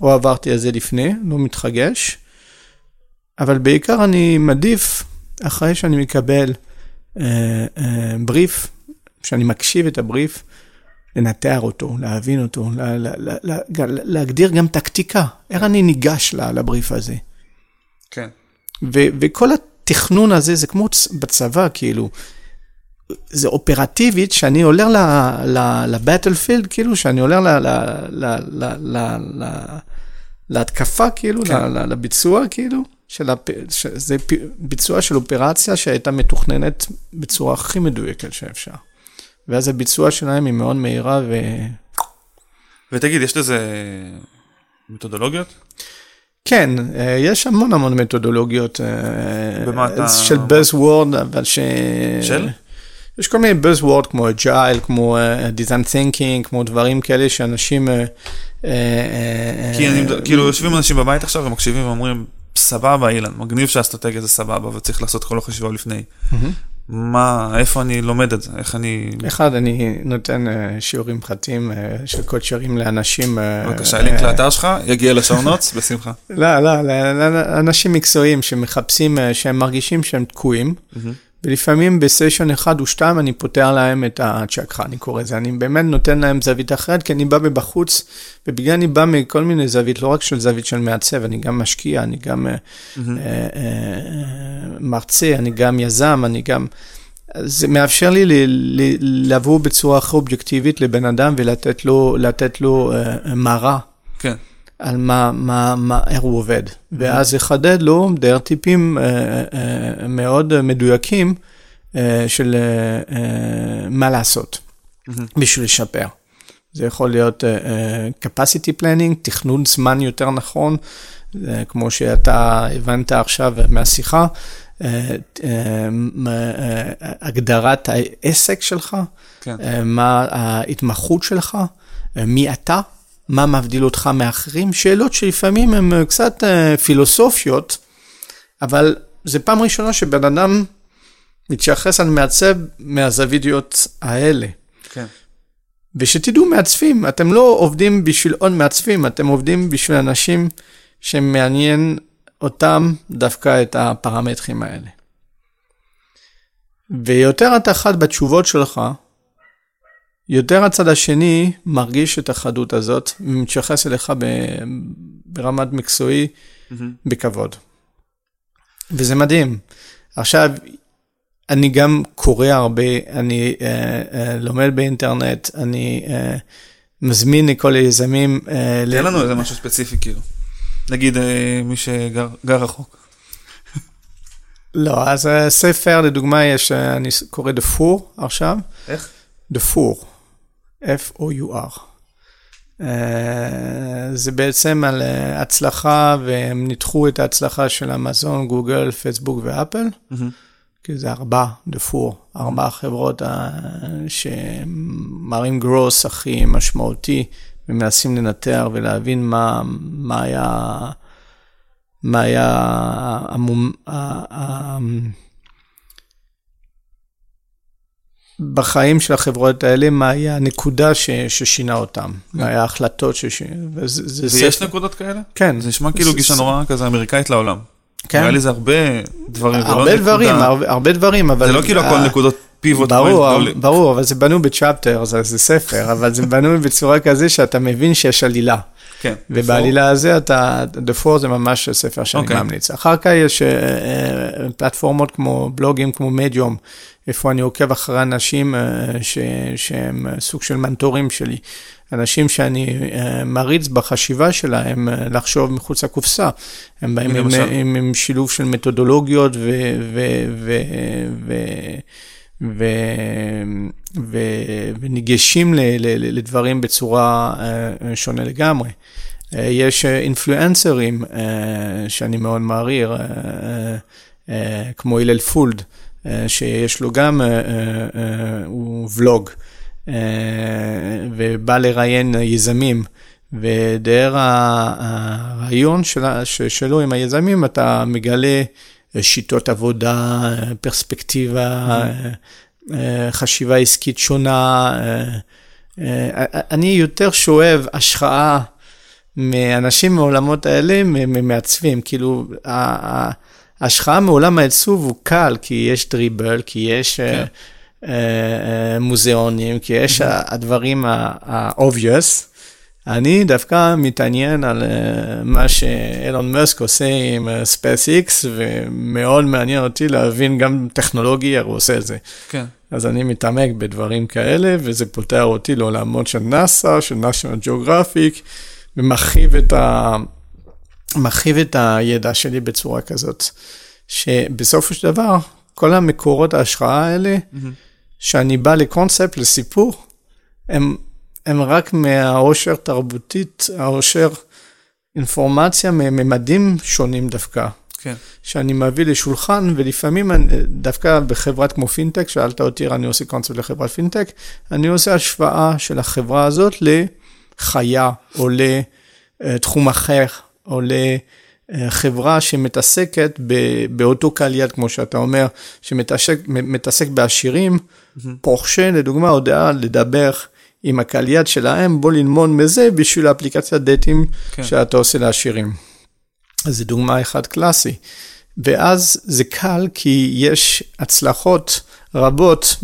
או עברתי על זה לפני, לא מתחגש, אבל בעיקר אני מעדיף, אחרי שאני מקבל אה, אה, בריף, כשאני מקשיב את הבריף, לנתח אותו, להבין אותו, לה, לה, לה, לה, להגדיר גם טקטיקה, איך אני ניגש לבריף הזה. כן. ו, וכל התכנון הזה זה כמו בצבא, כאילו, זה אופרטיבית, שאני עולה לבטלפילד, כאילו, שאני עולה להתקפה, כאילו, כן. לביצוע, כאילו, של הפ... זה ביצוע של אופרציה שהייתה מתוכננת בצורה הכי מדויקת שאפשר. ואז הביצוע שלהם היא מאוד מהירה ו... ותגיד, יש לזה מתודולוגיות? כן, אה, יש המון המון מתודולוגיות. אה, במה אתה... של Buzzword, אבל ש... של? יש כל מיני Buzzword כמו agile, כמו design thinking, כמו דברים כאלה שאנשים... כי אני, כאילו יושבים אנשים בבית עכשיו ומקשיבים ואומרים, סבבה אילן, מגניב שהאסטרטגיה זה סבבה וצריך לעשות כל החשיבה לפני. מה, איפה אני לומד את זה? איך אני... אחד, אני נותן uh, שיעורים פרטיים uh, של קודשרים לאנשים... Uh, בבקשה, לינק לאתר שלך, יגיע לשעונוץ, *laughs* בשמחה. לא, לא, לאנשים מקצועיים שמחפשים, uh, שהם מרגישים שהם תקועים, mm-hmm. ולפעמים בסשן אחד או שתיים אני פותר להם את הצ'קחה, אני קורא לזה. אני באמת נותן להם זווית אחרת, כי אני בא מבחוץ, ובגלל אני בא מכל מיני זווית, לא רק של זווית של מעצב, אני גם משקיע, אני גם mm-hmm. אה, אה, מרצה, אני גם יזם, אני גם... זה מאפשר לי לבוא בצורה הכי אובייקטיבית לבן אדם ולתת לו, לו אה, מראה. כן. על מה, מה, מה, איך הוא עובד, ואז יחדד לו דרך טיפים אה, אה, מאוד מדויקים אה, של אה, אה, מה לעשות בשביל לשפר. זה יכול להיות uh, uh, capacity planning, תכנון זמן יותר נכון, uh, כמו שאתה הבנת עכשיו מהשיחה, uh, uh, uh, הגדרת העסק שלך, כן. uh, מה ההתמחות שלך, uh, מי אתה, מה מבדיל אותך מאחרים, שאלות שלפעמים הן קצת uh, פילוסופיות, אבל זה פעם ראשונה שבן אדם מתייחס על מעצב מהזווידיות האלה. כן. ושתדעו מעצבים, אתם לא עובדים בשביל עוד מעצבים, אתם עובדים בשביל אנשים שמעניין אותם דווקא את הפרמטרים האלה. ויותר אתה חד בתשובות שלך, יותר הצד השני מרגיש את החדות הזאת, ומתייחס אליך ברמת מקצועי mm-hmm. בכבוד. וזה מדהים. עכשיו, אני גם קורא הרבה, אני uh, uh, לומד באינטרנט, אני uh, מזמין לכל היזמים. Uh, תן לנו איזה משהו ספציפי כאילו. נגיד uh, מי שגר רחוק. לא, אז ספר, לדוגמה, יש, אני קורא Four עכשיו. איך? The Four. Uh, זה בעצם על uh, הצלחה, והם ניתחו את ההצלחה של אמזון, גוגל, פייסבוק ואפל. Mm-hmm. כי זה ארבע, דפור, ארבע חברות אה, שמראים גרוס הכי משמעותי, ומנסים לנתח ולהבין מה, מה היה, מה היה המום, בחיים של החברות האלה, מה היה הנקודה ש, ששינה אותם, מה היה ההחלטות ששינה. ויש ספר... נקודות כאלה? כן. זה נשמע כאילו גישה נורא כזה אמריקאית לעולם. כן. נראה לי זה הרבה דברים, הרבה דברים, הרבה, הרבה דברים, אבל... זה לא כאילו הכל נקודות פיבוט ברור, ברור, אבל זה בנוי בצ'פטר, זה, זה ספר, אבל זה בנוי בצורה כזה שאתה מבין שיש עלילה. כן. ובעלילה הזה אתה, The Four זה ממש ספר שאני okay. אוקיי. ממליץ. אחר כך יש uh, פלטפורמות כמו בלוגים, כמו מדיום, איפה אני עוקב אחרי אנשים uh, ש, שהם סוג של מנטורים שלי. אנשים שאני מריץ בחשיבה שלהם לחשוב מחוץ לקופסה. הם באים עם, עם, עם שילוב של מתודולוגיות ו... ו, ו, ו ו, ו, וניגשים ל, ל, לדברים בצורה uh, שונה לגמרי. Uh, יש אינפלואנסרים uh, שאני מאוד uh, כמו הלל פולד, שיש לו גם, הוא ולוג. אה, ובא לראיין יזמים. ודרך הרעיון שלו עם היזמים, אתה מגלה שיטות עבודה, פרספקטיבה, חשיבה עסקית שונה. אני יותר שואב השחאה מאנשים מעולמות האלה, ממעצבים. כאילו, ההשחאה מעולם העיצוב הוא קל, כי יש דריבל, כי יש... כן. אה, אה, מוזיאונים, כי יש mm-hmm. הדברים ה-obvious. אני דווקא מתעניין על אה, מה שאילון מאסק עושה עם SpaceX, ומאוד מעניין אותי להבין גם טכנולוגי, איך הוא עושה את זה. כן. אז אני מתעמק בדברים כאלה, וזה פותח אותי לעולמות של נאסא, של national geographic, ומרחיב את, ה... את הידע שלי בצורה כזאת, שבסופו של דבר, כל המקורות ההשראה האלה, mm-hmm. שאני בא לקונספט, לסיפור, הם, הם רק מהעושר תרבותית, העושר אינפורמציה מממדים שונים דווקא. כן. שאני מביא לשולחן, ולפעמים דווקא בחברת כמו פינטק, שאלת אותי, אני עושה קונספט לחברת פינטק, אני עושה השוואה של החברה הזאת לחיה, או לתחום אחר, או ל... חברה שמתעסקת באותו קהל יד, כמו שאתה אומר, שמתעסק בעשירים, mm-hmm. פורשה, לדוגמה, הודעה לדבר עם הקהל יד שלהם, בוא ללמוד מזה בשביל האפליקציית דייטים כן. שאתה עושה לעשירים. אז זו דוגמה אחת קלאסי. ואז זה קל כי יש הצלחות רבות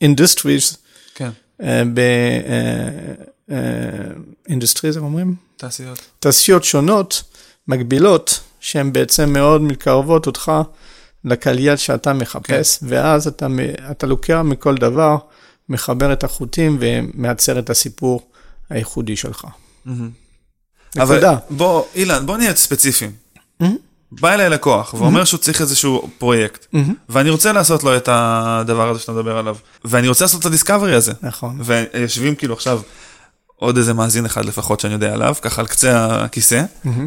ב industries, כן. ב industries, הם אומרים? תעשיות. תעשיות שונות. מקבילות, שהן בעצם מאוד מתקרבות אותך לקהל שאתה מחפש, כן. ואז אתה, אתה לוקח מכל דבר, מחבר את החוטים ומייצר את הסיפור הייחודי שלך. נקודה. בוא, אילן, בוא נהיה ספציפיים. בא אליי לקוח ואומר שהוא צריך איזשהו פרויקט, ואני רוצה לעשות לו את הדבר הזה שאתה מדבר עליו, ואני רוצה לעשות את הדיסקאברי הזה. נכון. ויושבים כאילו עכשיו עוד איזה מאזין אחד לפחות שאני יודע עליו, ככה על קצה הכיסא,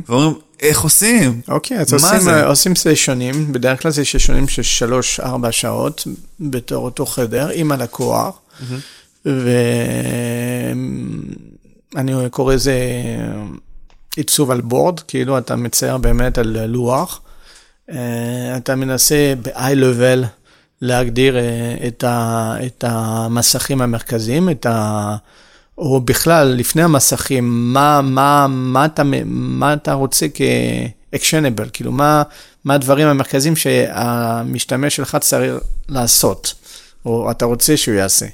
ואומרים, איך עושים? אוקיי, אז עושים, זה? אה, עושים סשנים, בדרך כלל זה סשנים של שלוש-ארבע שעות בתור אותו חדר עם הלקוח, ואני קורא לזה עיצוב על בורד, כאילו אתה מצייר באמת על לוח, אה, אתה מנסה ב-eye level להגדיר אה, את, ה, את המסכים המרכזיים, את ה... או בכלל, לפני המסכים, מה, מה, מה, אתה, מה אתה רוצה כ-actionable, כאילו, מה, מה הדברים המרכזיים שהמשתמש שלך צריך לעשות, או אתה רוצה שהוא יעשה.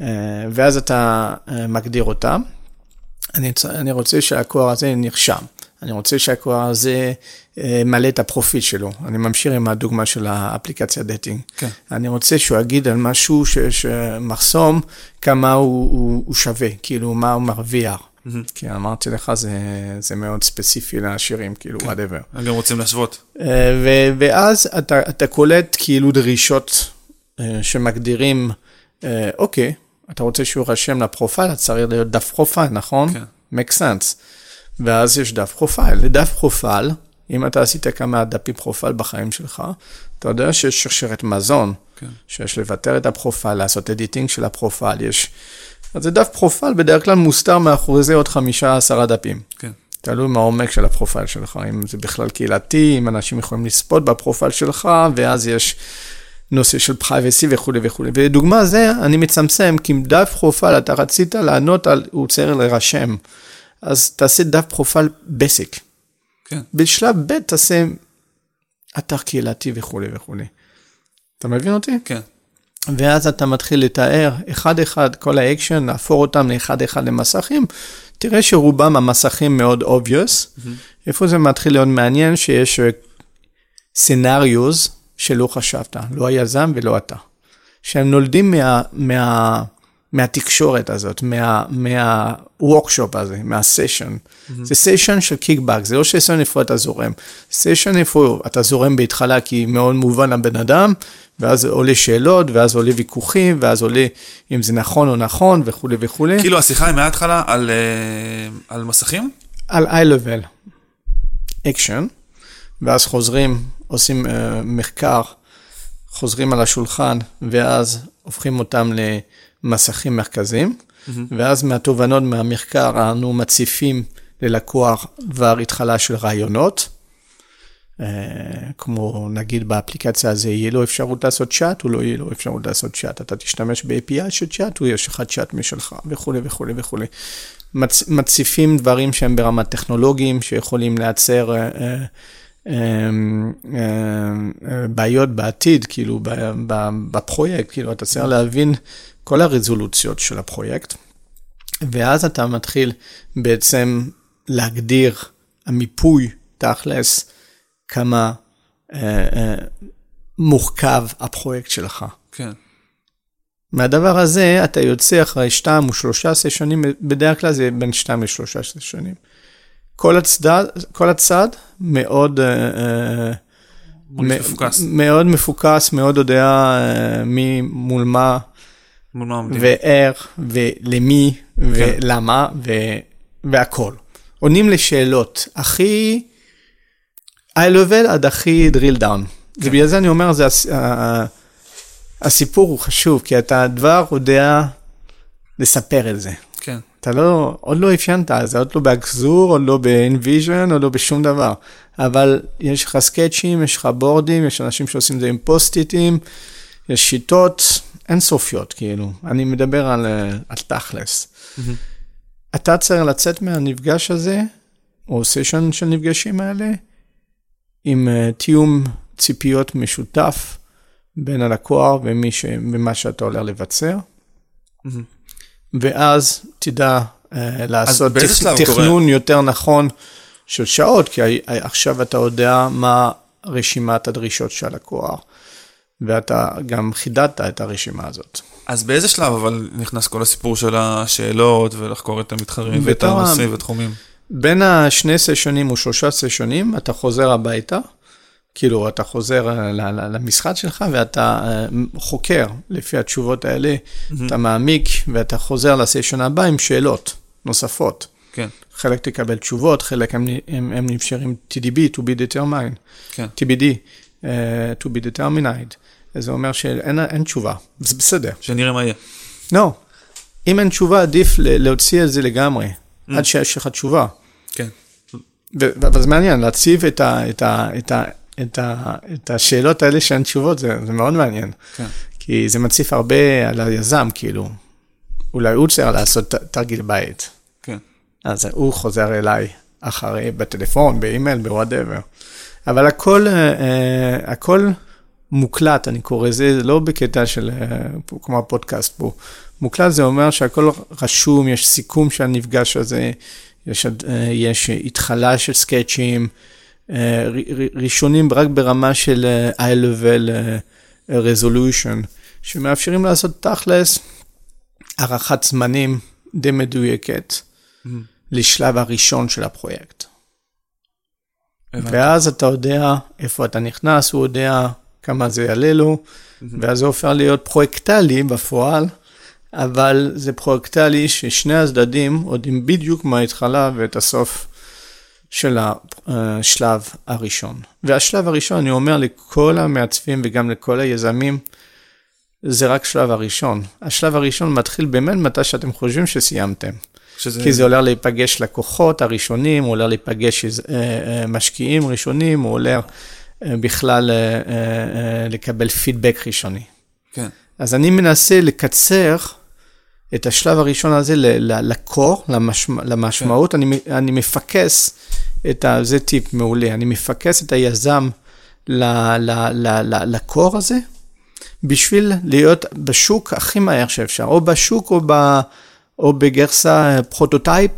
אה, ואז אתה אה, מגדיר אותם. אני, אני רוצה שהלקוח הזה נרשם. אני רוצה שהלקוח הזה אה, מלא את הפרופיל שלו. אני ממשיך עם הדוגמה של האפליקציה dating. כן. אני רוצה שהוא יגיד על משהו שיש מחסום, כמה הוא, הוא, הוא שווה, כאילו מה הוא מרוויח. כי אמרתי לך, זה, זה מאוד ספציפי לעשירים, כאילו, whatever. הם גם רוצים להשוות. ו- ואז אתה, אתה קולט כאילו דרישות שמגדירים, אוקיי, אתה רוצה שהוא יירשם ל profile, אתה צריך להיות דף profile, נכון? כן. make sense. ואז יש דף profile. לדף profile, אם אתה עשית כמה דפי profile בחיים שלך, אתה יודע שיש שרשרת מזון, כן. שיש לוותר את ה profile, לעשות editing של ה profile, יש... אז זה דף profile, בדרך כלל מוסתר מאחורי זה עוד חמישה, עשרה דפים. כן. תלוי מהעומק של ה profile שלך, אם זה בכלל קהילתי, אם אנשים יכולים לצפות ב profile שלך, ואז יש נושא של privacy וכולי וכולי. ודוגמה זה, אני מצמצם, כי עם דף profile אתה רצית לענות על, הוא צריך להירשם, אז תעשה דף profile basic. כן. בשלב ב' תעשה אתר קהילתי וכולי וכולי. אתה מבין אותי? כן. ואז אתה מתחיל לתאר אחד-אחד כל האקשן, להפוך אותם לאחד-אחד למסכים. תראה שרובם המסכים מאוד obvious. איפה זה מתחיל להיות מעניין? שיש scenarios שלא חשבת, לא היזם ולא אתה. שהם נולדים מה, מה, מהתקשורת הזאת, מה, מה workshop הזה, מהסשן. זה סשן של kickback, זה לא סשן איפה אתה זורם. סשן איפה אתה זורם בהתחלה כי מאוד מובן לבן אדם, ואז עולה שאלות, ואז עולה ויכוחים, ואז עולה אם זה נכון או נכון וכולי וכולי. כאילו השיחה היא מההתחלה על, אה, על מסכים? על eye-level, action, ואז חוזרים, עושים uh, מחקר, חוזרים על השולחן, ואז הופכים אותם למסכים מרכזיים, mm-hmm. ואז מהתובנות מהמחקר אנו מציפים ללקוח דבר התחלה של רעיונות. Uh, כמו נגיד באפליקציה הזו יהיה לו אפשרות לעשות צ'אט, או לא יהיה לו אפשרות לעשות צ'אט. אתה תשתמש ב-API של צ'אט, או יש לך צ'אט משלך, וכולי וכולי וכולי. מצ, מציפים דברים שהם ברמת טכנולוגיים, שיכולים לייצר אה, אה, בעיות בעתיד, כאילו בפרויקט, כאילו אתה צריך להבין כל הרזולוציות של הפרויקט, ואז אתה מתחיל בעצם להגדיר המיפוי, תכלס, כמה אה, אה, מורכב הפרויקט שלך. כן. מהדבר הזה אתה יוצא אחרי שתיים או שלושה סשנים, בדרך כלל זה בין שתיים לשלושה סשנים. כל הצד, כל הצד מאוד, אה, מאוד מפוקס. מאוד מפוקס, מאוד יודע אה, מי מול מה, מול מה עומדים. ואיך, ולמי, ולמה, ו, והכל. עונים לשאלות הכי high level עד הכי drill down. ובגלל זה אני אומר, זה הס- הסיפור הוא חשוב, כי אתה כבר יודע לספר את זה. אתה לא, עוד לא אפיינת, זה עוד לא באקזור, עוד לא ב-Envision, עוד לא בשום דבר. אבל יש לך סקצ'ים, יש לך בורדים, יש אנשים שעושים את זה עם פוסט-איטים, יש שיטות אינסופיות, כאילו. אני מדבר על, אה, על תכלס. אתה צריך לצאת מהנפגש הזה, או סשן של נפגשים האלה, עם אה, תיאום ציפיות משותף בין הלקוח ומי ש... ומה שאתה הולך לבצע. ואז תדע אה, לעשות תכ... שלב קורה? תכנון יותר נכון של שעות, כי עכשיו אתה יודע מה רשימת הדרישות של הלקוח, ואתה גם חידדת את הרשימה הזאת. אז באיזה שלב אבל נכנס כל הסיפור של השאלות ולחקור את המתחרים ואת הנושאים ותחומים? בין השני סשנים או שלושה סשנים, אתה חוזר הביתה, כאילו, אתה חוזר למשרד שלך ואתה אה, חוקר לפי התשובות האלה, אתה מעמיק ואתה חוזר לסשן הבא עם שאלות נוספות. כן, חלק תקבל תשובות, חלק הם, הם, הם נשארים TDB, to be determined, כן. TBD, uh, to be determined. זה אומר שאין אין תשובה, זה בסדר. שנראה מה יהיה. לא, אם אין תשובה, עדיף להוציא את זה לגמרי, עד שיש לך תשובה. כן. ו- אבל זה מעניין, להציב את, ה, את, ה, את, ה, את, ה, את השאלות האלה שאין תשובות, זה, זה מאוד מעניין. כן. כי זה מציף הרבה על היזם, כאילו. אולי הוא צריך לעשות תרגיל בית. כן. אז הוא חוזר אליי אחרי, בטלפון, באימייל, ב whatever. אבל הכל, אה, אה, הכל מוקלט, אני קורא לזה, זה לא בקטע של, אה, כמו הפודקאסט פה. מוקלט זה אומר שהכל רשום, יש סיכום של המפגש הזה, יש, יש התחלה של סקצ'ים, ראשונים רק ברמה של אה, high-level אה, resolution, שמאפשרים לעשות תכלס הערכת זמנים די מדויקת. לשלב הראשון של הפרויקט. הבנתי. ואז אתה יודע איפה אתה נכנס, הוא יודע כמה זה יעלה לו, ואז זה הופך להיות פרויקטלי בפועל, אבל זה פרויקטלי ששני הצדדים יודעים בדיוק מה ההתחלה ואת הסוף של השלב הראשון. והשלב הראשון, אני אומר לכל המעצבים וגם לכל היזמים, זה רק שלב הראשון. השלב הראשון מתחיל באמת מתי שאתם חושבים שסיימתם. שזה... כי זה עולה להיפגש לקוחות הראשונים, עולה להיפגש אה, אה, משקיעים ראשונים, הוא עולה אה, בכלל אה, אה, אה, לקבל פידבק ראשוני. כן. אז אני מנסה לקצר את השלב הראשון הזה לקור, למשמע, למשמעות, אני, מ- אני מפקס את ה... זה טיפ מעולה, אני מפקס את היזם ל- ל- ל- ל- לקור הזה, בשביל להיות בשוק הכי מהר שאפשר, או בשוק או, ב, או בגרסה prototype,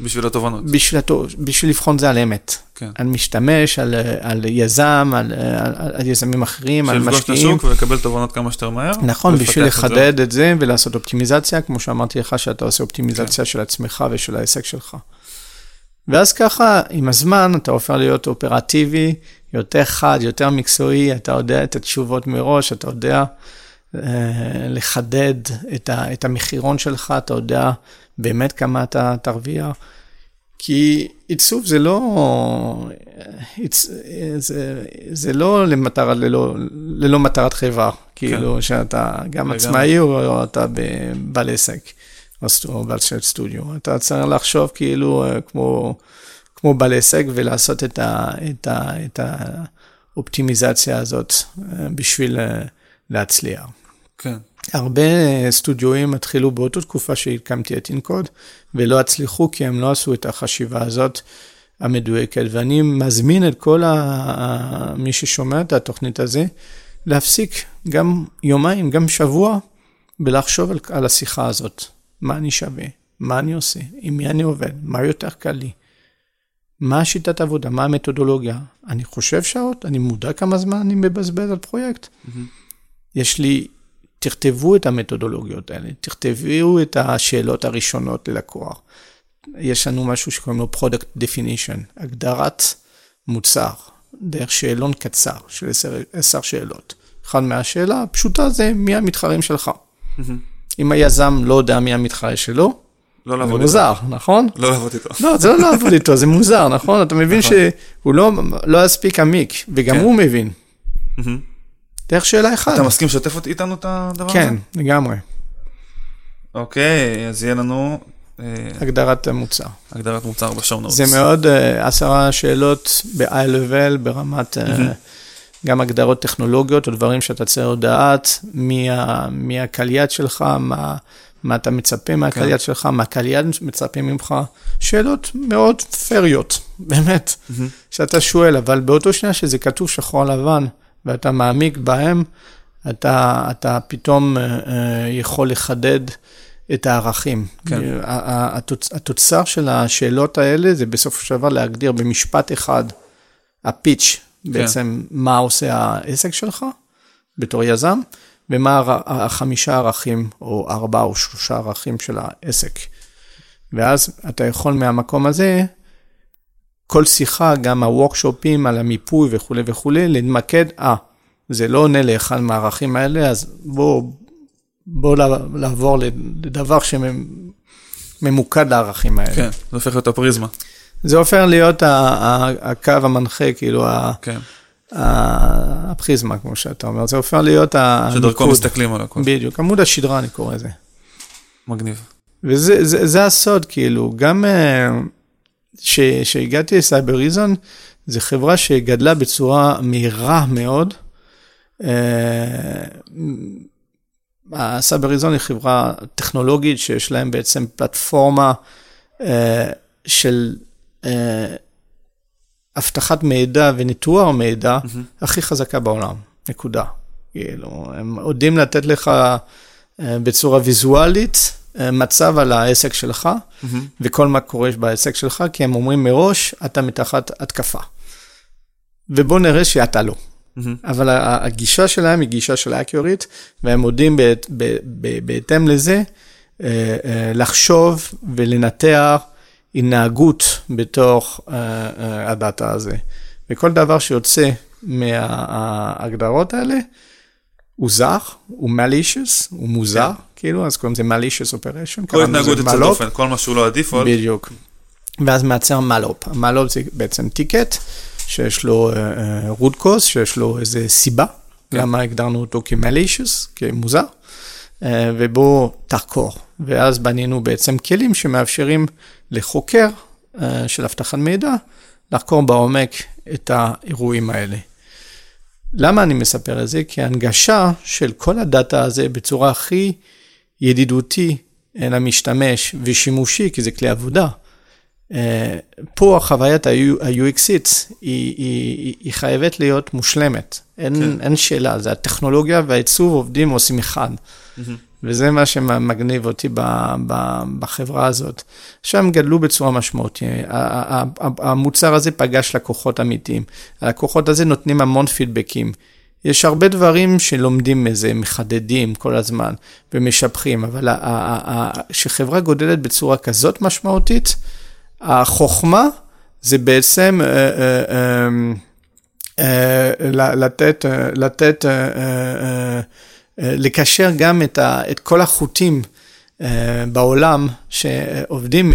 בשביל התובנות. בשביל, בשביל לבחון זה על אמת. כן. על משתמש, על, על יזם, על, על, על יזמים אחרים, על שיפגוש את משקיעים. השוק ולקבל תובנות כמה שיותר מהר. נכון, בשביל את זה. לחדד את זה ולעשות אופטימיזציה, כמו שאמרתי לך, שאתה עושה אופטימיזציה של עצמך ושל העסק שלך. ואז ככה, עם הזמן, אתה הופך להיות אופרטיבי, יותר חד, יותר מקצועי, אתה יודע את התשובות מראש, אתה יודע אה, לחדד את, ה, את המחירון שלך, אתה יודע באמת כמה אתה תרוויח. כי עיצוב זה לא. זה, זה לא למטרה, ללא, ללא מטרת חברה, כאילו שאתה גם לגמרי. עצמאי או, או אתה בעל עסק, או בעל של סטודיו. אתה צריך לחשוב כאילו אה, כמו, כמו בעל עסק ולעשות את, ה, את, ה, את האופטימיזציה הזאת אה, בשביל אה, להצליח. כן. הרבה סטודיואים התחילו באותה תקופה שהקמתי את אינקוד, ולא הצליחו כי הם לא עשו את החשיבה הזאת המדויקת. ואני מזמין את כל ה... מי ששומע את התוכנית הזה, להפסיק גם יומיים, גם שבוע, ולחשוב על, על השיחה הזאת. מה אני שווה? מה אני עושה? עם מי אני עובד? מה יותר קל לי? מה השיטת עבודה? מה המתודולוגיה? אני חושב שעות? אני מודע כמה זמן אני מבזבז על פרויקט? יש לי תכתבו את המתודולוגיות האלה, תכתבו את השאלות הראשונות ללקוח. יש לנו משהו שקוראים לו product definition, הגדרת מוצר, דרך שאלון קצר של עשר, שאלות. אחד מהשאלה הפשוטה זה מי המתחרים שלך. אם היזם לא יודע מי המתחרה שלו, לא זה לעבוד איתו. מוזר, נכון? לא לעבוד איתו. לא, זה לא לעבוד איתו, זה מוזר, נכון? אתה מבין נכון. שהוא לא, לא יספיק עמיק, וגם כן. הוא מבין. מהמם. דרך שאלה אחת. אתה מסכים לשתף איתנו את הדבר הזה? כן, לגמרי. אוקיי, אז יהיה לנו אה, הגדרת המוצר. הגדרת מוצר בשואו נוטס. זה מאוד אה, עשרה שאלות ב-high level, ברמת אה, גם הגדרות טכנולוגיות או דברים שאתה צריך לדעת, מי מי הקהל יעד שלך, מה, מה אתה מצפה מהקהל כן. יעד שלך, מה הקהל יעד מצפה ממך. שאלות מאוד פריות, באמת, שאתה שואל, אבל באותו שנייה שזה כתוב שחור לבן, ואתה מעמיק בהם, אתה, אתה פתאום אה, אה, יכול לחדד את הערכים. כן. התוצ- התוצר של השאלות האלה זה בסופו של דבר להגדיר במשפט אחד, הפיץ', בעצם מה עושה העסק שלך בתור יזם, ומה החמישה ערכים, או ארבעה או שלושה ערכים של העסק. ואז אתה יכול מהמקום הזה כל שיחה, גם הוורקשופים על המיפוי וכולי וכולי, להתמקד, אה, זה לא עונה לאחד מהערכים האלה, אז בואו בוא לעבור לדבר שממוקד לערכים האלה. כן, זה הופך להיות הפריזמה. זה הופך להיות הקו המנחה, כאילו, כן. הפריזמה, כמו שאתה אומר, זה הופך להיות הניקוד. שדרכו מסתכלים על הכול. בדיוק, עמוד השדרה אני קורא לזה. מגניב. וזה זה, זה הסוד, כאילו, גם כשהגעתי ל Cybereason, זו חברה שגדלה בצורה מהירה מאוד. ה Cybereason היא חברה טכנולוגית שיש להם בעצם פלטפורמה של אבטחת מידע וניטור מידע. הכי חזקה בעולם, נקודה. כאילו, הם יודעים לתת לך בצורה ויזואלית מצב על העסק שלך, mm-hmm. וכל מה קורה בעסק שלך, כי הם אומרים מראש, אתה מתחת התקפה. ובוא נראה שאתה לא. Mm-hmm. אבל הגישה שלהם היא גישה של אקיורית, והם יודעים בהתאם לזה לחשוב ולנתח התנהגות בתוך הדאטה הזה. וכל דבר שיוצא מההגדרות האלה, הוא זר, הוא malicious, הוא מוזר, כן. כאילו, אז קוראים לזה malicious operation. כל התנהגות יוצאת דופן, כל מה שהוא לא הדיפולט. בדיוק. ואז מייצר מלופ. המלופ זה בעצם טיקט, שיש לו root cause, שיש לו איזה סיבה, כן. למה הגדרנו אותו כ-malicious, כמוזר, ובואו תחקור. ואז בנינו בעצם כלים שמאפשרים לחוקר של אבטחת מידע לחקור בעומק את האירועים האלה. למה אני מספר את זה? כי ההנגשה של כל הדאטה הזה בצורה הכי ידידותי למשתמש ושימושי, כי זה כלי עבודה. פה החוויית ה-UXית היא, היא, היא חייבת להיות מושלמת, אין, כן. אין שאלה, זה הטכנולוגיה והעיצוב עובדים עושים אחד. Mm-hmm. וזה מה שמגניב אותי בחברה הזאת. שם גדלו בצורה משמעותית. המוצר הזה פגש לקוחות אמיתיים. הלקוחות הזה נותנים המון פידבקים. יש הרבה דברים שלומדים מזה, מחדדים כל הזמן ומשבחים, אבל כשחברה גודלת בצורה כזאת משמעותית, החוכמה זה בעצם אה, אה, אה, לתת, לתת לקשר גם את, כל החוטים בעולם שעובדים,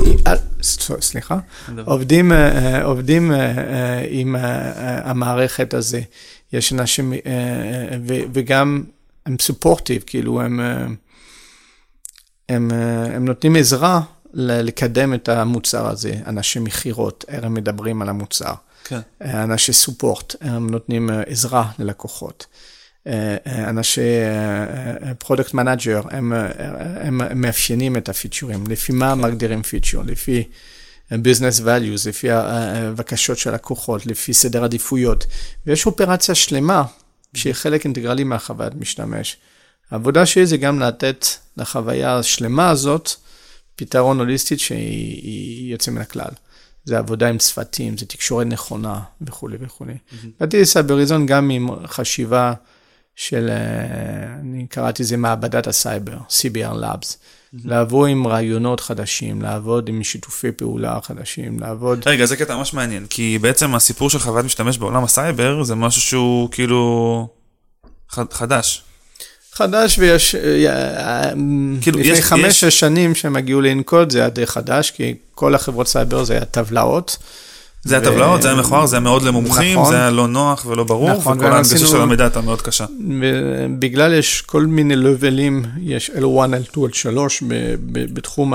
סליחה, עובדים, uh, עובדים uh, uh, עם המערכת הזה. יש אנשים, וגם הם סופורטיב, כאילו הם, הם, הם נותנים עזרה לקדם את המוצר הזה. אנשי מכירות, הם מדברים על המוצר. כן. אנשי support, הם נותנים עזרה ללקוחות. אנשי product manager, הם, הם מאפיינים את הפיצ'ורים, לפי מה כן. מגדירים פיצ'ור, לפי business values, לפי הבקשות של לקוחות, לפי סדר עדיפויות. ויש אופרציה שלמה שהיא חלק אינטגרלי מהחוויית משתמש. העבודה שלי זה גם לתת לחוויה השלמה הזאת פתרון הוליסטי שהיא יוצא מן הכלל. זה עבודה עם צוותים, זה תקשורת נכונה וכולי וכולי. באתי ל Cybereason גם עם חשיבה של, אה, אני קראתי לזה מעבדת הסייבר, Cyber Labs. Mm-hmm. לעבוד עם רעיונות חדשים, לעבוד עם שיתופי פעולה חדשים, לעבוד... רגע, זה קטע ממש מעניין, כי בעצם הסיפור של חוויית משתמש בעולם הסייבר זה משהו שהוא כאילו חדש. חדש ויש, אה, אה, כאילו לפני חמש-שש שנים שהם הגיעו לנקוד זה היה די חדש, כי כל החברות סייבר זה היה טבלאות. זה הטבלאות, זה היה מכוער, זה היה מאוד למומחים, נכון, זה היה לא נוח ולא ברור, נכון, וכל ההנגשה של המידע הייתה מאוד קשה. בגלל יש כל מיני לבלים, יש L1, L2, L3 בתחום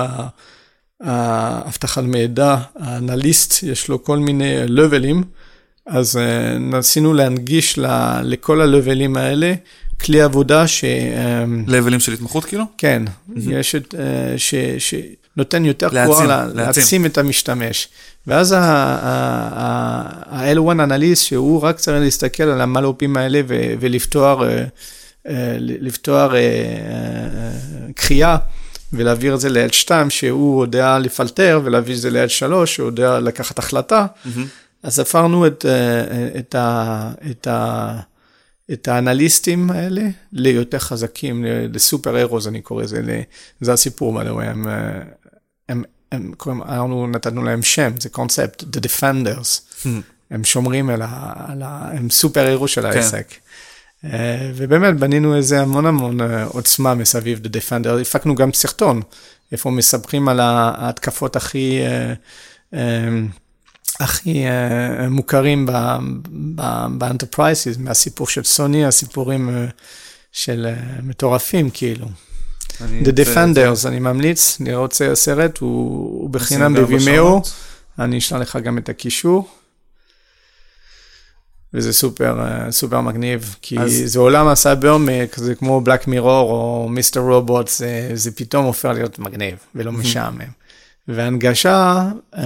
האבטחת מידע, האנליסט, יש לו כל מיני לבלים, אז אה, ניסינו להנגיש לכל הלבלים האלה כלי עבודה ש... לבלים של התמחות כאילו? כן, יש את... נותן יותר כוח להעצים את המשתמש. ואז ה-L1 אנליסט, שהוא רק צריך להסתכל על המלופים האלה ולפתוח אה, אה, לפתוח אה, קריאה. ולהעביר את זה ל-L2, שהוא יודע לפלטר, ולהביא את זה ל-L3, שהוא יודע לקחת החלטה. Mm-hmm. אז הפרנו את, את, ה, את, ה, את האנליסטים האלה ליותר חזקים, לסופר אירוז, אני קורא לזה, זה הסיפור, מה הם, הם הם קוראים, אנחנו נתנו להם שם, זה קונספט, The Defenders. הם שומרים על ה... על ה הם סופר הירו של העסק. אה, ובאמת בנינו איזה המון המון אה, עוצמה מסביב The Defender, הפקנו גם סרטון, איפה מספרים על ההתקפות הכי, אה, הכי מוכרים ב enterprises, מהסיפור של סוני, הסיפורים של מטורפים כאילו. The Defenders, אני ממליץ לראות סרט, הוא בחינם ב Vimeo, אני אשלח לך גם את הקישור. וזה סופר, אה, סופר מגניב, כי אז... זה עולם הסייבר, כזה כמו Black Mirror או Mr. Robot, זה, זה פתאום הופך להיות מגניב ולא משעמם. והנגשה uh,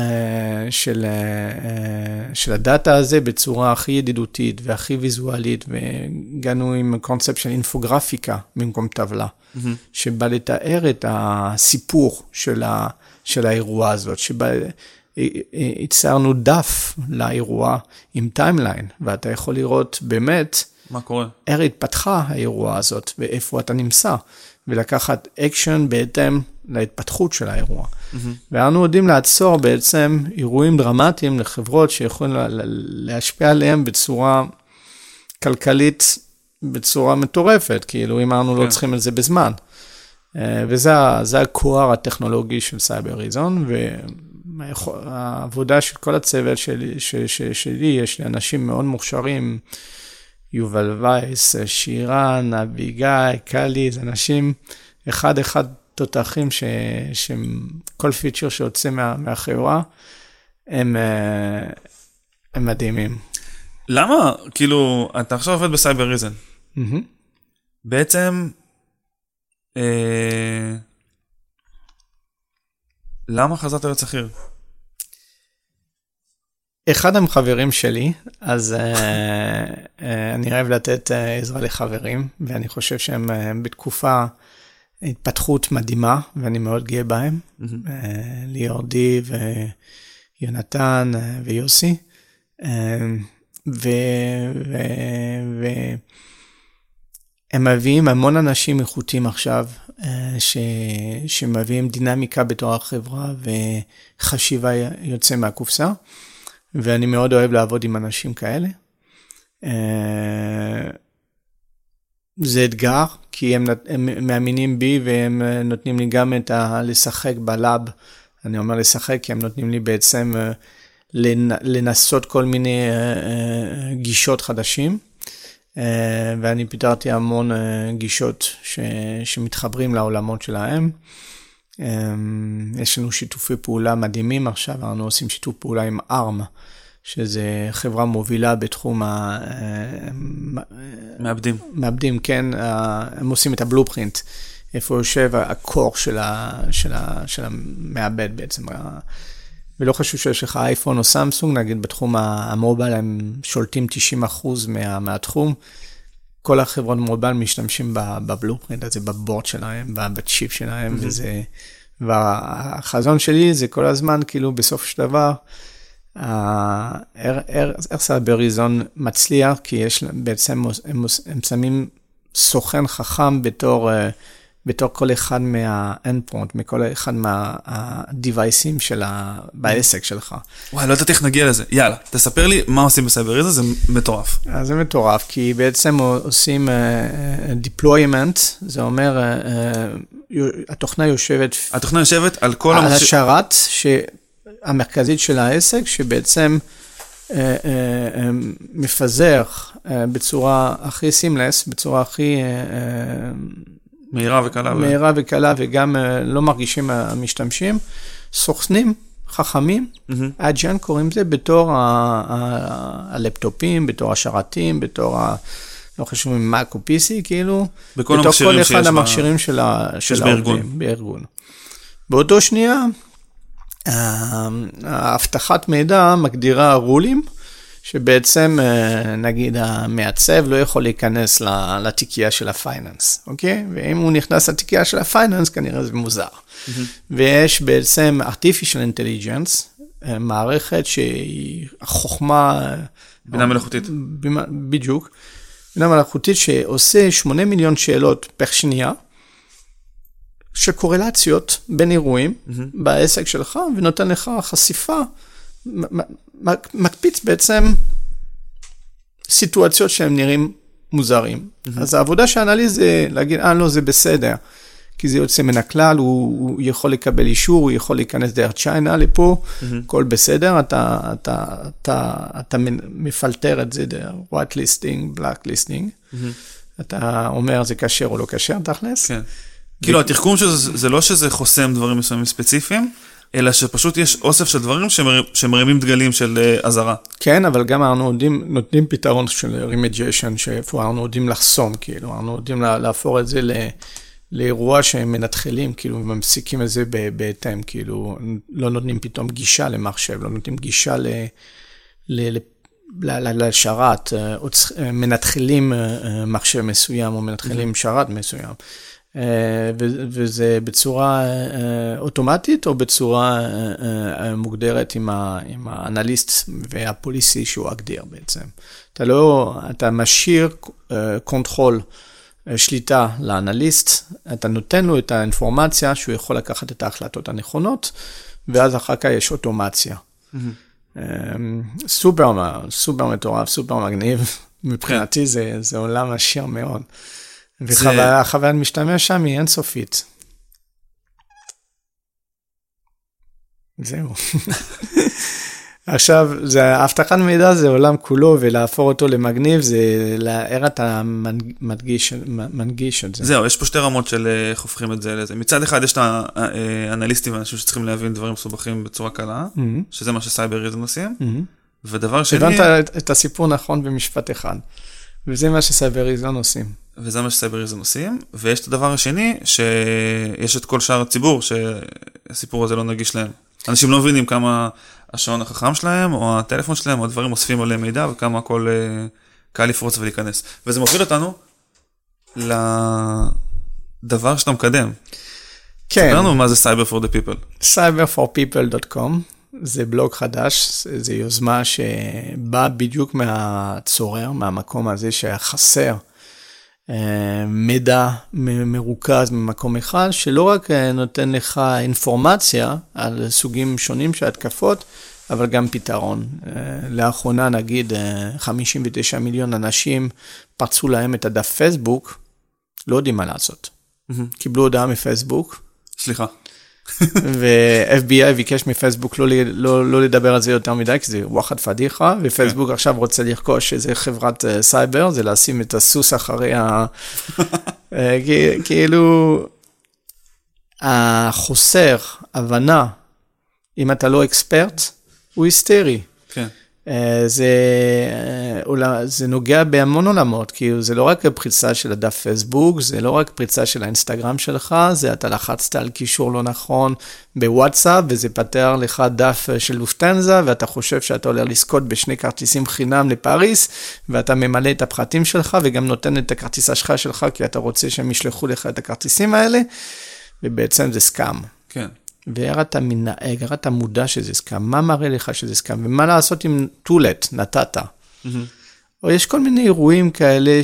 של, uh, של הדאטה הזה בצורה הכי ידידותית והכי ויזואלית, והגענו עם קונספט של אינפוגרפיקה במקום טבלה, mm-hmm. שבא לתאר את הסיפור של, ה, של האירוע הזאת, שבא ייצרנו דף לאירוע עם timeline, ואתה יכול לראות באמת, מה קורה? איך התפתחה האירוע הזאת ואיפה אתה נמצא, ולקחת אקשן בהתאם להתפתחות של האירוע. Mm-hmm. ואנו יודעים לעצור בעצם אירועים דרמטיים לחברות שיכולים להשפיע עליהם בצורה כלכלית, בצורה מטורפת, כאילו אם אנחנו לא כן. לא צריכים את זה בזמן. אה, וזה הכוח הטכנולוגי של סייבר ריזון, העבודה של כל הצוות שלי, ש, ש, שלי, יש לי אנשים מאוד מוכשרים, יובל וייס, שירן, אביגי, קאלי, זה אנשים אחד-אחד תותחים, שכל פיצ'ר שיוצא מה, מהחברה, הם, אה, הם מדהימים. למה, כאילו, אתה עכשיו עובד בסייבר ריזן. Mm-hmm. בעצם, אה, למה חזרת להיות שכיר? אחד החברים שלי, אז uh, uh, אני אוהב לתת uh, עזרה לחברים, ואני חושב שהם uh, בתקופה התפתחות מדהימה, ואני מאוד גאה בהם. Mm-hmm. Uh, ליאור די ויונתן uh, ויוסי. Uh, ו... ו... ו... הם מביאים המון אנשים איכותיים עכשיו, ש... שמביאים דינמיקה בתור החברה וחשיבה יוצא מהקופסה. ואני מאוד אוהב לעבוד עם אנשים כאלה. אה, זה אתגר, כי הם, הם מאמינים בי והם נותנים לי גם את ה... לשחק בלאב. אני אומר לשחק, כי הם נותנים לי בעצם אה, לנסות כל מיני אה, גישות חדשים. ואני פיתרתי המון גישות ש, שמתחברים לעולמות שלהם. יש לנו שיתופי פעולה מדהימים עכשיו, אנחנו עושים שיתוף פעולה עם ARM, שזה חברה מובילה בתחום ה... מעבדים. מעבדים, כן, הם עושים את הבלופרינט, איפה יושב הקור של, ה... של, ה... של המעבד בעצם. ולא חשוב שיש לך אייפון או סמסונג, נגיד בתחום המובייל הם שולטים 90% מה... מהתחום. כל החברות מובייל משתמשים בבלופרינט הזה, בבורד שלהם, בצ'יפ שלהם, mm-hmm. וזה... והחזון שלי זה כל הזמן, כאילו, בסוף של דבר, איך סייבריזון מצליח, כי יש בעצם, הם, הם שמים סוכן חכם בתור, אה, בתור כל אחד מה-endpoint, מכל אחד מה-deviceים של ה... בעסק שלך. וואי, לא יודעת איך נגיע לזה. יאללה, תספר לי מה עושים בסייבריזון, זה מטורף. זה מטורף, כי בעצם עושים uh, deployment, זה אומר, uh, התוכנה יושבת... התוכנה יושבת על כל... על המחש... השרת. המרכזית של העסק, שבעצם אה, אה, אה, מפזר בצורה הכי סימלס, בצורה הכי... מהירה וקלה. מהירה וקלה, וגם לא מרגישים המשתמשים, סוכנים חכמים, אג'אן. קוראים לזה, בתור הלפטופים, בתור השרתים, בתור ה... לא חשוב אם Mac או PC, כאילו, בכל בתור כל אחד המכשירים של העובדים בארגון. באותו שנייה, האבטחת מידע מגדירה רולים, שבעצם אה, נגיד המעצב לא יכול להיכנס לתיקייה של ה finance, אוקיי? ואם הוא נכנס לתיקייה של ה finance, כנראה זה מוזר. Mm-hmm. ויש בעצם artificial intelligence, אה, מערכת שהיא החוכמה... בינה מלאכותית. בדיוק. בינה מלאכותית שעושה 8 מיליון שאלות פר שנייה. של קורלציות בין אירועים mm-hmm. בעסק שלך, ונותן לך חשיפה, מקפיץ בעצם סיטואציות שהם נראים מוזרים. Mm-hmm. אז העבודה של האנליסט זה להגיד, אה, לא, זה בסדר. כי זה יוצא מן הכלל, הוא, הוא יכול לקבל אישור, הוא יכול להיכנס דרך צ'יינה לפה, mm-hmm. הכל בסדר, אתה, אתה, אתה, אתה מפלטר את זה דרך white listing, black listing. Mm-hmm. אתה אומר זה כשר או לא כשר, תכלס. כן. כאילו התחכום של זה, זה לא שזה חוסם דברים מסוימים ספציפיים, אלא שפשוט יש אוסף של דברים שמר, שמרימים דגלים של uh, אזהרה. כן, אבל גם אנחנו יודעים, נותנים פתרון של remediation, שאיפה אנחנו יודעים לחסום, כאילו, אנחנו יודעים להפוך את זה ל... לאירוע שהם מנטרלים, כאילו, מפסיקים את זה בהתאם, כאילו, לא נותנים פתאום גישה למחשב, לא נותנים גישה ל... ל, ל לשרת, אה, אה, מנטרלים מחשב מסוים או מנטרלים שרת מסוים. אה, וזה בצורה אה, אוטומטית או בצורה אה, מוגדרת עם, האנליסט וה policy שהוא הגדיר בעצם. אתה לא, אתה משאיר control, שליטה לאנליסט, אתה נותן לו את האינפורמציה שהוא יכול לקחת את ההחלטות הנכונות, ואז אחר כך יש אוטומציה. Mm-hmm. סופר, סופר מטורף, סופר מגניב, מבחינתי זה, זה עולם עשיר מאוד. והחוויית משתמש שם היא אינסופית. זהו. *laughs* עכשיו, זה, אבטחת מידע זה עולם כולו, ולהפוך אותו למגניב זה איך אתה מנגיש, מנגיש את זה. זהו, יש פה שתי רמות של אה, איך הופכים את זה לזה. מצד אחד יש את האנליסטים ואנשים שצריכים להבין דברים מסובכים בצורה קלה, mm-hmm. שזה מה שסייבריזם עושים, mm-hmm. ודבר שני... הבנת את הסיפור נכון במשפט אחד, וזה מה שסייבריזם עושים. וזה מה שסייבריזם עושים, ויש את הדבר השני, שיש את כל שאר הציבור, שהסיפור הזה לא נגיש להם. אנשים לא מבינים כמה השעון החכם שלהם, או הטלפון שלהם, או הדברים אוספים עליהם מידע, וכמה הכל uh, קל לפרוץ ולהיכנס. וזה מוביל אותנו לדבר שאתה מקדם. כן. ספר לנו מה זה Cyber for the People. cyberforpeople.com זה בלוג חדש, זו יוזמה שבאה בדיוק מהצורר, מהמקום הזה שהיה חסר. מידע מרוכז ממקום אחד, שלא רק אה, נותן לך אינפורמציה על סוגים שונים של התקפות, אבל גם פתרון. אה, לאחרונה, נגיד, 59 אה, מיליון אנשים פרצו להם את הדף פייסבוק, לא יודעים מה לעשות. Mm-hmm. קיבלו הודעה מפייסבוק. סליחה. *laughs* ו-FBI ביקש מפייסבוק לא, לא, לא לדבר על זה יותר מדי, כי זה וואחד פדיחה, ופייסבוק כן. עכשיו רוצה לרכוש איזה חברת uh, סייבר, זה לשים את הסוס אחרי ה... *laughs* uh, כאילו, החוסר הבנה, אם אתה לא אקספרט, הוא היסטרי. כן. אה, זה, אה, זה נוגע בהמון עולמות, כאילו זה לא רק פריצה של הדף פייסבוק, זה לא רק פריצה של האינסטגרם שלך, זה אתה לחצת על קישור לא נכון בוואטסאפ, וזה פתר לך דף אה, של לופטנזה, ואתה חושב שאתה הולך לזכות בשני כרטיסים חינם לפריס, ואתה ממלא את הפחתים שלך, וגם נותן את הכרטיס אשראי שלך, כי אתה רוצה שהם ישלחו לך את הכרטיסים האלה, ובעצם זה scam. כן. אתה מנהג, אתה מודע שזה scam, מה מראה לך שזה scam, ומה לעשות עם טולט, נתת. Mm-hmm. או יש כל מיני אירועים כאלה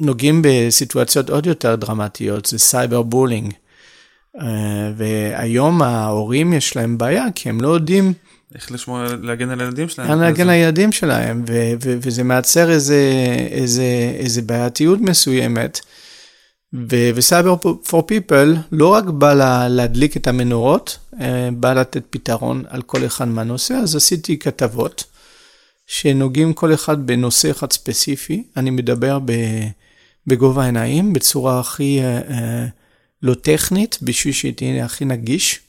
שנוגעים בסיטואציות עוד יותר דרמטיות, זה cyber bullying. והיום ההורים יש להם בעיה, כי הם לא יודעים... איך לשמור, להגן על הילדים שלהם. להגן על הילדים שלהם, וזה מייצר איזה, איזה, איזה בעייתיות מסוימת. ו Cyber for People לא רק בא לה, להדליק את המנורות, אה, בא לתת פתרון על כל אחד מהנושא, אז עשיתי כתבות שנוגעים כל אחד בנושא אחד ספציפי. אני מדבר בגובה העיניים, בצורה הכי אה, אה, לא טכנית, בשביל שתהיה הכי נגיש.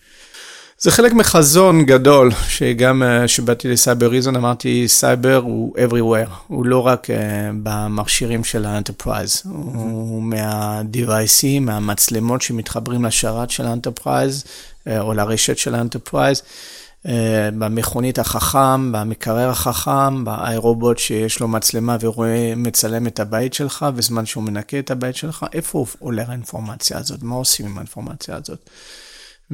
זה חלק מחזון גדול, שגם כשבאתי אה, ל Cybereason אמרתי, סייבר הוא everywhere, הוא לא רק uh, במכשירים של ה enterprise, mm-hmm. הוא מהדיווייסים, מהמצלמות שמתחברים לשרת של ה enterprise, uh, או לרשת של ה enterprise, uh, במכונית החכם, במקרר החכם, ב iRobot שיש לו מצלמה ורואה, מצלם את הבית שלך, בזמן שהוא מנקה את הבית שלך, איפה עולה האינפורמציה הזאת? מה עושים עם האינפורמציה הזאת?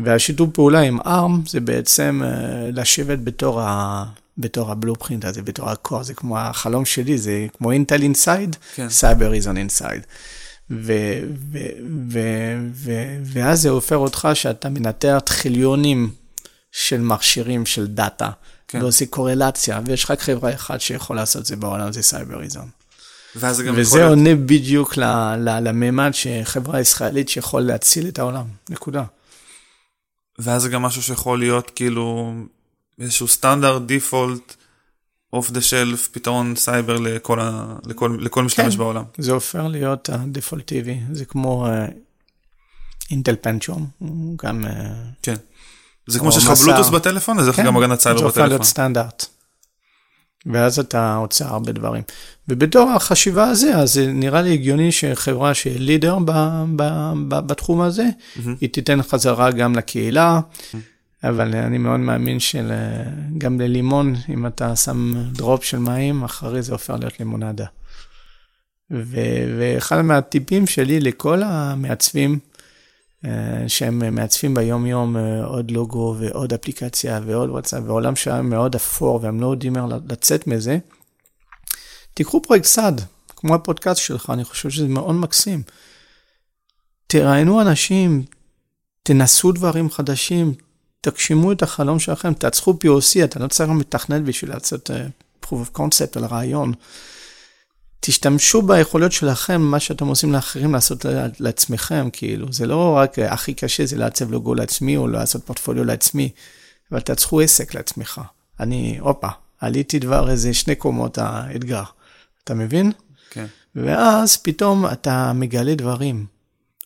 והשיתוף פעולה עם ARM זה בעצם אה, לשבת בתור, ה... בתור ה blueprint הזה, בתור ה core, זה כמו החלום שלי, זה כמו אינטל inside, סייבריזן inside. ואז זה הופך אותך שאתה מנתח טריליונים של מכשירים של דאטה, כן. ועושה קורלציה, ויש רק חברה אחת שיכול לעשות את זה בעולם, זה סייבריזן. ואז זה גם יכול וזה להיות... עונה בדיוק ל- ל- לממד שחברה ישראלית שיכול להציל את העולם, נקודה. ואז זה גם משהו שיכול להיות כאילו איזשהו סטנדרט, default, off the shelf, פתרון סייבר לכל, ה... לכל, לכל משתמש כן. בעולם. זה הופך להיות הדיפולטיבי, זה כמו אינטל פנטיום, הוא גם... אה, כן. זה כמו שיש לך. בלוטות' בטלפון, אז יש לך גם הגנת סייבר כן, זה הופך להיות בטלפון. סטנדרט. ואז אתה עוצר הרבה דברים. ובתור החשיבה הזה, אז זה נראה לי הגיוני שחברה שהיא leader ב, ב, ב, בתחום הזה, היא תיתן חזרה גם לקהילה, אבל אני מאוד מאמין שגם ללימון, אם אתה שם דרופ של מים, אחרי זה הופך להיות לימונדה. ו- ואחד מהטיפים שלי לכל המעצבים, שהם מעצבים ביום-יום אה, עוד לוגו ועוד אפליקציה ועוד וואטסאפ, ועולם שהיה מאוד אפור והם לא יודעים איך לצאת מזה, תיקחו פרויקט סד, כמו הפודקאסט שלך, אני חושב שזה מאוד מקסים. תראיינו אנשים, תנסו דברים חדשים, תגשימו את החלום שלכם, תעצחו POC, אתה לא צריך מתכנת בשביל לעשות uh, proof of concept על הרעיון. תשתמשו ביכולות שלכם, מה שאתם עושים לאחרים, לעשות לעצמכם, כאילו. זה לא רק uh, הכי קשה, זה לעצב לוגו לעצמי, או לעשות פורטפוליו לעצמי, אבל תעצחו עסק לעצמך. אני, הופה, עליתי דבר איזה שני קומות האתגר. אתה מבין? כן. ואז פתאום אתה מגלה דברים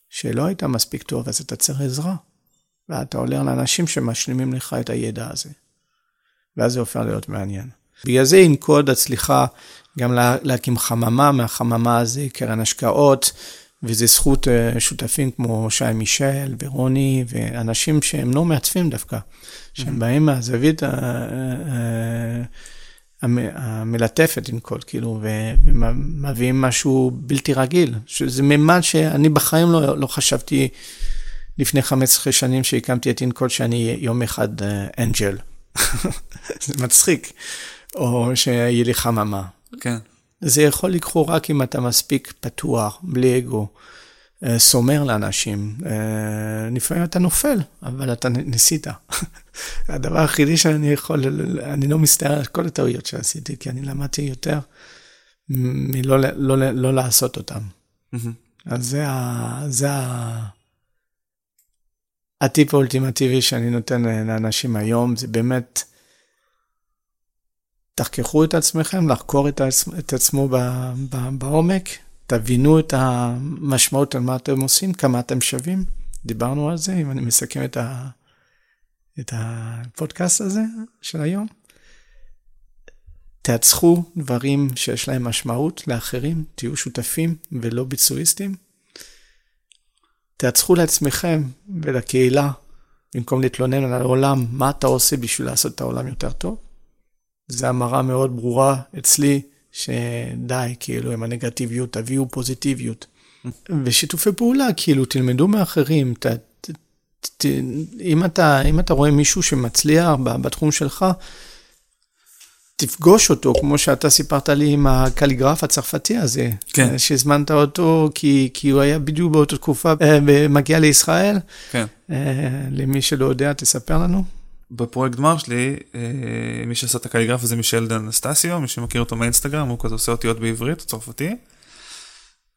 שלא היית מספיק טוב, אז אתה צריך עזרה. ואתה עולה לאנשים שמשלימים לך את הידע הזה. ואז זה הופך להיות מעניין. בגלל זה עם קוד הצליחה גם לה, להקים חממה, מהחממה הזה קרן השקעות, וזה זכות uh, שותפים כמו שי מישל ורוני, ואנשים שהם לא מעצבים דווקא, שהם באים מהזווית ה- ה- המ- המלטפת עם קוד, כאילו, ומביאים משהו בלתי רגיל, שזה ממד שאני בחיים לא, לא חשבתי לפני 15 שנים שהקמתי את אינקוד שאני יום אחד אנג'ל. *laughs* זה מצחיק. או שיהיה לי חממה. כן. זה יכול לקרות רק אם אתה מספיק פתוח, בלי אגו, אה, סומר לאנשים. אה, לפעמים אתה נופל, אבל אתה ניסית. *laughs* הדבר היחידי שאני יכול, אני לא מסתער על כל הטעויות שעשיתי, כי אני למדתי יותר מלא לא, לא, לא לעשות אותן. אז זה, ה, זה ה, הטיפ האולטימטיבי שאני נותן לאנשים היום, זה באמת, תחככו את עצמכם, לחקור את, עצ... את עצמו ב... ב... בעומק, תבינו את המשמעות על מה אתם עושים, כמה אתם שווים. דיברנו על זה, אם אני מסכם את, ה... את הפודקאסט הזה של היום. תעצחו דברים שיש להם משמעות לאחרים, תהיו שותפים ולא ביצועיסטים. תעצחו לעצמכם ולקהילה, במקום להתלונן על העולם, מה אתה עושה בשביל לעשות את העולם יותר טוב. זו המראה מאוד ברורה אצלי, שדי, כאילו, עם הנגטיביות, תביאו פוזיטיביות. ושיתופי פעולה, כאילו, תלמדו מאחרים. ת, ת, ת, אם, אתה, אם אתה רואה מישהו שמצליח בתחום שלך, תפגוש אותו, כמו שאתה סיפרת לי עם הקליגרף הצרפתי הזה. כן. שהזמנת אותו, כי, כי הוא היה בדיוק באותה תקופה, מגיע לישראל. כן. למי שלא יודע, תספר לנו. בפרויקט גמר שלי, אה, מי שעשה את הקליגרף הזה מישל דנסטסיו, מי שמכיר אותו מאינסטגרם, הוא כזה עושה אותיות בעברית, צרפתי.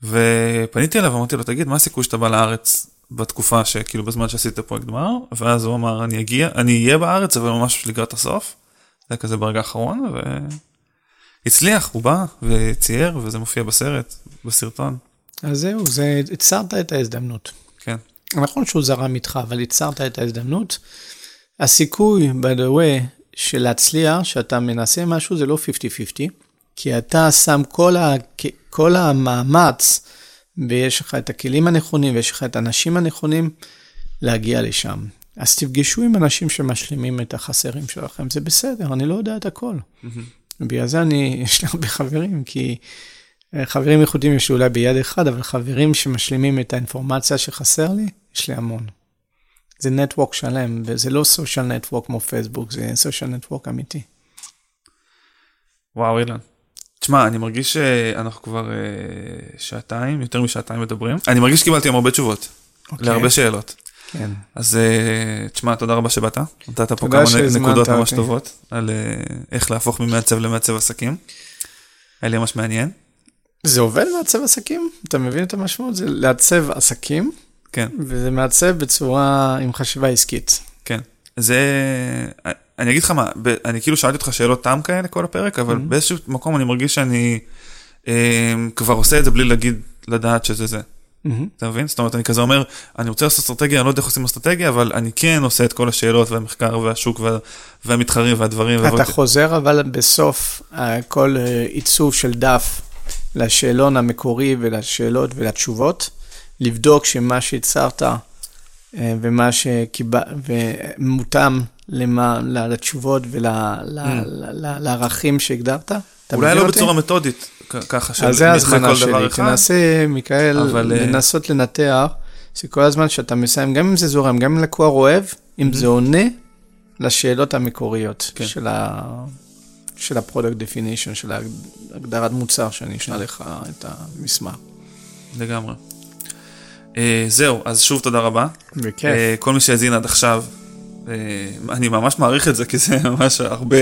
ופניתי אליו, אמרתי לו, תגיד, מה הסיכוי שאתה בא לארץ בתקופה שכאילו בזמן שעשית את הפרויקט גמר? ואז הוא אמר, אני אגיע, אני אהיה בארץ, אבל ממש לקראת הסוף. זה כזה ברגע האחרון, והצליח, הוא בא וצייר, וזה מופיע בסרט, בסרטון. אז זהו, זה, הצרת את ההזדמנות. כן. נכון שהוא זרם איתך, אבל הצרת את ההזדמנות. הסיכוי, by the way, של להצליח, שאתה מנסה משהו, זה לא 50-50, כי אתה שם כל, ה, כל המאמץ, ויש לך את הכלים הנכונים, ויש לך את האנשים הנכונים, להגיע לשם. אז תפגשו עם אנשים שמשלימים את החסרים שלכם, זה בסדר, אני לא יודע את הכל. Mm-hmm. בגלל זה אני, *laughs* יש לי הרבה חברים, כי חברים איכותיים יש לי אולי ביד אחד, אבל חברים שמשלימים את האינפורמציה שחסר לי, יש לי המון. זה נטוורק שלם, וזה לא סושיאל נטוורק כמו פייסבוק, זה סושיאל נטוורק אמיתי. וואו, אילן. תשמע, אני מרגיש שאנחנו כבר אה, שעתיים, יותר משעתיים מדברים. אני מרגיש שקיבלתי היום הרבה תשובות, אוקיי. להרבה שאלות. כן. אז אה, תשמע, תודה רבה שבאת. נתת פה כמה נקודות ממש אותי. טובות על אה, איך להפוך ממעצב למעצב עסקים. היה לי ממש מעניין. זה עובד מעצב עסקים? אתה מבין את המשמעות? זה לעצב עסקים, כן, וזה מעצב בצורה עם חשיבה עסקית. כן. זה... אני אגיד לך מה, אני כאילו שאלתי אותך שאלות תם כאלה כל הפרק, אבל Mm-hmm. באיזשהו מקום אני מרגיש שאני אה, כבר עושה את זה בלי להגיד, לדעת שזה זה. מהמם. אתה מבין? זאת אומרת, אני כזה אומר, אני רוצה לעשות אסטרטגיה, אני לא יודע איך עושים אסטרטגיה, אבל אני כן עושה את כל השאלות והמחקר והשוק וה, והמתחרים והדברים. אתה והדברים. חוזר אבל בסוף אה, כל אה, עיצוב של דף לשאלון המקורי ולשאלות ולתשובות, לבדוק שמה שהצהרת אה, ומה שקיבל, ומותאם למה, לתשובות ולערכים שהגדרת. אתה אולי לא? בצורה מתודית, ככה של אז זה מ- ההזמנה כל שלי, דבר אחד. תנסה, מיכאל, אבל, אה, לנסות לנתח, שכל הזמן שאתה מסיים, גם אם זה זורם, גם אם לקוח אוהב, אם זה עונה לשאלות המקוריות כן. של ה... של ה-product definition, של הגדרת מוצר, שאני אשאל לך את המסמך. לגמרי. אה, זהו, אז שוב תודה רבה. בכיף. אה, כל מי שהאזין עד עכשיו, אה, אני ממש מעריך את זה, כי זה ממש הרבה,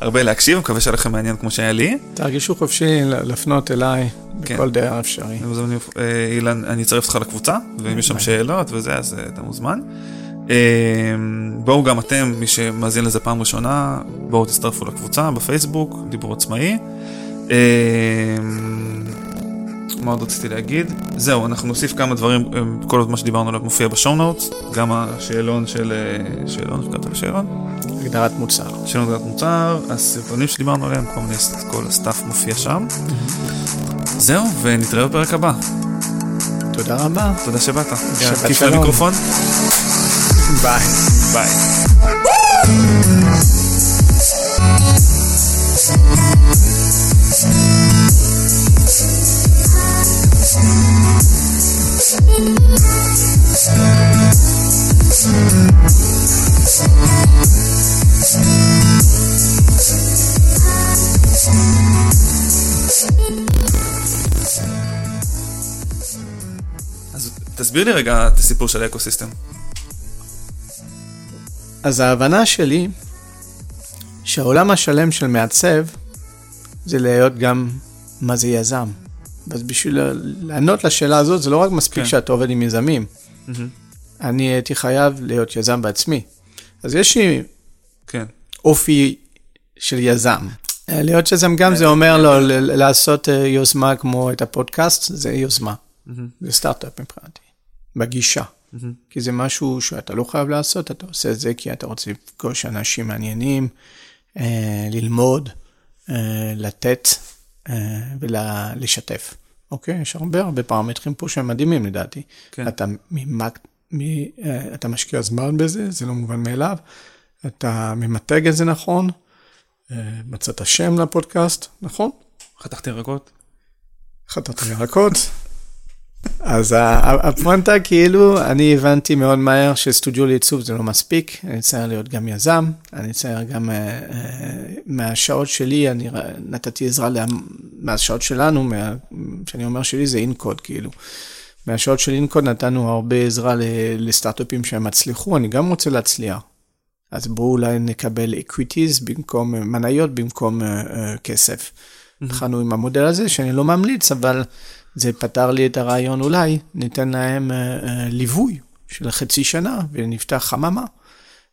הרבה להקשיב, מקווה שהיה לכם מעניין כמו שהיה לי. תרגישו חופשי לפנות אליי כן. בכל דעה אפשרי. אז אני- אילן, אני אצרף אותך לקבוצה, ואם יש שם שאלות וזה, אז אה, אתה מוזמן. אה, בואו גם אתם, מי שמאזין לזה פעם ראשונה, בואו תצטרפו לקבוצה בפייסבוק, דיבור עצמאי. מה עוד רציתי להגיד? זהו, אנחנו נוסיף כמה דברים, כל מה שדיברנו עליו מופיע ב show notes, גם השאלון של... אה, שאלון, איך קראת לשאלון? הגדרת מוצר. שאלון הגדרת מוצר, הסרטונים שדיברנו עליהם, כל מיני, כל ה stuff מופיע שם. זהו, ונתראה בפרק הבא. תודה רבה. תודה שבאת. שבת שלום. למיקרופון. *laughs* ביי. ביי. אז תסביר לי רגע את הסיפור של האקוסיסטם. אז ההבנה שלי, שהעולם השלם של מעצב, זה להיות גם מה זה יזם. אז בשביל לענות לשאלה הזאת, זה לא רק מספיק כן. שאתה עובד עם יזמים. אני הייתי חייב להיות יזם בעצמי. אז יש לי כן. אופי של יזם. אה, להיות יזם גם זה אומר לו לעשות אה, יוזמה כמו את הפודקאסט, זה יוזמה. זה סטארט-אפ מבחינתי, בגישה. כי זה משהו שאתה לא חייב לעשות, אתה עושה את זה כי אתה רוצה לפגוש אנשים מעניינים, אה, ללמוד, לתת ולשתף. אוקיי? יש הרבה הרבה פרמטרים פה שהם מדהימים לדעתי. כן. אתה, ממק, מ, אה, אתה משקיע זמן בזה, זה לא מובן מאליו. אתה ממתג את זה נכון, אה, מצאת שם לפודקאסט, נכון? חתכתי ירקות? חטאת ירקות. אז ה- ה- הפואנטה, כאילו, אני הבנתי מאוד מהר שסטודיו לעיצוב זה לא מספיק, אני צריך להיות גם יזם, אני צריך גם, אה, אה, מהשעות שלי, אני נתתי עזרה, לה- מהשעות שלנו, מה- כשאני אומר שלי זה אינקוד, כאילו. מהשעות של אינקוד נתנו הרבה עזרה לסטארט-אפים שהם הצליחו, אני גם רוצה להצליח. אז בואו אולי נקבל equities במקום, אה, מניות במקום uh, uh, כסף. התחלנו עם המודל הזה, שאני לא ממליץ, אבל זה פתר לי את הרעיון אולי, ניתן להם uh, uh, ליווי של חצי שנה ונפתח חממה.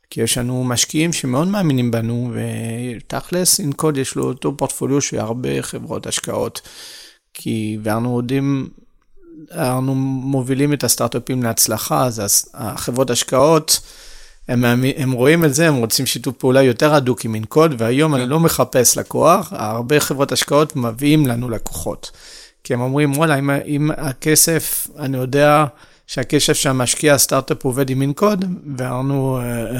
כי יש לנו משקיעים שמאוד מאמינים בנו, ותכלס, אינקוד יש לו אותו פורטפוליו של הרבה חברות השקעות. כי ואנו יודעים, אנחנו מובילים את הסטארט-אפים להצלחה, אז החברות השקעות, הם, הם רואים את זה, הם רוצים שיתוף פעולה יותר הדוק עם אינקוד, והיום אני לא מחפש לקוח, הרבה חברות השקעות מביאים לנו לקוחות. כי הם אומרים, וואלה, אם, אם הכסף, אני יודע שהכסף שהמשקיע הסטארט-אפ עובד עם אינקוד, ואנחנו אה, אה,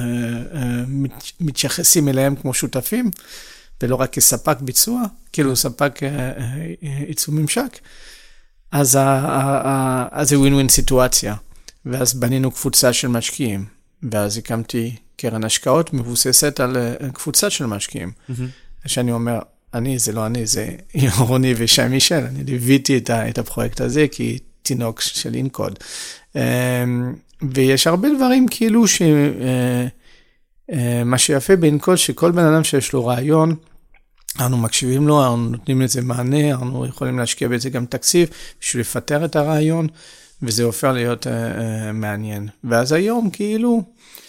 אה, מת- מתייחסים אליהם כמו שותפים, ולא רק כספק ביצוע, כאילו ספק אה, אה, אה, עיצוב ממשק, אז, זה ווין ווין סיטואציה. ואז בנינו קבוצה של משקיעים, ואז הקמתי קרן השקעות מבוססת על אה, קבוצה של משקיעים. שאני אומר, אני, זה לא אני, זה רוני ושי מישל, אני ליוויתי את, את הפרויקט הזה כי תינוק של אינקוד. אמ, ויש הרבה דברים כאילו ש... אה, אה, מה שיפה באינקוד, שכל בן אדם שיש לו רעיון, אנחנו מקשיבים לו, אנחנו נותנים לזה מענה, אנחנו יכולים להשקיע בזה גם תקציב בשביל לפטר את הרעיון, וזה הופך להיות uh, uh, מעניין. ואז היום, כאילו, uh,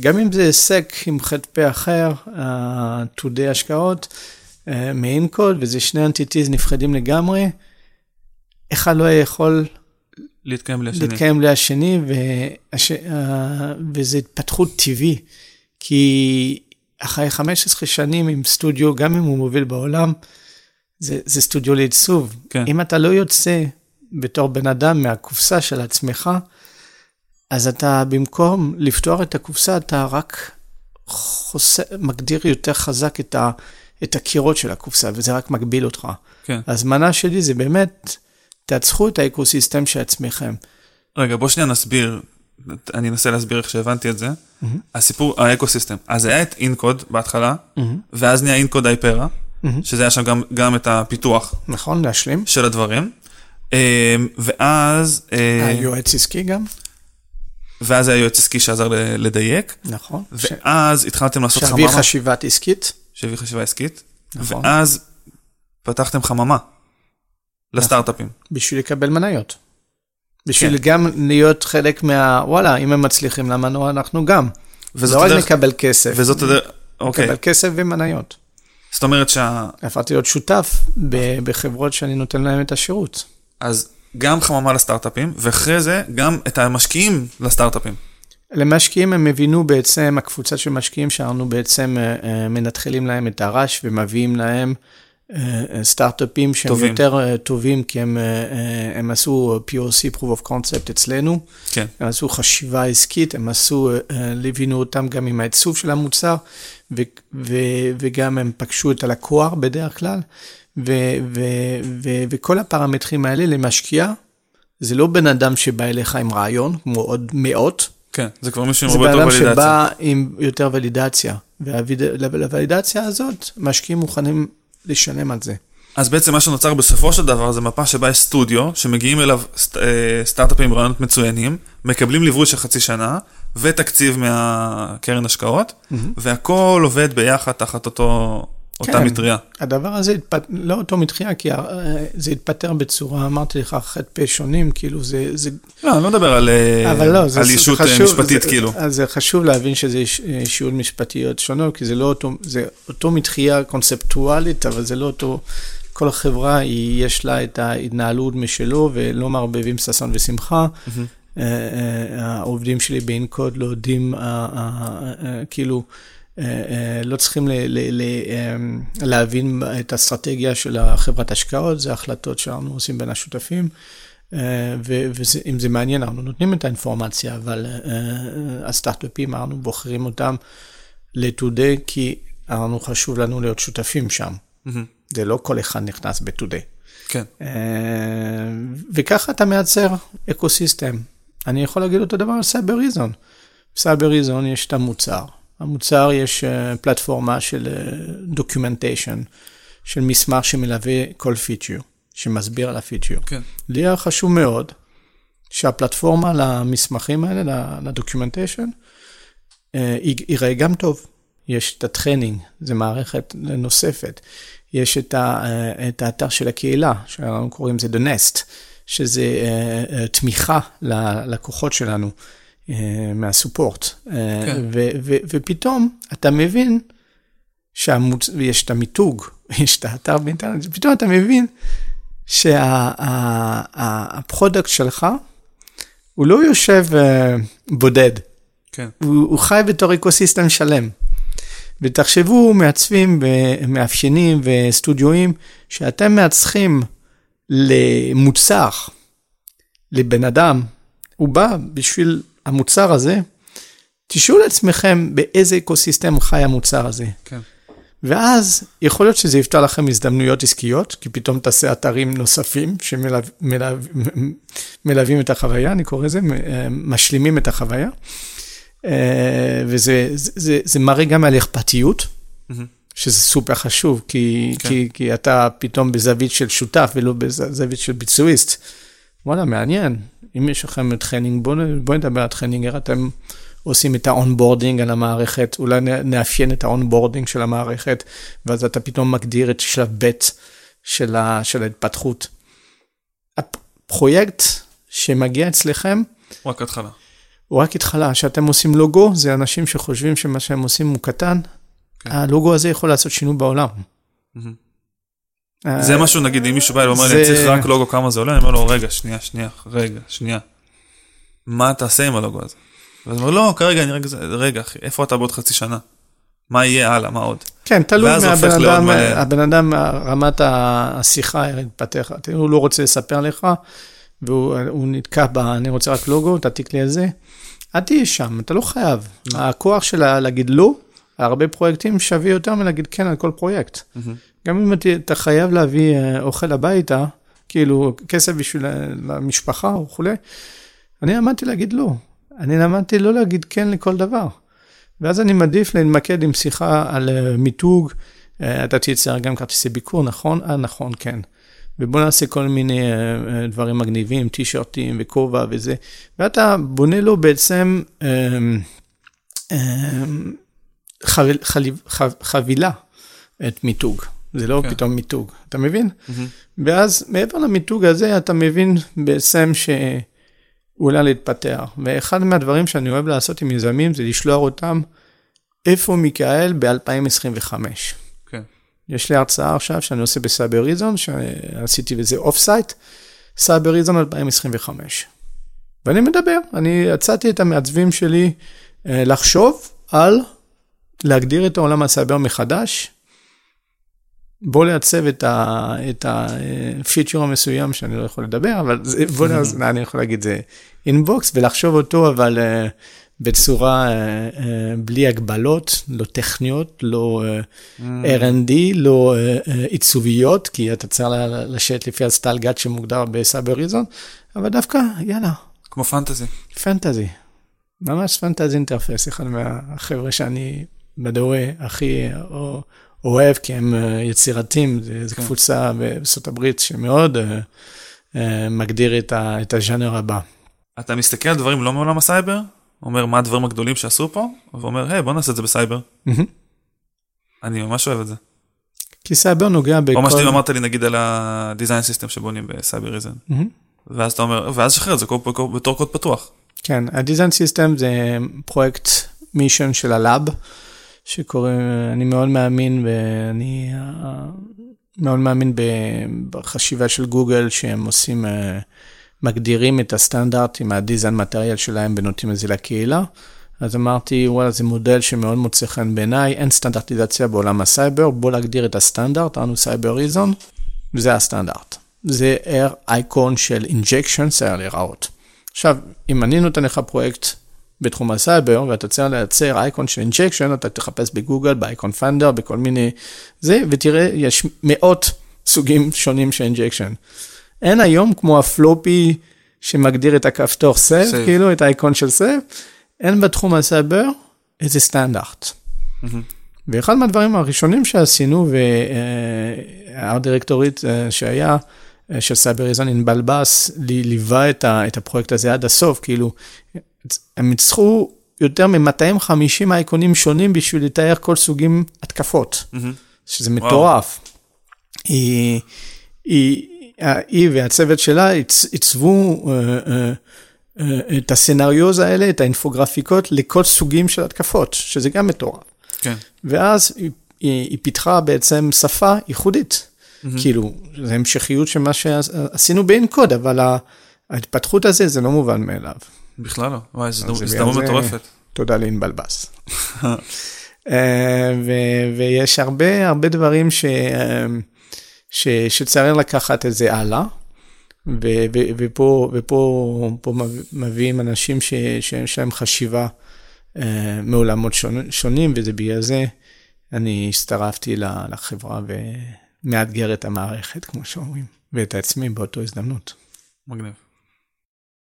גם אם זה היסק עם חטא אחר, עתודי השקעות, uh, מאינקוד, וזה שני אנטיטיז נפחדים לגמרי, אחד לא יכול להתקיים לשני. להתקיים לשני, והש... וזה התפתחות טבעי, כי אחרי 15 שנים עם סטודיו, גם אם הוא מוביל בעולם, זה, זה סטודיו לעיצוב. כן. אם אתה לא יוצא בתור בן אדם מהקופסה של עצמך, אז אתה במקום לפתוח את הקופסה, אתה רק חוסה, מגדיר יותר חזק את, ה, את הקירות של הקופסה, וזה רק מגביל אותך. כן. הזמנה שלי זה באמת, תעצחו את האקוסיסטם של עצמכם. רגע, בוא שנייה נסביר, אני אנסה להסביר איך שהבנתי את זה. Mm-hmm. הסיפור, האקוסיסטם. אז היה את אינקוד בהתחלה, mm-hmm. ואז נהיה אינקוד אייפרה, mm-hmm. שזה היה שם גם, גם את הפיתוח. נכון, להשלים. של הדברים. אמ, ואז... אה, היועץ עסקי גם. ואז היה יועץ עסקי שעזר לדייק. נכון. ואז ש... התחלתם לעשות חממה. שהביא חשיבת עסקית. שהביא חשיבה עסקית. נכון. ואז פתחתם חממה לסטארט-אפים. בשביל לקבל מניות. בשביל כן. גם להיות חלק מה... וואלה, אם הם מצליחים, למה לא אנחנו גם? וזאת לא רק נקבל כסף. וזאת הדרך, אוקיי. נקבל כסף ומניות. זאת אומרת שה... הפכתי להיות שותף בחברות שאני נותן להם את השירות. אז גם חממה לסטארט-אפים, ואחרי זה גם את המשקיעים לסטארט-אפים. למשקיעים הם הבינו בעצם, הקבוצה של משקיעים שאנחנו בעצם אה, אה, מנתחלים להם את הרש ומביאים להם אה, סטארט-אפים שהם טובים. יותר טובים, כי הם, הם עשו POC, Proof of Concept אצלנו. כן. הם עשו חשיבה עסקית, הם עשו, ליווינו אותם גם עם העיצוב של המוצר, ו, ו, וגם הם פגשו את הלקוח בדרך כלל. ו- ו- ו- וכל הפרמטרים האלה למשקיע, זה לא בן אדם שבא אליך עם רעיון, כמו עוד מאות. כן, זה כבר מישהו עם הרבה יותר ולידציה. זה בן אדם שבא עם יותר ולידציה, ולוולידציה הזאת, משקיעים מוכנים לשלם על זה. אז בעצם מה שנוצר בסופו של דבר זה מפה שבה יש סטודיו, שמגיעים אליו סט, אה, סטארט-אפים עם רעיונות מצוינים, מקבלים ליווי של חצי שנה, ותקציב מהקרן השקעות, mm-hmm. והכל עובד ביחד תחת אותו אותה כן, מטריה. הדבר הזה, התפ... לא אותו מטריה, כי זה התפטר בצורה, אמרתי לך, חטא שונים, כאילו זה... זה... לא, אני לא מדבר על, לא, על זה, ישות זה חשוב, משפטית, זה, כאילו. אז זה חשוב להבין שזה ישות משפטיות שונות, כי זה לא אותו, זה אותו מטריה קונספטואלית, אבל זה לא אותו... כל חברה, היא, יש לה את ההתנהלות משלו, ולא מערבבים ששון ושמחה. Mm-hmm. העובדים שלי באינקוד לא יודעים, כאילו... אה, אה, לא צריכים ל, ל, ל, אמ, להבין את האסטרטגיה של החברת השקעות, זה החלטות שאנחנו עושים בין השותפים, אה, ואם זה מעניין, אנחנו נותנים את האינפורמציה, אבל הסטארט-אפים, אנחנו בוחרים אותם ל-today, כי אנחנו חשוב לנו להיות שותפים שם. זה לא כל אחד נכנס ב-today. כן. וככה אתה מייצר eco-system. אני יכול להגיד אותו דבר על סייבריזן. בסייבריזן יש את המוצר. המוצר יש אה, פלטפורמה של documentation, אה, של מסמך שמלווה כל פיצ'ר, שמסביר על הפיצ'ר. כן. לי היה חשוב מאוד שהפלטפורמה למסמכים האלה, ל documentation, אה, יראה גם טוב. יש את ה training, זו מערכת נוספת. יש את, ה, את האתר של הקהילה, שאנחנו קוראים לזה The Nest, שזה תמיכה ללקוחות שלנו. אה, מה support. אה, כן. ופתאום אתה מבין שהמוצ... ויש את המיתוג, *laughs* יש את האתר באינטרנט, ופתאום אתה מבין שה product שה, שלך, הוא לא יושב uh, בודד. כן. הוא, הוא חי בתור ecosystem שלם. ותחשבו, מעצבים ומאפיינים וסטודיואים, שאתם מעצבים למוצר, לבן אדם, הוא בא בשביל המוצר הזה, תשאלו לעצמכם באיזה ecosystem חי המוצר הזה. כן. ואז יכול להיות שזה יפתח לכם הזדמנויות עסקיות, כי פתאום תעשה אתרים נוספים שמלווים את החוויה, אני קורא לזה, משלימים את החוויה. אה, וזה זה, זה, זה מראה גם על אכפתיות. Mm-hmm. שזה סופר חשוב, כי, כן. כי, כי אתה פתאום בזווית של שותף ולא בזווית של ביצועיסט. וואלה, מעניין. אם יש לכם training, בואו בוא נדבר על training, אתם עושים את ה onboarding על המערכת, אולי נאפיין את ה onboarding של המערכת, ואז אתה פתאום מגדיר את שלב ב' של, ה, של ההתפתחות. הפרויקט שמגיע אצלכם, רק התחלה. הוא רק התחלה, כשאתם עושים לוגו, זה אנשים שחושבים שמה שהם עושים הוא קטן, כן. הלוגו הזה יכול לעשות שינוי בעולם. אה, זה משהו, נגיד, אם מישהו בא ואומר לי, אני צריך רק לוגו, כמה זה עולה? אני אומר לו, רגע, שנייה, שנייה, רגע, שנייה. מה תעשה עם הלוגו הזה? ואז הוא אומר, לא, כרגע, אני רגע, רגע, אחי, איפה אתה בעוד חצי שנה? מה יהיה הלאה, מה עוד? כן, תלוי מהבן אדם. הבן אדם, רמת השיחה יתפתח. הוא לא רוצה לספר לך, והוא הוא נתקע ב, אני רוצה רק לוגו, תעתיק לי על זה. אל תהיה שם, אתה לא חייב. הכוח של להגיד לא, הרבה פרויקטים שווה יותר מלהגיד כן על כל פרויקט. גם אם אתה- אתה חייב להביא אה, אוכל הביתה, כאילו כסף בשביל המשפחה וכולי, אני למדתי להגיד לא. אני למדתי לא להגיד כן לכל דבר. ואז אני מעדיף להתמקד עם שיחה על אה, מיתוג, אה, אתה תייצר גם כרטיסי ביקור, נכון? אה, נכון, כן. ובוא נעשה כל מיני אה, אה, דברים מגניבים, טישרטים וכובע וזה, ואתה בונה לו בעצם חביל, חליב, חב, חבילה את מיתוג. זה לא כן. פתאום מיתוג, אתה מבין? ואז מעבר למיתוג הזה, אתה מבין בעצם ש... הוא עולה להתפתח. ואחד מהדברים שאני אוהב לעשות עם יזמים זה לשלוח אותם איפה מיכאל ב-2025. כן. יש לי הרצאה עכשיו שאני עושה בסייבר ריזון, שעשיתי בזה אוף סייט, סייבר ריזון 2025. ואני מדבר, אני יצאתי את המעצבים שלי אה, לחשוב על להגדיר את העולם הסייבר מחדש. בוא לעצב את ה- את הפיצ'ר המסוים שאני לא יכול לדבר, אבל זה, בוא נעז, אני יכול להגיד זה אינבוקס ולחשוב אותו, אבל uh, בצורה uh, uh, בלי הגבלות, לא טכניות, לא uh, R&D, לא uh, uh, עיצוביות, כי אתה צריך לשבת לפי הסטייל גאט שמוגדר בסייבר ריזון, אבל דווקא, יאללה, כמו פנטזי. פנטזי. ממש פנטזי אינטרפס, אחד מהחבר'ה שאני בדורי הכי או- אוהב, כי הם אה, יצירתיים, זו כן. קבוצה בארצות הברית שמאוד אה, אה, מגדיר את ה- את הז'אנר הבא. אתה מסתכל על דברים לא מעולם הסייבר, אומר מה הדברים הגדולים שעשו פה, ואומר, היי, בוא נעשה את זה בסייבר. אני ממש אוהב את זה. כי סייבר נוגע בכל... או מה שאתה אמרת לי, נגיד, על ה-design system שבונים בסייבר. מהמם. ואז אתה אומר, ואז שחרר את זה בתור קוד פתוח. כן, ה-Design System זה פרויקט mission של ה lab, שקוראים, אני מאוד מאמין, ואני אה, מאוד מאמין בחשיבה של גוגל, שהם עושים, אה, מגדירים את הסטנדרט עם ה-Design Material שלהם ונותנים את זה לקהילה. אז אמרתי, וואלה, זה מודל שמאוד מוצא חן בעיניי, אין סטנדרטיזציה בעולם הסייבר, בוא להגדיר את הסטנדרט, אמרנו סייבריזן, וזה הסטנדרט. זה אייקון של injection, צריך להיראות. עכשיו, אם אני נותן לך פרויקט בתחום הסייבר, ואתה צריך לייצר אייקון של injection, אתה תחפש בגוגל, ב icon finder, בכל מיני זה, ותראה, יש מאות סוגים שונים של injection. אין היום כמו ה floppy שמגדיר את הכפתור save. כאילו את האייקון של save, אין בתחום הסייבר איזה סטנדרט. ואחד מהדברים הראשונים שעשינו, וה art director ית שהיה, אה, של סייבריזן ענבל בס, לי- ליווה את, ה, את הפרויקט הזה עד הסוף, כאילו, הם ניתחו יותר מ-250 אייקונים שונים בשביל לתאר כל סוגים התקפות, שזה מטורף. היא, היא, היא והצוות שלה עיצבו אה, אה, אה, את הסצנריוז האלה, את האינפוגרפיקות לכל סוגים של התקפות, שזה גם מטורף. כן. ואז היא, היא, היא פיתחה בעצם שפה ייחודית. כאילו, זה המשכיות של מה שעשינו באנקוד, אבל ההתפתחות הזה זה לא מובן מאליו. בכלל לא. וואי, זו הזדמנות מטורפת. תודה לענבל בס. *laughs* אה, ו- ויש הרבה הרבה דברים ש, ש, שצריך לקחת את זה הלאה. ו- ו- ופה, ופה פה מב- מביאים אנשים ש- שיש להם חשיבה אה, מעולמות שונים, שונים, וזה בגלל זה אני הצטרפתי לחברה ומאתגר את המערכת, כמו שאומרים, ואת עצמי באותו הזדמנות. מגניב.